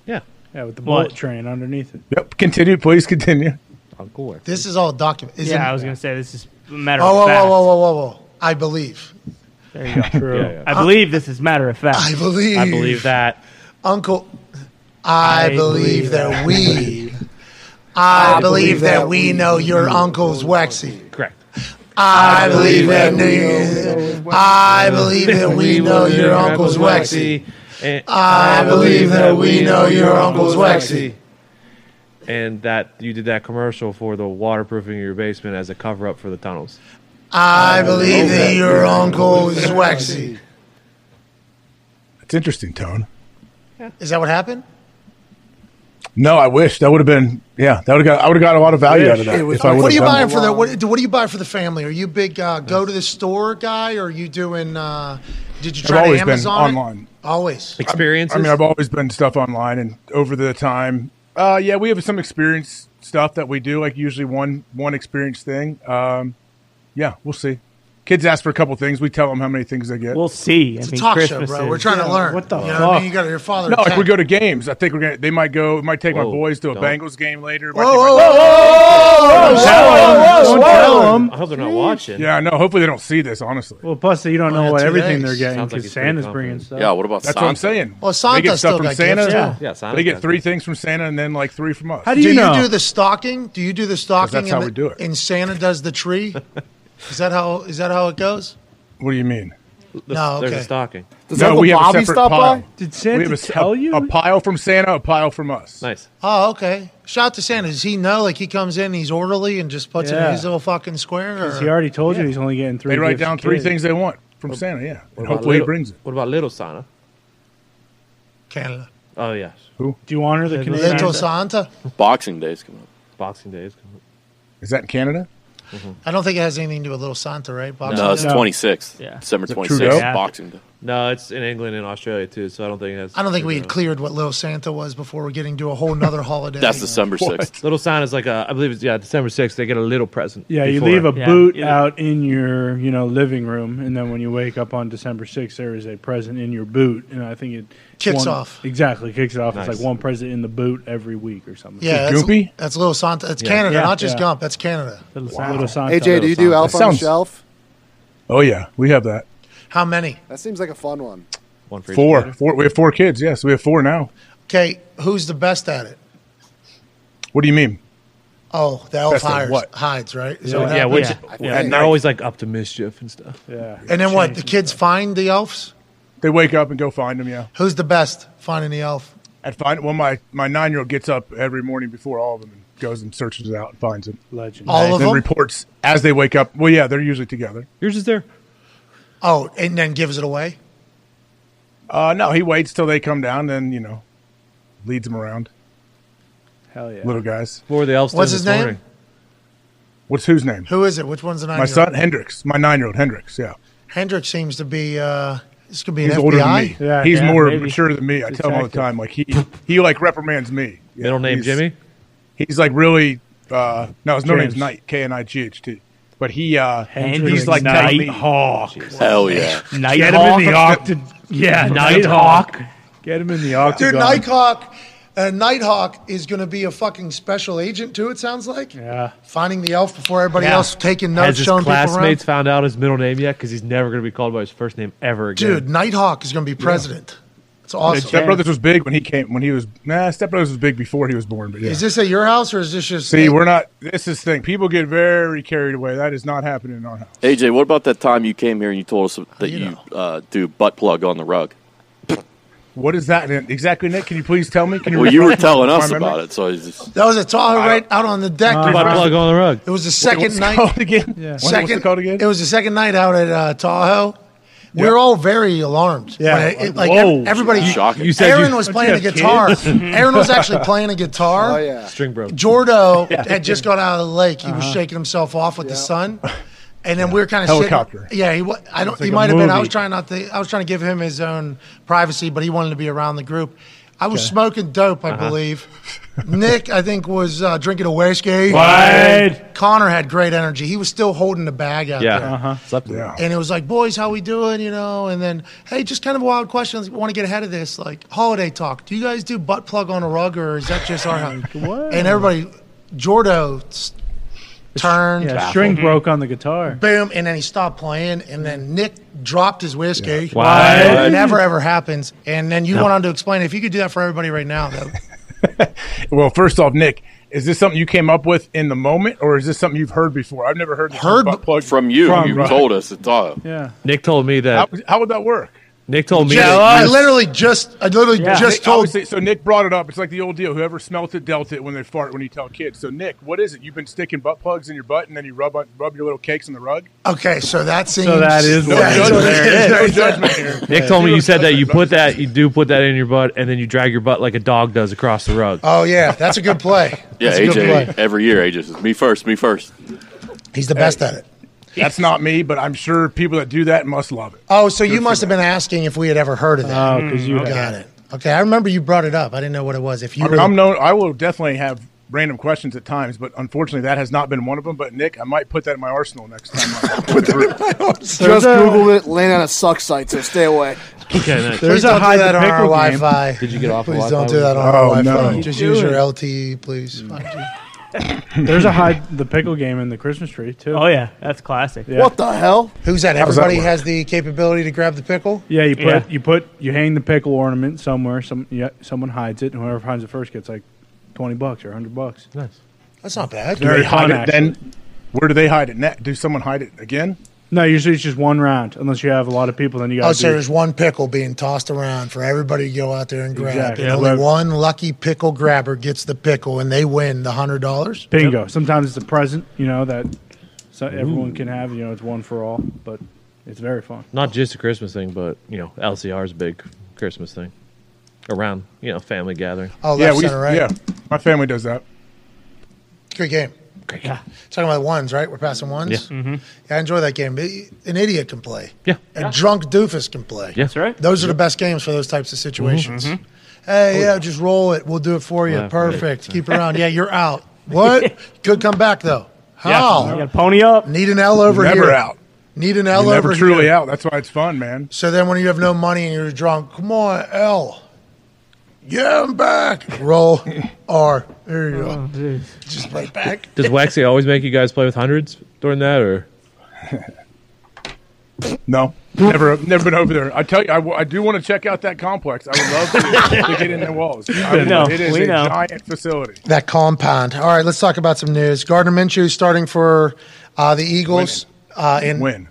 Yeah. Yeah, with the What? bullet train underneath it. Yep. Continue, please continue. Uncle Wick. This is all documented. Yeah, I was going to say this is a matter Oh, of whoa, fact. whoa, whoa, whoa, whoa, whoa! I believe. There you go. True. *laughs* Yeah, yeah. I believe this is matter of fact. I believe. I believe that. Uncle. I, I believe, believe that we. *laughs* I believe that we know your uncle's Wexy. Correct. I believe that. I believe that we know your uncle's Wexy. And, I believe that we know your uncle's Wexy. and that you did that commercial for the waterproofing of your basement as a cover up for the tunnels. I believe that your uncle is *laughs* Wexy. It's interesting, Tone. Is that what happened? No, I wish that would have been. Yeah, that would have got. I would have got a lot of value out of that. Was- if I would What are you have done buying for the what, what do you buy for the family? Are you a big uh, go to the store guy, or are you doing? Uh, did you I've try to always been Amazon it? online. Always. Experiences. I mean, I've always been stuff online, and over the time, uh, yeah, we have some experience stuff that we do, like usually one one experience thing. Um, yeah, we'll see. Kids ask for a couple things. We tell them how many things they get. We'll see. I It's a talk Christmas show, bro. is- We're trying to learn. what the you know what I mean? fuck? You got your father. no, like we go to games. I think we're gonna. They might go. We Might take my boys to a don't. Bengals game later. Might Whoa, take my- whoa, whoa, whoa, Don't tell them. I hope they're not watching. Yeah, no. Hopefully they don't see this. Honestly, Well, plus you don't Well, know yeah, what two everything days. they're getting Sounds like because he's pretty Santa's confident. bringing stuff. Yeah, what about Santa? that's Santa? what I'm saying. Well, they Santa get still stuff from got Santa. gifts, yeah. Yeah, Santa's they get got three gifts. things from Santa, and then like three from us. How do Do you you know? do the stocking? Do you do the stocking? that's how and we the- do it. And Santa does the tree. Is that how? Is that how it goes? What do you mean? No, There's okay. a stocking. Does no, we have a Bobby separate stop pile. by? Did we Santa have a, s- tell you? a pile from Santa, a pile from us. Nice. Oh, okay. Shout out to Santa. Does he know? Like he comes in, he's orderly, and just puts it in his little fucking square. Or? he already told you he's only getting three. They write gifts down three kid. things they want from Santa. Yeah, and about hopefully he brings it. What about little Santa? Canada. Oh yes. Who? Do you honor the Little Canadian? Little Santa. Boxing Day's coming up. Boxing Day is coming. Is that in Canada? I don't think it has anything to do with Little Santa, right? Bob? No, it's No. 26th. Yeah. December 26th, Yeah. Boxing Day. No, it's in England and Australia too, so I don't think it has. I don't think we had cleared what Little Santa was before we're getting to a whole nother *laughs* holiday. That's December What? 6th. Little Santa's like a, I believe it's yeah, December sixth. They get a little present. Yeah, you leave a Yeah. boot Yeah. out in your, you know, living room, and then when you wake up on December sixth, there is a present in your boot, and I think it Kicks one- off. Exactly, kicks it off. Nice. It's like one present in the boot every week or something. Yeah, that's, Goopy? that's Little Santa. It's Yeah. Canada, Yeah, not just yeah. Gump. That's Canada. Little, little Santa. AJ, do you do Elf on the Shelf? Oh yeah, we have that. How many? That seems like a fun one. one for Four. kid. Four. We have four kids. Yes, we have four now. Okay, who's the best at it? What do you mean? Oh, the elf Best at hires, what? hides, right? Is Yeah. that what Yeah, happens? which Yeah. I and they're always like up to mischief and stuff. Yeah. And then what? The Changing kids find the elves? They wake up and go find them. Yeah, Who's the best finding the elf? and find. Well, my my nine year old gets up every morning before all of them and goes and searches it out and finds it. Legend. All and of then them? reports as they wake up. Well, yeah, they're usually together. Yours is there. Oh, and then gives it away? Uh, no, he waits till they come down, then you know, leads them around. Hell yeah. Little guys. What were the elves What's his name? morning? What's whose name? Who is it? Which one's the nine My son Hendrix. My nine year old Hendrix. Yeah, Hendrix seems to be, uh, this could be an he's FBI. older than me. Yeah, he's yeah, more maybe. mature than me. I tell him all the time. Like he he like reprimands me. Yeah, Middle name he's- Jimmy. He's like really. Uh, no, his middle name's Knight. K N I G H T. But he uh, Hendrix he's like telling me. Nighthawk. Hell yeah. Get him in the Nighthawk. *laughs* octa. Yeah, Nighthawk. Nighthawk. Get him in the octagon. Dude, Nighthawk, uh, Nighthawk is going to be a fucking special agent too. It sounds like Yeah. finding the elf before everybody Yeah. else, taking Has notes, his showing people classmates around. found out his middle name yet? Because he's never going to be called by his first name ever again. Dude, Nighthawk is going to be president. It's awesome. Step Brothers was big when he came. When he was nah, Step Brothers was big before he was born. But yeah. Is this at your house or is this just? See, we're not. This is the thing. People get very carried away. That is not happening in our house. AJ, what about that time you came here and you told us that you you, uh, do butt plug on the rug? What is that exactly, Nick? Can you please tell me? Can you? Well, you were telling us about it, so it's just, that was a Tahoe right out on the deck. Uh, butt plug on the rug. it was the Wait, second what's night. called again? Yeah. Second, what's it called again? It was the second night out at uh, Tahoe. We were all very alarmed. Yeah. It- it- like Whoa. ev- everybody. shocking. You said Aaron you, was *laughs* playing you the guitar. *laughs* Aaron was actually playing a guitar. Oh yeah. string broke. Jordo *laughs* had just got out of the lake. He Uh-huh. was shaking himself off with the sun. And then we were kind of Helicopter. Sitting, yeah, he. wa- I don't. like he might have been. I was trying not to. I was trying to give him his own privacy, but he wanted to be around the group. I was smoking dope, I Uh-huh. believe. Nick, I think, was uh, drinking a whiskey. What? Connor had great energy. He was still holding the bag out Yeah, there. Uh-huh. slept Yeah. And it was like, boys, how we doing? You know, and then, hey, just kind of a wild question. Want to get ahead of this? Like holiday talk. Do you guys do butt plug on a rug, or is that just our house? What? And everybody, Jordo turned, Yeah, string mm-hmm. broke on the guitar. boom, and then he stopped playing, and then mm-hmm. Nick dropped his whiskey. Why? It never ever happens. And then you went on to explain if you could do that for everybody right now. That, *laughs* Well, first off, Nick, is this something you came up with in the moment, or is this something you've heard before? I've never heard Heard butt plug from you. From- you right. told us it's all. Yeah. Nick told me How, that. how would that work? Nick told me. Just- I literally just, I literally Yeah. just Nick, told. obviously- so Nick brought it up. It's like the old deal: whoever smelt it, dealt it. When they fart, when you tell kids. So Nick, what is it? You've been sticking butt plugs in your butt, and then you rub on, rub your little cakes in the rug. Okay, so that seems. So that is No what that's it what is. it is. No *laughs* judgment here. Nick told me you said that you put that you do put that in your butt and then you drag your butt like a dog does across the rug. Oh yeah, that's a good play. Yeah, That's a good AJ, play. every year, AJ says, me first, me first. He's the best at it. That's not me, but I'm sure people that do that must love it. Oh, so you must have been asking if we had ever heard of that. Oh, because you Got it. Okay, I remember you brought it up. I didn't know what it was. If you I were I'm known. I will definitely have random questions at times, but unfortunately, that has not been one of them. But Nick, I might put that in my arsenal next time. I *laughs* put that Just There's a- Googled it, landed on a suck site, so stay away. Okay, nice. There's please a don't do hide that on our pickle. Wi-Fi. Did you get off? of Please Wi-Fi don't do that it? on our Oh, Wi-Fi. no. Just You use your. LTE, please. *laughs* There's a hide the pickle game in the Christmas tree too. Oh yeah, that's classic. Yeah. What the hell? Who's that? does that Everybody work? has the capability to grab the pickle. Yeah, you put Yeah. you put you hang the pickle ornament somewhere. Some yeah, someone hides it, and whoever finds it first gets like twenty bucks or hundred bucks. Nice. That's not bad. Do they Very hide fun, it then? Where do they hide it? Net? Do someone hide it again? No, usually it's just one round. Unless you have a lot of people, then you got Oh, so there's one pickle being tossed around for everybody to go out there and grab. Exactly. And Yeah, only whoever- one lucky pickle grabber gets the pickle, and they win the hundred dollars. bingo. Sometimes it's a present, you know that so everyone can have. You know, it's one for all, but it's very fun. Not just a Christmas thing, but you know, LCR's big Christmas thing. Around, you know, family gathering. Oh, yeah, left we. center, right? Yeah, my family does that. Good game. Great. Yeah. Talking about ones, right? We're passing ones. Yeah. Mm-hmm. Yeah, I enjoy that game. An idiot can play. Yeah. A drunk doofus can play. Yeah. That's right. Those are the best games for those types of situations. Mm-hmm. Hey, yeah, just roll it. We'll do it for you. Yeah, Perfect. Keep it around. Yeah, you're out. *laughs* What? Could come back though. Yeah. How? You got to pony up. Need an L over Never here. out. Need an L You're never over truly here. out. That's why it's fun, man. So then when you have no money and you're drunk, come on, L. Yeah, I'm back. Roll R. There you Oh, go. Just right back. Does Waxy always make you guys play with hundreds during that, or No, never, never been over there. I tell you, I, w- I do want to check out that complex. I would love to, to get in the walls. I would- know. It is We a know. giant facility. That compound. All right, let's talk about some news. Gardner Minshew starting for uh, the Eagles. Uh, in Win.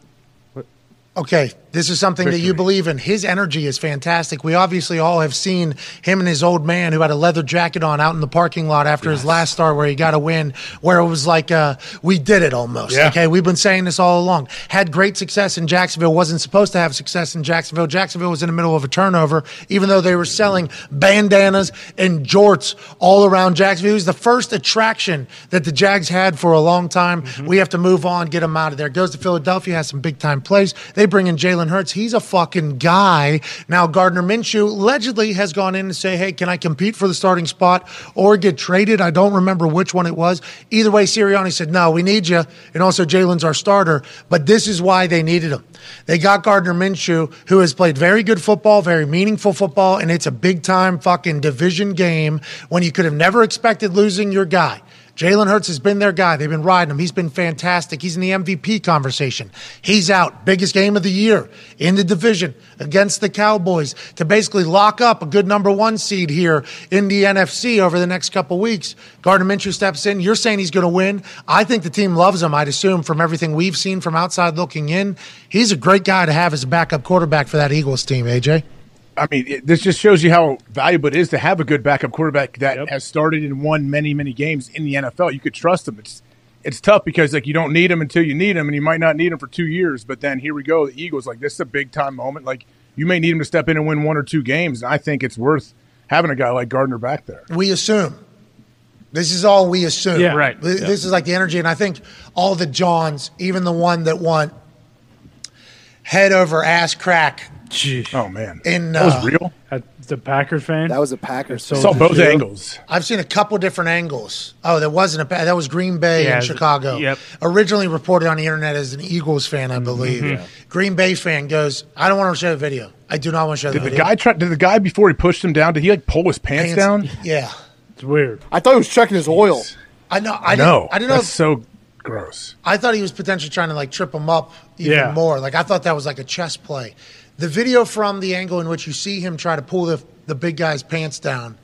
Okay, this is something that you believe in. His energy is fantastic. We obviously all have seen him and his old man who had a leather jacket on out in the parking lot after his last start where he got a win, where it was like, uh, we did it almost. Yeah. Okay, we've been saying this all along. Had great success in Jacksonville, wasn't supposed to have success in Jacksonville. Jacksonville was in the middle of a turnover, even though they were selling bandanas and jorts all around Jacksonville. It was the first attraction that the Jags had for a long time. We have to move on, get him out of there. Goes to Philadelphia, has some big time plays. They bring in Jalen Hurts. He's a fucking guy. Now, Gardner Minshew allegedly has gone in to say, hey, can I compete for the starting spot or get traded? I don't remember which one it was. Either way, Sirianni said, no, we need you. And also, Jalen's our starter. But this is why they needed him. They got Gardner Minshew, who has played very good football, very meaningful football, and it's a big time fucking division game when you could have never expected losing your guy. Jalen Hurts has been their guy. They've been riding him. He's been fantastic. He's in the MVP conversation. He's out. Biggest game of the year in the division against the Cowboys to basically lock up a good number one seed here in the NFC over the next couple weeks. Gardner Minshew steps in. You're saying he's going to win. I think the team loves him, I'd assume, from everything we've seen from outside looking in. He's a great guy to have as a backup quarterback for that Eagles team, AJ. I mean, it, this just shows you how valuable it is to have a good backup quarterback that has started and won many, many games in the NFL. You could trust him. It's it's tough because like you don't need him until you need him, and you might not need him for two years. But then here we go, the Eagles. Like this is a big time moment. Like you may need him to step in and win one or two games, and I think it's worth having a guy like Gardner back there. we assume. This is all we assume. Yeah. Right. Th- This is like the energy, and I think all the Johns, even the one that won head over ass crack Jeez. Oh man, in. that was Uh, real. That's the Packer fan. That was a Packers. So- saw both Yeah. angles. I've seen a couple different angles. Oh, that wasn't a. That was Green Bay Yeah, in it- Chicago. yep. Originally reported on the internet as an Eagles fan, I believe. Green Bay fan goes, "I don't want to show the video. I do not want to show the Did the video." guy try? Did the guy before he pushed him down? Did he like pull his pants, Hands- down? Yeah, it's weird. I thought he was checking his oil. I know. I No, didn't, I didn't know. That's If, so gross. I thought he was potentially trying to like trip him up even Yeah. more. Like I thought that was like a chess play. The video from the angle in which you see him try to pull the the big guy's pants down.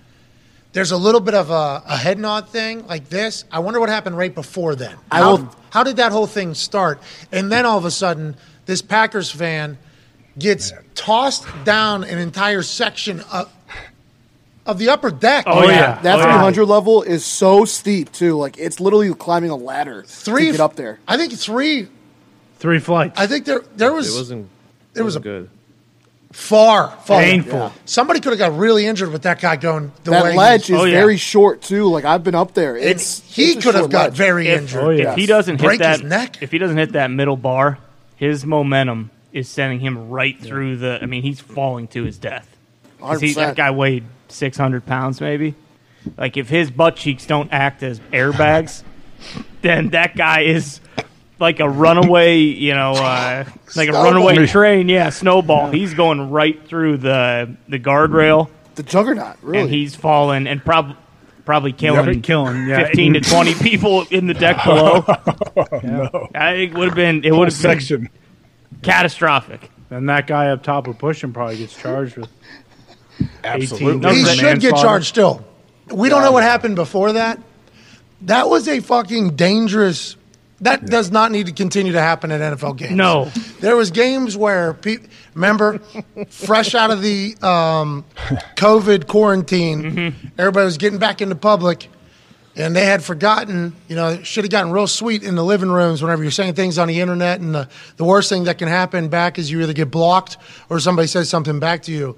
There's a little bit of a, a head nod thing like this. I wonder what happened right before then. I how, will- how did that whole thing start? And then all of a sudden, this Packers fan gets tossed down an entire section of, of the upper deck. Oh, yeah. That Oh, yeah. 300 level is so steep too. Like it's literally climbing a ladder Three to get up there. I think three. Three flights. I think there there was, it wasn't? there was wasn't a good. far, far Painful. Somebody could have got really injured with that guy going the That way ledge he, is Oh, yeah. very short too. Like I've been up there. It's he it's a could have short got ledge. very If, injured. Oh, yeah. if he doesn't Break hit his that, neck. if he doesn't hit that middle bar, his momentum is sending him right through the. I mean, he's falling to his death. 'Cause He, 100%. that guy weighed six hundred pounds, maybe. Like if his butt cheeks don't act as airbags, *laughs* then that guy is like a runaway. You know, uh, like a Snowball. runaway train. Yeah, snowball. He's going right through the the guardrail, The juggernaut, really. and he's falling and probably probably killing killing, yeah. fifteen to twenty *laughs* people in the deck below. *laughs* I think it would have been it would have been section. catastrophic. And that guy up top of pushing probably gets charged with. Absolutely. No, he should get charged still. We don't know what happened before that. That was a fucking dangerous. That does not need to continue to happen at NFL games. No. there was games where pe- remember, *laughs* fresh out of the um, COVID quarantine, Mm-hmm. everybody was getting back into public, and they had forgotten. You know, it should have gotten real sweet in the living rooms whenever you're saying things on the internet, and the the worst thing that can happen back is you either get blocked or somebody says something back to you.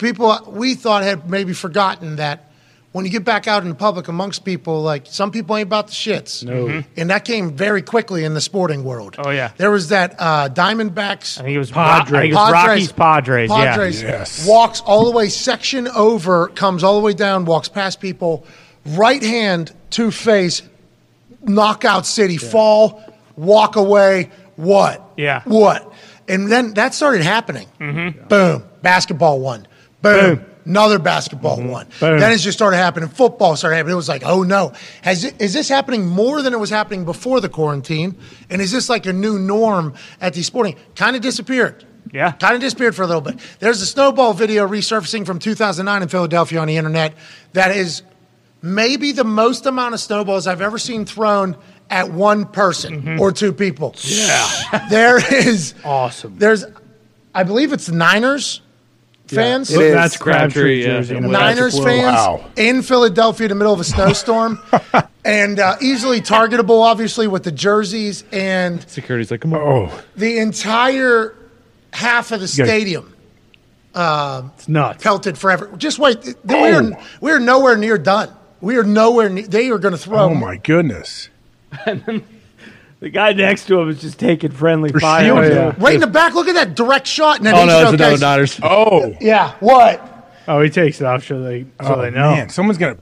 People we thought had maybe forgotten that when you get back out in the public amongst people, like some people ain't about the shits. No. Mhm. And that came very quickly in the sporting world. Oh, yeah. There was that uh, Diamondbacks. I think it was Padres. I think it was Rockies Padres. Padres Yeah. Yes. walks all the way section over, comes all the way down, walks past people, right hand to face, knockout city, fall, walk away. What? Yeah. What? And then that started happening. Mm-hmm. Boom. Basketball one. Boom. Boom. Another basketball Mm-hmm. one. Boom. Then it just started happening. Football started happening. It was like, oh no. Has it, is this happening more than it was happening before the quarantine? And is this like a new norm at the sporting? Kind of disappeared. Yeah. Kind of disappeared for a little bit. There's a snowball video resurfacing from 2009 in Philadelphia on the internet that is maybe the most amount of snowballs I've ever seen thrown at one person or two people. Yeah. there is *laughs* Awesome. there's I believe it's the Niners fans. It Look, that's Crabtree Crabtree, yeah. jersey. in Niners fans Wow. in Philadelphia in the middle of a snowstorm *laughs* and uh, easily targetable, obviously, with the jerseys and Security's like, come on. Oh, the entire half of the gotta- stadium It's nuts. pelted forever. Just wait. th- We are we are nowhere near done. We are nowhere near. They are going to throw. oh my goodness. *laughs* The guy next to him is just taking friendly For fire. Oh, yeah. Right in the back. Look at that direct shot. And then Oh no, it's another guys- Niners. Oh, Yeah. What? Oh, he takes it off so they so oh they know. man, someone's gonna.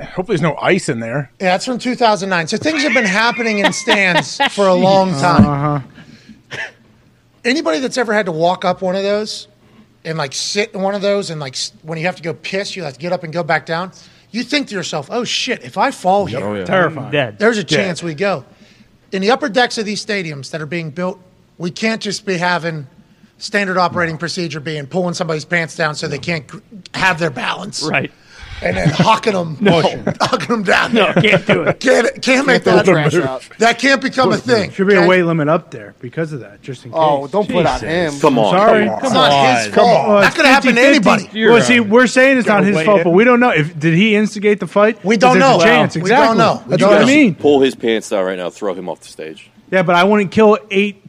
Hopefully, there's no ice in there. Yeah, that's from 2009. So things have been happening in stands *laughs* for a long time. Uh-huh. Anybody that's ever had to walk up one of those and like sit in one of those and like when you have to go piss, you have to get up and go back down. You think to yourself, "Oh shit! If I fall here, Oh yeah. Terrifying. Dead. there's a chance we go." In the upper decks of these stadiums that are being built, we can't just be having standard operating procedure being pulling somebody's pants down so they can't have their balance, Right. And then hucking them, hucking them down. No, there. can't do it. Can't can't make Throw the that trash out. that can't become a thing. Should be a okay? weight limit up there because of that, just in oh, case. Oh, don't put on him. Come on. Sorry. Come on. It's not his Come fault. on. That could have happened to 50-50. anybody. Well, see, we're saying it's not his fault, it. but we don't know. If did he instigate the fight? We don't There's a know. chance. We Exactly. don't know. We That's don't what I mean. Pull his pants down right now. Throw him off the stage. Yeah, but I wouldn't kill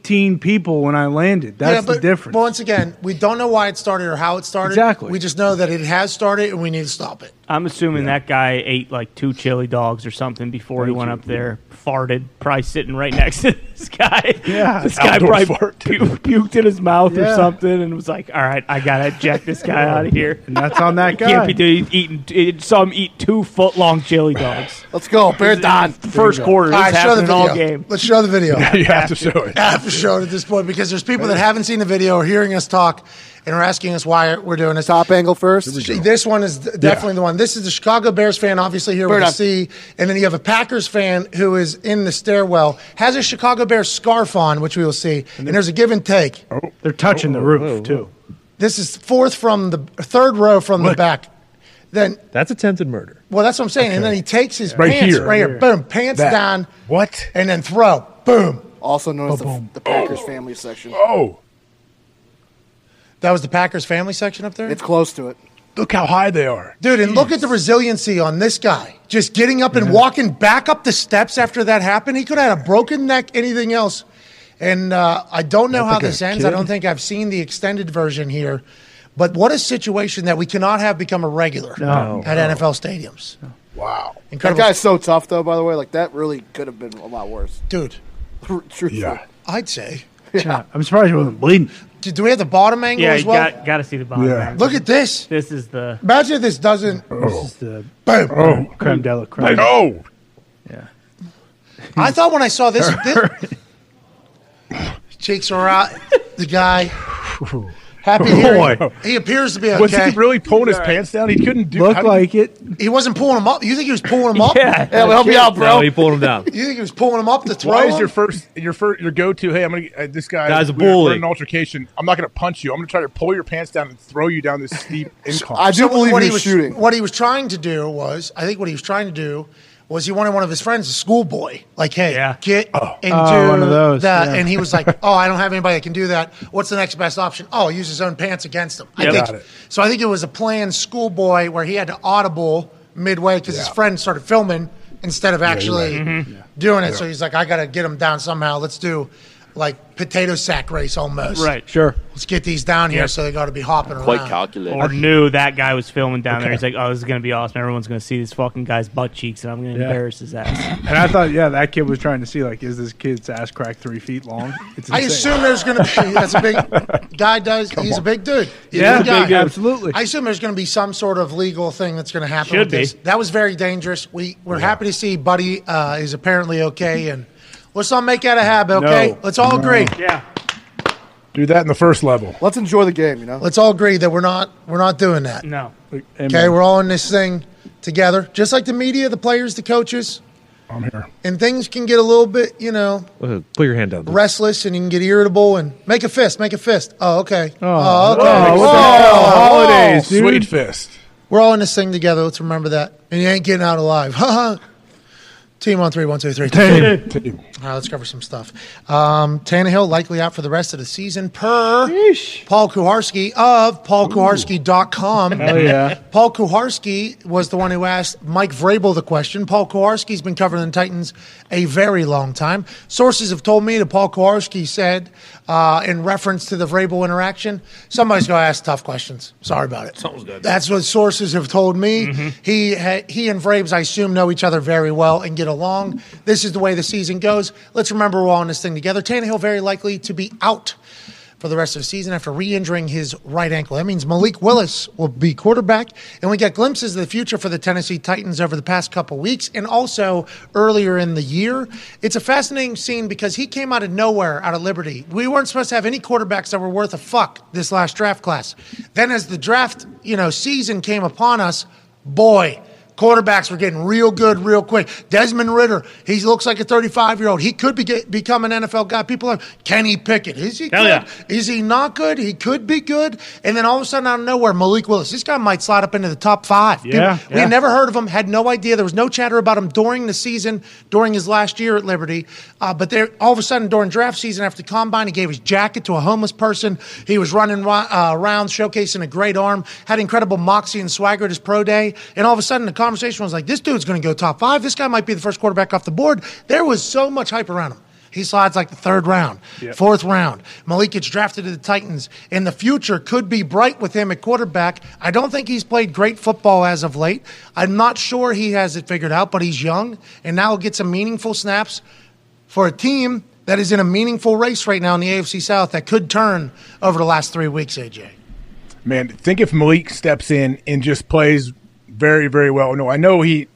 18 people when I landed. That's Yeah, the but difference. Once again, we don't know why it started or how it started. Exactly. We just know that it has started and we need to stop it. I'm assuming that guy ate like two chili dogs or something before he went up there, farted, probably sitting right next to *laughs* this guy. Yeah. this guy probably fart. pu- puked in his mouth or something, and was like, "All right, I gotta eject this guy out of here." and that's on that *laughs* guy. Can't be doing eating. It saw him eat two foot long chili dogs. Let's go. Bear down. First quarter, All right, show the happened all game. Let's show the video. *laughs* you have to show it. I have to show it at this point because there's people that haven't seen the video or hearing us talk and are asking us why we're doing this. Top angle first. This one is d- definitely the one. This is the Chicago Bears fan, obviously here Bird with a up. C, and then you have a Packers fan who is in the stairwell, has a Chicago Bears scarf on, which we will see, and there's a give and take. Oh. They're touching the oh, roof oh, too. This is fourth from the third row from the back. Then, That's attempted murder. well, that's what I'm saying. And then he takes his Right pants here. right here, boom, pants That. down, What? and then throw, boom. Also known as the, the Packers family section. Oh, That was the Packers family section up there. It's close to it. look how high they are. Dude, and look at the resiliency on this guy. Just getting up and walking back up the steps after that happened. He could have had a broken neck, anything else. And uh, I don't know how like a this ends. I kid. don't think I've seen the extended version here. But what a situation that we cannot have become a regular No. at NFL stadiums. Wow. That guy's so tough, though. By the way, like that really could have been a lot worse. Dude, Truthfully. Yeah. I'd say. *laughs* Yeah. I'm surprised he wasn't bleeding. Do do we have the bottom angle Yeah, as you well? got got to see the bottom. Yeah. man. Look at this. This is the Imagine if this doesn't. Oh. This is the Boom. Oh. creme de la creme. Oh. Yeah. I thought when I saw this, *laughs* this *laughs* cheeks are out. The guy. Happy *laughs* Boy. him. He appears to be Was he really pulling his pants down? He couldn't do. Look how did- like it. He wasn't pulling him up. You think he was pulling him *laughs* up? yeah. Yeah, we'll help you out, bro. No, he pulled him down. *laughs* You think he was pulling him up to throw Why is him? your first your first your go to? Hey, I'm gonna uh, this guy. Guy's a we're- we're bully. in an altercation. I'm not gonna punch you. I'm gonna try to pull your pants down and throw you down this steep incline. I do So believe what he he was shooting. What he was trying to do was, I think what he was trying to do was he wanted one of his friends, a schoolboy, like, hey, Yeah. get oh. into Oh, one of those, that. yeah. And he was like, *laughs* oh, I don't have anybody that can do that. What's the next best option? Oh, use his own pants against him. I think, Got it. so I think it was a planned schoolboy where he had to audible midway because his friend started filming instead of actually right. Mm-hmm. doing it. So he's like, I got to get him down somehow. Let's do like potato sack race almost. Right. Sure. Let's get these down here Yep. so they got to be hopping Quite around. calculated. Or knew that guy was filming down there. He's like, "Oh, this is gonna be awesome. Everyone's gonna see this fucking guy's butt cheeks, and I'm gonna Yeah. embarrass his ass." And I thought, yeah, that kid was trying to see like, is this kid's ass crack three feet long? It's I insane. assume there's going to be. *laughs* That's a big guy. Does he's a big dude? He's Yeah, a big guy. big, absolutely. I assume there's going to be some sort of legal thing that's going to happen. Should with be. This. That was very dangerous. We we're happy to see Buddy uh, is apparently okay, and let's not make that a habit. Okay, No. let's all agree. yeah. Do that in the first level. Let's enjoy the game. You know. Let's all agree that we're not we're not doing that. No. Okay, we're all in this thing together, just like the media, the players, the coaches, I'm here. and things can get a little bit, you know, Put your hand down. dude. restless, and you can get irritable and make a fist, make a fist. Oh, okay. Oh, oh okay. oh, what the Oh, hell? Holidays, dude. Sweet fist. We're all in this thing together. Let's remember that. And you ain't getting out alive. *laughs* Team on three, one, two, three. All right, let's cover some stuff. Um, Tannehill likely out for the rest of the season per Paul Kuharsky of paulkuharsky.com. Oh yeah. *laughs* Paul Kuharsky was the one who asked Mike Vrabel the question. Paul Kuharsky's been covering the Titans a very long time. Sources have told me that Paul Kuharsky said, uh, in reference to the Vrabel interaction, somebody's going to ask tough questions. Sorry about it. Sounds good. That's what sources have told me. He he and Vrabes, I assume, know each other very well and get along. This is the way the season goes. Let's remember we're all in this thing together. Tannehill very likely to be out for the rest of the season after re-injuring his right ankle. That means Malik Willis will be quarterback, and we got glimpses of the future for the Tennessee Titans over the past couple weeks, and also earlier in the year. It's a fascinating scene because he came out of nowhere, out of Liberty. We weren't supposed to have any quarterbacks that were worth a fuck this last draft class. Then, as the draft, you know, season came upon us, boy. Quarterbacks were getting real good real quick. Desmond Ridder, he looks like a 35 year old. He could be get, become an NFL guy. People are Kenny Pickett. Is he Hell good? yeah. Is he not good? He could be good. And then all of a sudden, out of nowhere, Malik Willis. This guy might slide up into the top five. Yeah, People- we had never heard of him, had no idea. There was no chatter about him during the season, during his last year at Liberty. Uh, but there, all of a sudden, during draft season after the combine, he gave his jacket to a homeless person. He was running uh, around showcasing a great arm, had incredible moxie and swagger at his pro day. And all of a sudden, the conversation was like, this dude's going to go top five. This guy might be the first quarterback off the board. There was so much hype around him. He slides like the third round, fourth round. Malik gets drafted to the Titans, and the future could be bright with him at quarterback. I don't think he's played great football as of late. I'm not sure he has it figured out, but he's young, and now he'll get some meaningful snaps for a team that is in a meaningful race right now in the AFC South that could turn over the last three weeks, AJ. Man, think if Malik steps in and just plays very, very well. No, I know he.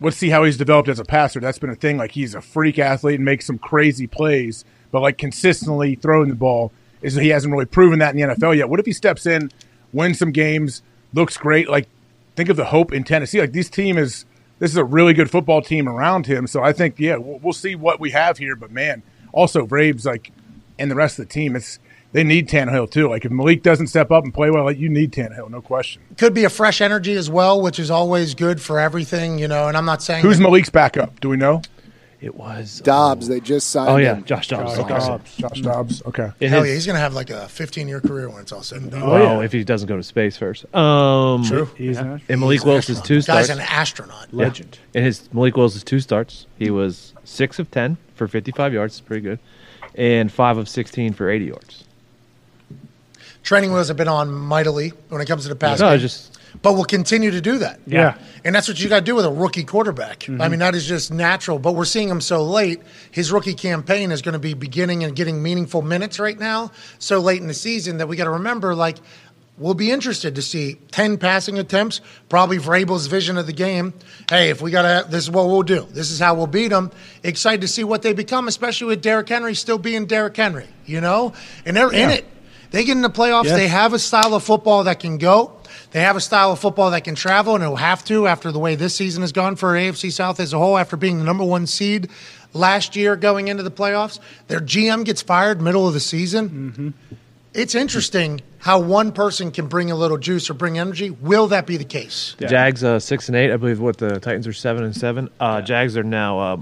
Let's see how he's developed as a passer. That's been a thing. Like he's a freak athlete and makes some crazy plays, but like consistently throwing the ball is he hasn't really proven that in the NFL yet. What if he steps in, wins some games, looks great? Like think of the hope in Tennessee. Like this team is this is a really good football team around him. So I think yeah, we'll, we'll see what we have here. But man, also Vrabes like and the rest of the team, it's they need Tannehill too. Like if Malik doesn't step up and play well, like, you need Tannehill, no question. Could be a fresh energy as well, which is always good for everything, you know. And I'm not saying Who's Malik's backup? Do we know? It was Dobbs. They just signed. Oh yeah, him. Josh Dobbs. Okay. Dobbs. Josh Dobbs. Okay. In hell his- yeah, he's going to have like a 15 year career when it's all said and done. well, yeah. if he doesn't go to space first. Um, True. He's an And Malik Willis is two Guy's starts. an astronaut. Yeah. legend. In his Malik Willis' two starts, he was six of ten for fifty-five yards. It's pretty good, and five of sixteen for eighty yards. Training wheels have been on mightily when it comes to the pass No, game, just but we'll continue to do that. Yeah. And that's what you got to do with a rookie quarterback. Mm-hmm. I mean, that is just natural. But we're seeing him so late. His rookie campaign is going to be beginning and getting meaningful minutes right now, so late in the season that we got to remember, like, we'll be interested to see 10 passing attempts, probably Vrabel's vision of the game. Hey, if we got to, this is what we'll do. This is how we'll beat them. Excited to see what they become, especially with Derrick Henry still being Derrick Henry, you know? And they're in it. They get in the playoffs. Yes. They have a style of football that can go. They have a style of football that can travel, and it'll have to after the way this season has gone for AFC South as a whole, after being the number one seed last year going into the playoffs. Their GM gets fired middle of the season. It's interesting how one person can bring a little juice or bring energy. Will that be the case? Jags uh, six and eight. I believe what the Titans are seven and seven. Uh, Jags are now uh,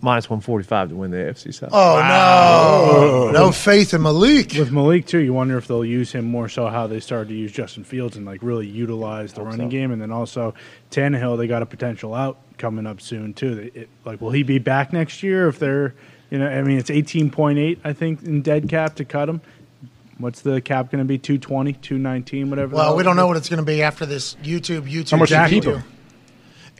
minus one forty-five to win the AFC South. Oh, no. No faith in Malik. With Malik too, you wonder if they'll use him more so how they started to use Justin Fields and like really utilize the running so. game, and then also Tannehill, they got a potential out coming up soon too. They, it, like, will he be back next year if they're You know, I mean, it's eighteen point eight, I think, in dead cap to cut him. What's the cap going to be? 220, 219, whatever. Well, we don't know what it's going to be after this YouTube. YouTube. How much to keep do. him?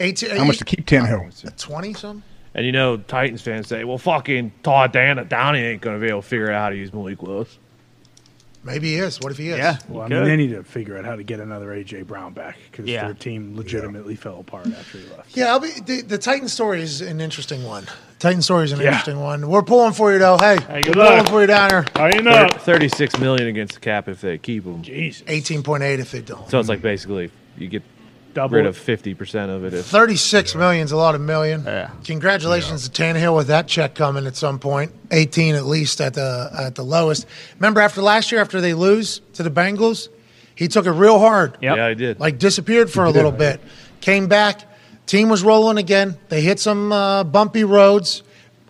18, How much to keep Tannehill? Twenty some. And you know, Titans fans say, "Well, fucking Todd Dan- Downing ain't going to be able to figure out how to use Malik Willis." Maybe he is. What if he is? Yeah. Well, I mean, they need to figure out how to get another AJ Brown back because Yeah. their team legitimately fell apart after he left. Yeah, I'll be, the, the Titan story is an interesting one. Titan story is an Yeah. interesting one. We're pulling for you, though. Hey, Hey, good we're pulling luck. for you down here. How you Thir- Thirty-six million against the cap if they keep him. Jesus. 18.8 if they don't. So it's like basically you get Double rid it. of fifty percent of it. If 36 million's a lot of million. Yeah. Congratulations to Tannehill with that check coming at some point. 18 at least at the at the lowest. Remember after last year, after they lose to the Bengals, he took it real hard. Yep. yeah, I did. Like disappeared for a little bit. Came back. Team was rolling again. They hit some uh, bumpy roads.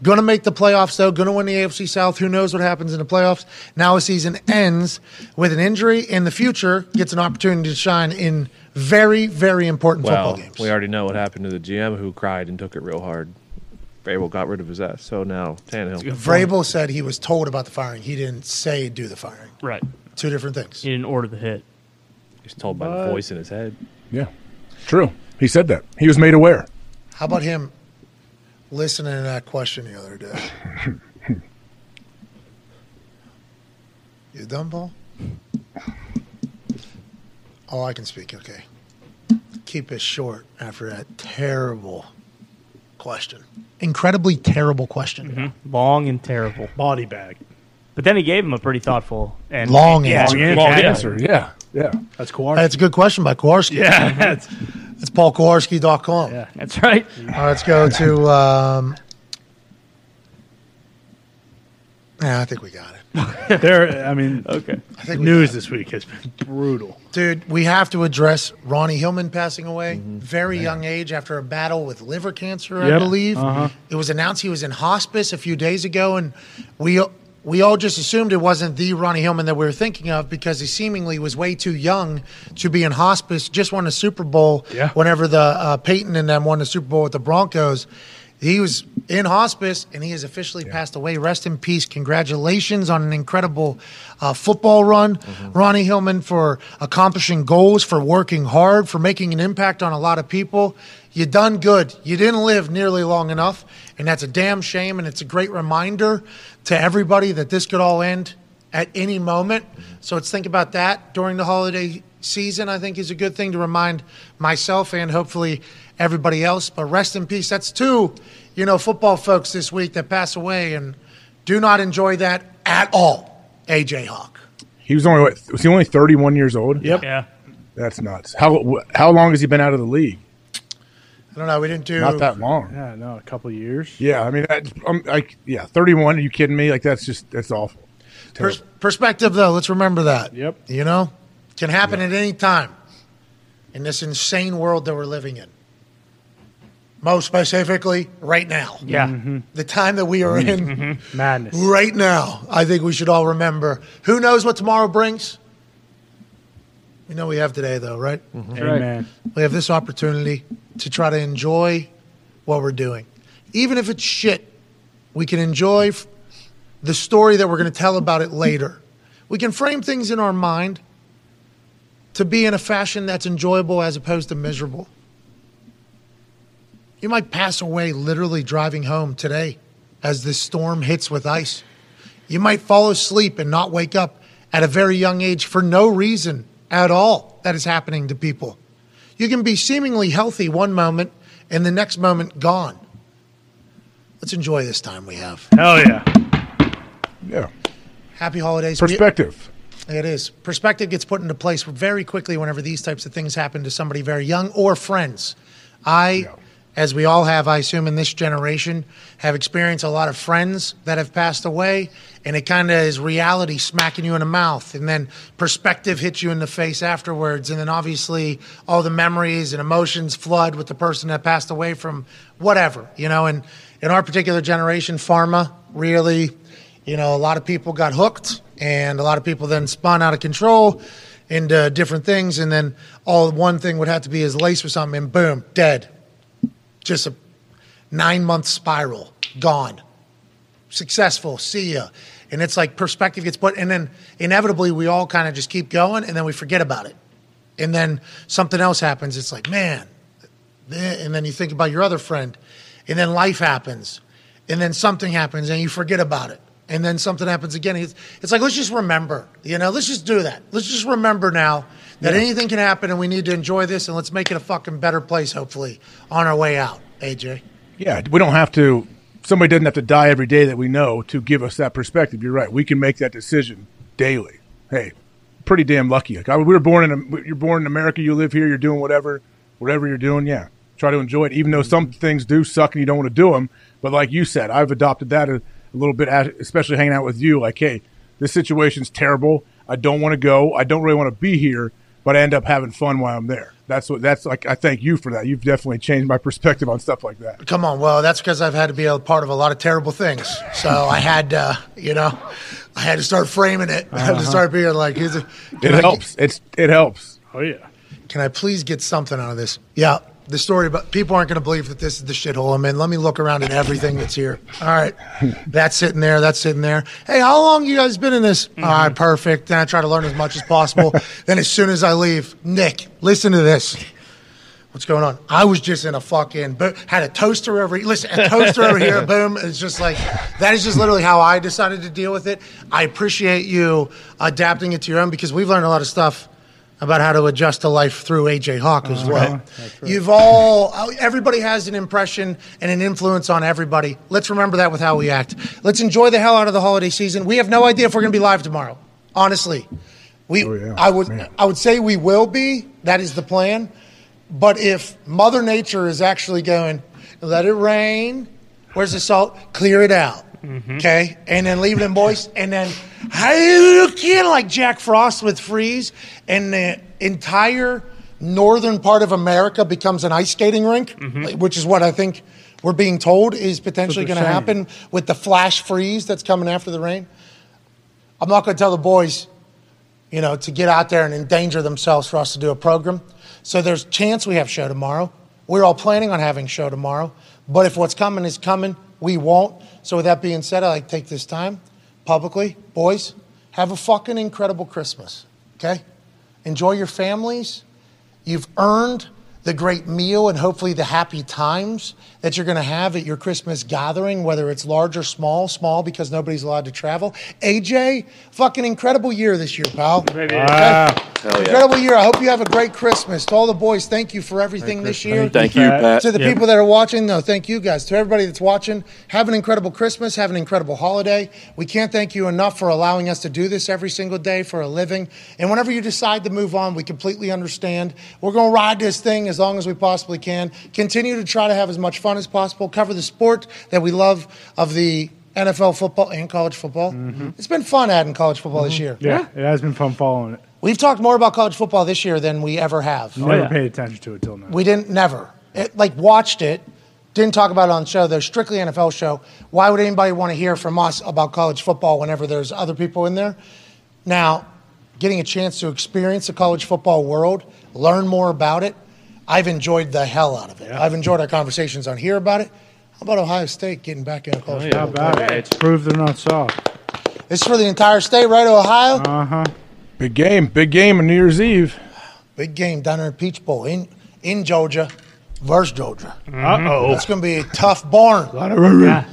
Going to make the playoffs though. Going to win the AFC South. Who knows what happens in the playoffs? Now a season ends with an injury. In the future, gets an opportunity to shine in very, very important well, football games. we already know what happened to the GM who cried and took it real hard. Vrabel got rid of his ass, so now Tannehill. Vrabel said he was told about the firing. He didn't say do the firing. Right. Two different things. He didn't order the hit. He's told by the voice in his head. Yeah, true. He said that. He was made aware. How about him listening to that question the other day? *laughs* you done, Paul? Oh, I can speak. Okay. Keep it short after that terrible question. Incredibly terrible question. Long and terrible. Body bag. But then he gave him a pretty thoughtful and Long yeah, answer. yeah, Long yeah. answer. Yeah, yeah. That's Kowalski. That's a good question by Kowarski. yeah, that's, *laughs* It's paulkowarski.com. yeah. That's right. All right, let's go to. Um, yeah, I think we got it. *laughs* There, I mean, Okay. I think we news this week has been brutal. Dude, we have to address Ronnie Hillman passing away. Very young age after a battle with liver cancer, I believe. Uh-huh. It was announced he was in hospice a few days ago, and we we all just assumed it wasn't the Ronnie Hillman that we were thinking of because he seemingly was way too young to be in hospice. Just won a Super Bowl Yeah. whenever the uh, Peyton and them won the Super Bowl with the Broncos. He was in hospice and he has officially passed away. Rest in peace. Congratulations on an incredible uh, football run, Ronnie Hillman, for accomplishing goals, for working hard, for making an impact on a lot of people. You done good. You didn't live nearly long enough, and that's a damn shame. And it's a great reminder to everybody that this could all end at any moment. So let's think about that during the holiday season. I think is a good thing to remind myself and hopefully everybody else. But rest in peace. That's two, you know, football folks this week that pass away, and do not enjoy that at all. AJ Hawk. He was only what, was he only 31 years old? Yep. Yeah. That's nuts. How how long has he been out of the league? I don't know. We didn't do Not that long. Yeah, no, a couple years. Yeah, I mean, that, um, like, yeah, 31. Are you kidding me? Like, that's just that's awful. Pers- perspective, though. Let's remember that. Yep. You know, can happen at any time in this insane world that we're living in. Most specifically, right now. Yeah. Mm-hmm. The time that we are mm-hmm. in mm-hmm. Madness. right now. I think we should all remember. Who knows what tomorrow brings? We know we have today, though, right? Amen. We have this opportunity to try to enjoy what we're doing. Even if it's shit, we can enjoy f- the story that we're going to tell about it later. We can frame things in our mind to be in a fashion that's enjoyable as opposed to miserable. You might pass away literally driving home today as this storm hits with ice. You might fall asleep and not wake up at a very young age for no reason at all that is happening to people. You can be seemingly healthy one moment and the next moment gone. Let's enjoy this time we have. Hell yeah. Yeah, Happy holidays. perspective. It is. Perspective gets put into place very quickly whenever these types of things happen to somebody very young or friends. I, as we all have, I assume in this generation, have experienced a lot of friends that have passed away, and it kind of is reality smacking you in the mouth, and then perspective hits you in the face afterwards, and then obviously all the memories and emotions flood with the person that passed away from whatever, you know. And in our particular generation, pharma really you know, a lot of people got hooked, and a lot of people then spun out of control into different things, and then all one thing would have to be is laced with something, and boom, dead. Just a nine month spiral, gone. successful. See ya. And it's like perspective gets put, and then inevitably we all kind of just keep going, and then we forget about it. And then something else happens. It's like, man, eh, and then you think about your other friend, and then life happens, and then something happens, and you forget about it, and then something happens again. It's, it's like let's just remember, you know, let's just do that. Let's just remember now that anything can happen, and we need to enjoy this, and let's make it a fucking better place, hopefully, on our way out. AJ, Yeah, we don't have to. Somebody doesn't have to die every day that we know to give us that perspective. You're right. We can make that decision daily. Hey, pretty damn lucky. Like I, we were born in, you're born in America. You live here. You're doing whatever, whatever you're doing. Yeah, try to enjoy it. Even though some things do suck and you don't want to do them. But like you said, I've adopted that a, a little bit, especially hanging out with you. Like, hey, this situation's terrible. I don't want to go. I don't really want to be here, but I end up having fun while I'm there. That's what. That's like. I thank you for that. You've definitely changed my perspective on stuff like that. come on. Well, that's because I've had to be a part of a lot of terrible things. So I had, uh, you know, I had to start framing it. I had to start being like, here's a, It I- helps. It's it helps. Oh yeah. Can I please get something out of this? Yeah, the story, but people aren't going to believe that this is the shithole I'm in. Let me look around at everything that's here. All right, that's sitting there. That's sitting there. Hey, how long you guys been in this? Mm-hmm. All right, perfect. Then I try to learn as much as possible. *laughs* then as soon as I leave, Nick, listen to this. What's going on? I was just in a fucking bo- had a toaster over. Here. Listen, a toaster over here. *laughs* Boom! It's just like that is just literally how I decided to deal with it. I appreciate you adapting it to your own because we've learned a lot of stuff about how to adjust to life through AJ Hawk as uh-huh. well. You've all uh, everybody has an impression and an influence on everybody. Let's remember that with how we act. Let's enjoy the hell out of the holiday season. We have no idea if we're going to be live tomorrow. Honestly, we oh, yeah. I would Man. I would say we will be. That is the plan. But if Mother Nature is actually going, let it rain, where's the salt? Clear it out. Okay? And then leave it in moist. And then, of like Jack Frost with freeze. And the entire northern part of America becomes an ice skating rink, which is what I think we're being told is potentially going to happen with the flash freeze that's coming after the rain. I'm not going to tell the boys you know, to get out there and endanger themselves for us to do a program. So there's chance we have show tomorrow. We're all planning on having show tomorrow. But if what's coming is coming, we won't. So with that being said, I'd like to take this time publicly, boys, have a fucking incredible Christmas. Okay? Enjoy your families. You've earned the great meal and hopefully the happy times that you're going to have at your Christmas gathering, whether it's large or small. Small because nobody's allowed to travel. AJ, fucking incredible year this year, pal. Okay? Hell yeah. Incredible year. I hope you have a great Christmas. To all the boys, thank you for everything this year. Thank you, Pat. To the people that are watching, no, thank you guys. To everybody that's watching, have an incredible Christmas, have an incredible holiday. We can't thank you enough for allowing us to do this every single day for a living. And whenever you decide to move on, we completely understand. We're going to ride this thing as long as we possibly can. Continue to try to have as much fun as possible. Cover the sport that we love of the NFL football and college football. Mm-hmm. It's been fun adding college football this mm-hmm. year. Yeah, it has been fun following it. We've talked more about college football this year than we ever have. Never oh, yeah. paid attention to it till now. We didn't never it, like watched it. Didn't talk about it on the show. There's strictly NFL show. Why would anybody want to hear from us about college football whenever there's other people in there? Now, getting a chance to experience the college football world, learn more about it, I've enjoyed the hell out of it. I've enjoyed our conversations on here about it. How about Ohio State getting back into college How football? about it? It's proved they're not soft. This is for the entire state, right, Ohio? Uh huh. Big game, big game on New Year's Eve. Big game down there in Peach Bowl in in Georgia versus Georgia. Uh oh. It's going to be a tough barn. lot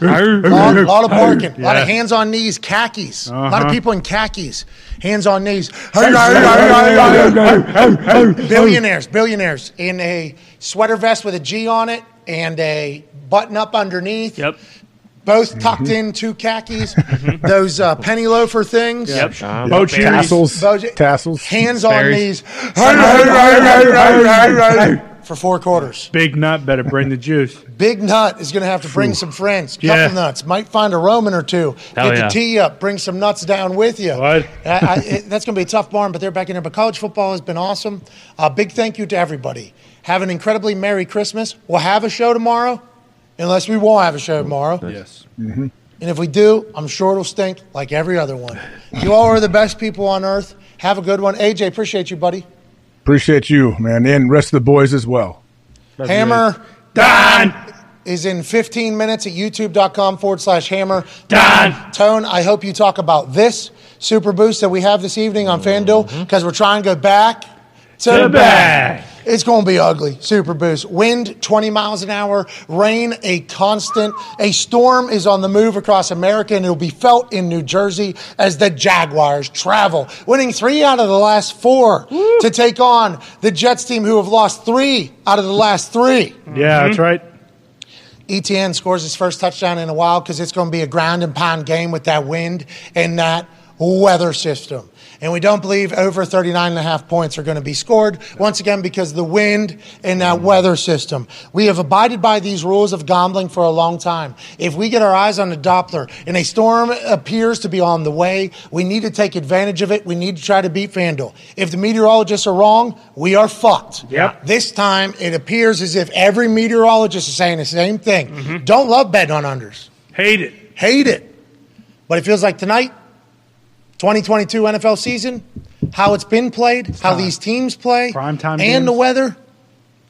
A lot, lot of barking, a lot of hands on knees, khakis. A lot of people in khakis, hands on knees. billionaires, billionaires in a sweater vest with a G on it and a button up underneath. Yep. Both tucked in two khakis. Those uh, penny loafer things. Yep. Boat shoes. Tassels, Bojo- tassels. Hands on Sperry's. knees for four quarters. Big nut better bring the juice. *laughs* Big Nut is going to have to bring some friends. Couple Yeah. nuts. Might find a Roman or two. Hell Get yeah. the tee up. Bring some nuts down with you. What? I, I, it, that's going to be a tough barn, but they're back in there. But college football has been awesome. A big thank you to everybody. Have an incredibly Merry Christmas. We'll have a show tomorrow, unless we won't have a show tomorrow. Yes. Mm-hmm. And if we do, I'm sure it'll stink like every other one. You all are the best people on earth. Have a good one. AJ, appreciate you, buddy. Appreciate you, man, and rest of the boys as well. Hammer, Dahn. is in 15 minutes at youtube.com forward slash hammer. Dahn. Tone, I hope you talk about this super boost that we have this evening on mm-hmm. FanDuel because we're trying to go back to, To back. It's going to be ugly. Super boost. Wind 20 miles an hour. Rain a constant. A storm is on the move across America, and it'll be felt in New Jersey as the Jaguars travel, winning three out of the last four to take on the Jets team, who have lost three out of the last three. Yeah, that's right. Etienne scores his first touchdown in a while because it's going to be a ground and pound game with that wind and that weather system. And we don't believe over 39 and a half points are going to be scored, once again, because of the wind and that weather system. We have abided by these rules of gambling for a long time. If we get our eyes on the Doppler and a storm appears to be on the way, we need to take advantage of it. We need to try to beat FanDuel. If the meteorologists are wrong, we are fucked. Yep. This time, it appears as if every meteorologist is saying the same thing. Mm-hmm. Don't love betting on unders. Hate it. Hate it. But it feels like tonight, 2022 NFL season, how it's been played, how these teams play, Prime time and the weather,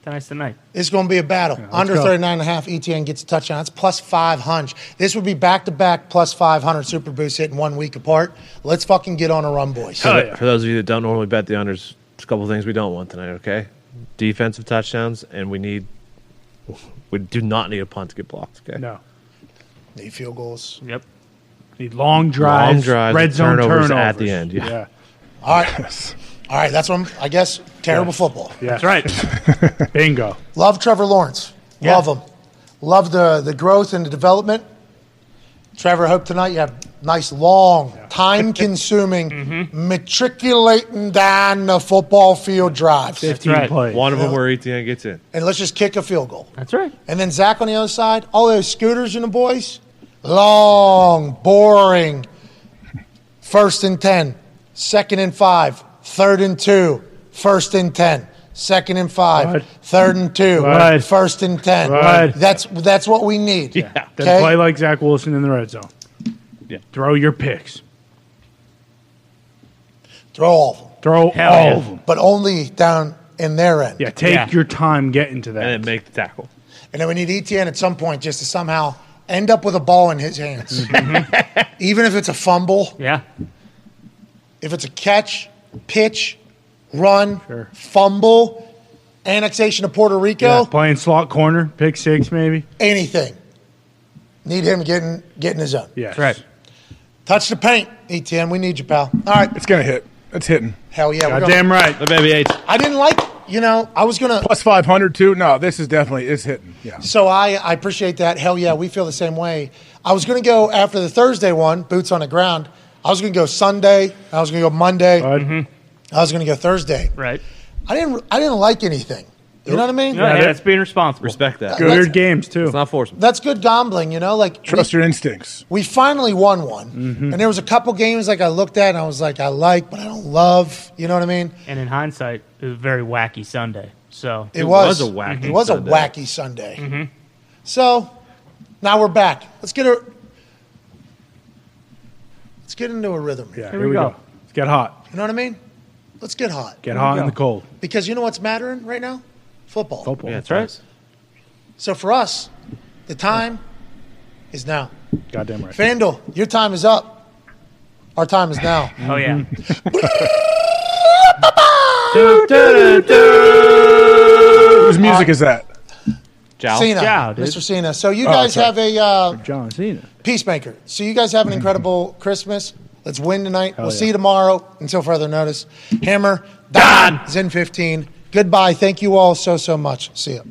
Tonight's the night. it's going to be a battle. Under go. 39 and a half, Etienne gets a touchdown. That's plus 500. This would be back to back plus 500 Super Boost hitting one week apart. Let's fucking get on a run, boys. Hell yeah. For those of you that don't normally bet the unders, there's a couple of things we don't want tonight. Okay, defensive touchdowns, and we need we do not need a punt to get blocked. Okay, No. Need field goals. Yep. Need long drives, Long drives, red zone turnovers turnovers at the end, yeah. All right. *laughs* All right. That's what I'm, I guess, terrible football. yeah. That's right. *laughs* Bingo. Love Trevor Lawrence. Yeah. Love him. Love the, the growth and the development. Trevor, I hope tonight you have nice, long, time consuming, *laughs* Mm-hmm. matriculating down the football field drives. 15 right. plays. one of them where Etienne gets in. And let's just kick a field goal. That's right. And then Zach on the other side, all those scooters and the boys, long, boring. First and 10, second and 5, third and 2, first and 10, second and 5, Right. third and 2, Right. first and 10. Right. That's that's what we need. Yeah. Then Okay? play like Zach Wilson in the red zone. Yeah. Throw your picks. Throw all of them, Throw Hell all yeah. of them. but only down in their end. Yeah, take Yeah. your time getting to that. and then make the tackle. And then we need Etienne at some point just to somehow end up with a ball in his hands. *laughs* Mm-hmm. Even if it's a fumble, Yeah. if it's a catch, pitch, run, Sure. fumble, annexation of Puerto Rico, yeah, playing slot corner, pick six maybe. anything. Need him getting getting his own. Yes. That's right. Touch the paint, Etienne. We need you, pal. All right. It's gonna hit. It's hitting. Hell yeah. We're Goddamn right. The baby H. I didn't like, you know, I was going to. Plus five hundred too. No, this is definitely it's hitting. Yeah. So I, I appreciate that. Hell yeah, we feel the same way. I was going to go after the Thursday one, boots on the ground. I was going to go Sunday. I was going to go Monday. Bud. Mm-hmm. I was going to go Thursday. Right. I didn't. I didn't like anything. You know what I mean? No, yeah, that's being responsible. Respect that. Good Let's- games too. It's not forceful. That's good gambling. You know, like Trust your instincts. we finally won one, Mm-hmm. and there was a couple games like I looked at and I was like, I like, but I don't love. You know what I mean? And in hindsight, it was a very wacky Sunday. So It, It was, was a wacky It was Sunday. a wacky Sunday. So now we're back. Let's get a. Let's get into a rhythm. Here. Yeah, Here here, we we go. go. Let's get hot. You know what I mean? Let's get hot. Get hot in the cold. Because you know what's mattering right now? Football. Football. Yeah, that's right. So for us, the time is now. Goddamn right. FanDuel, your time is up. Our time is now. Oh yeah. *laughs* Whose music is that? Jow. Cena, Ciao, dude. Mr. Cena. So you guys sorry. have a uh, John Cena. peacemaker. So you guys have an incredible Christmas. Let's win tonight. we'll yeah. see you tomorrow until further notice. Hammer, Dahn, Zen 15. Goodbye. Thank you all so, so much. See you.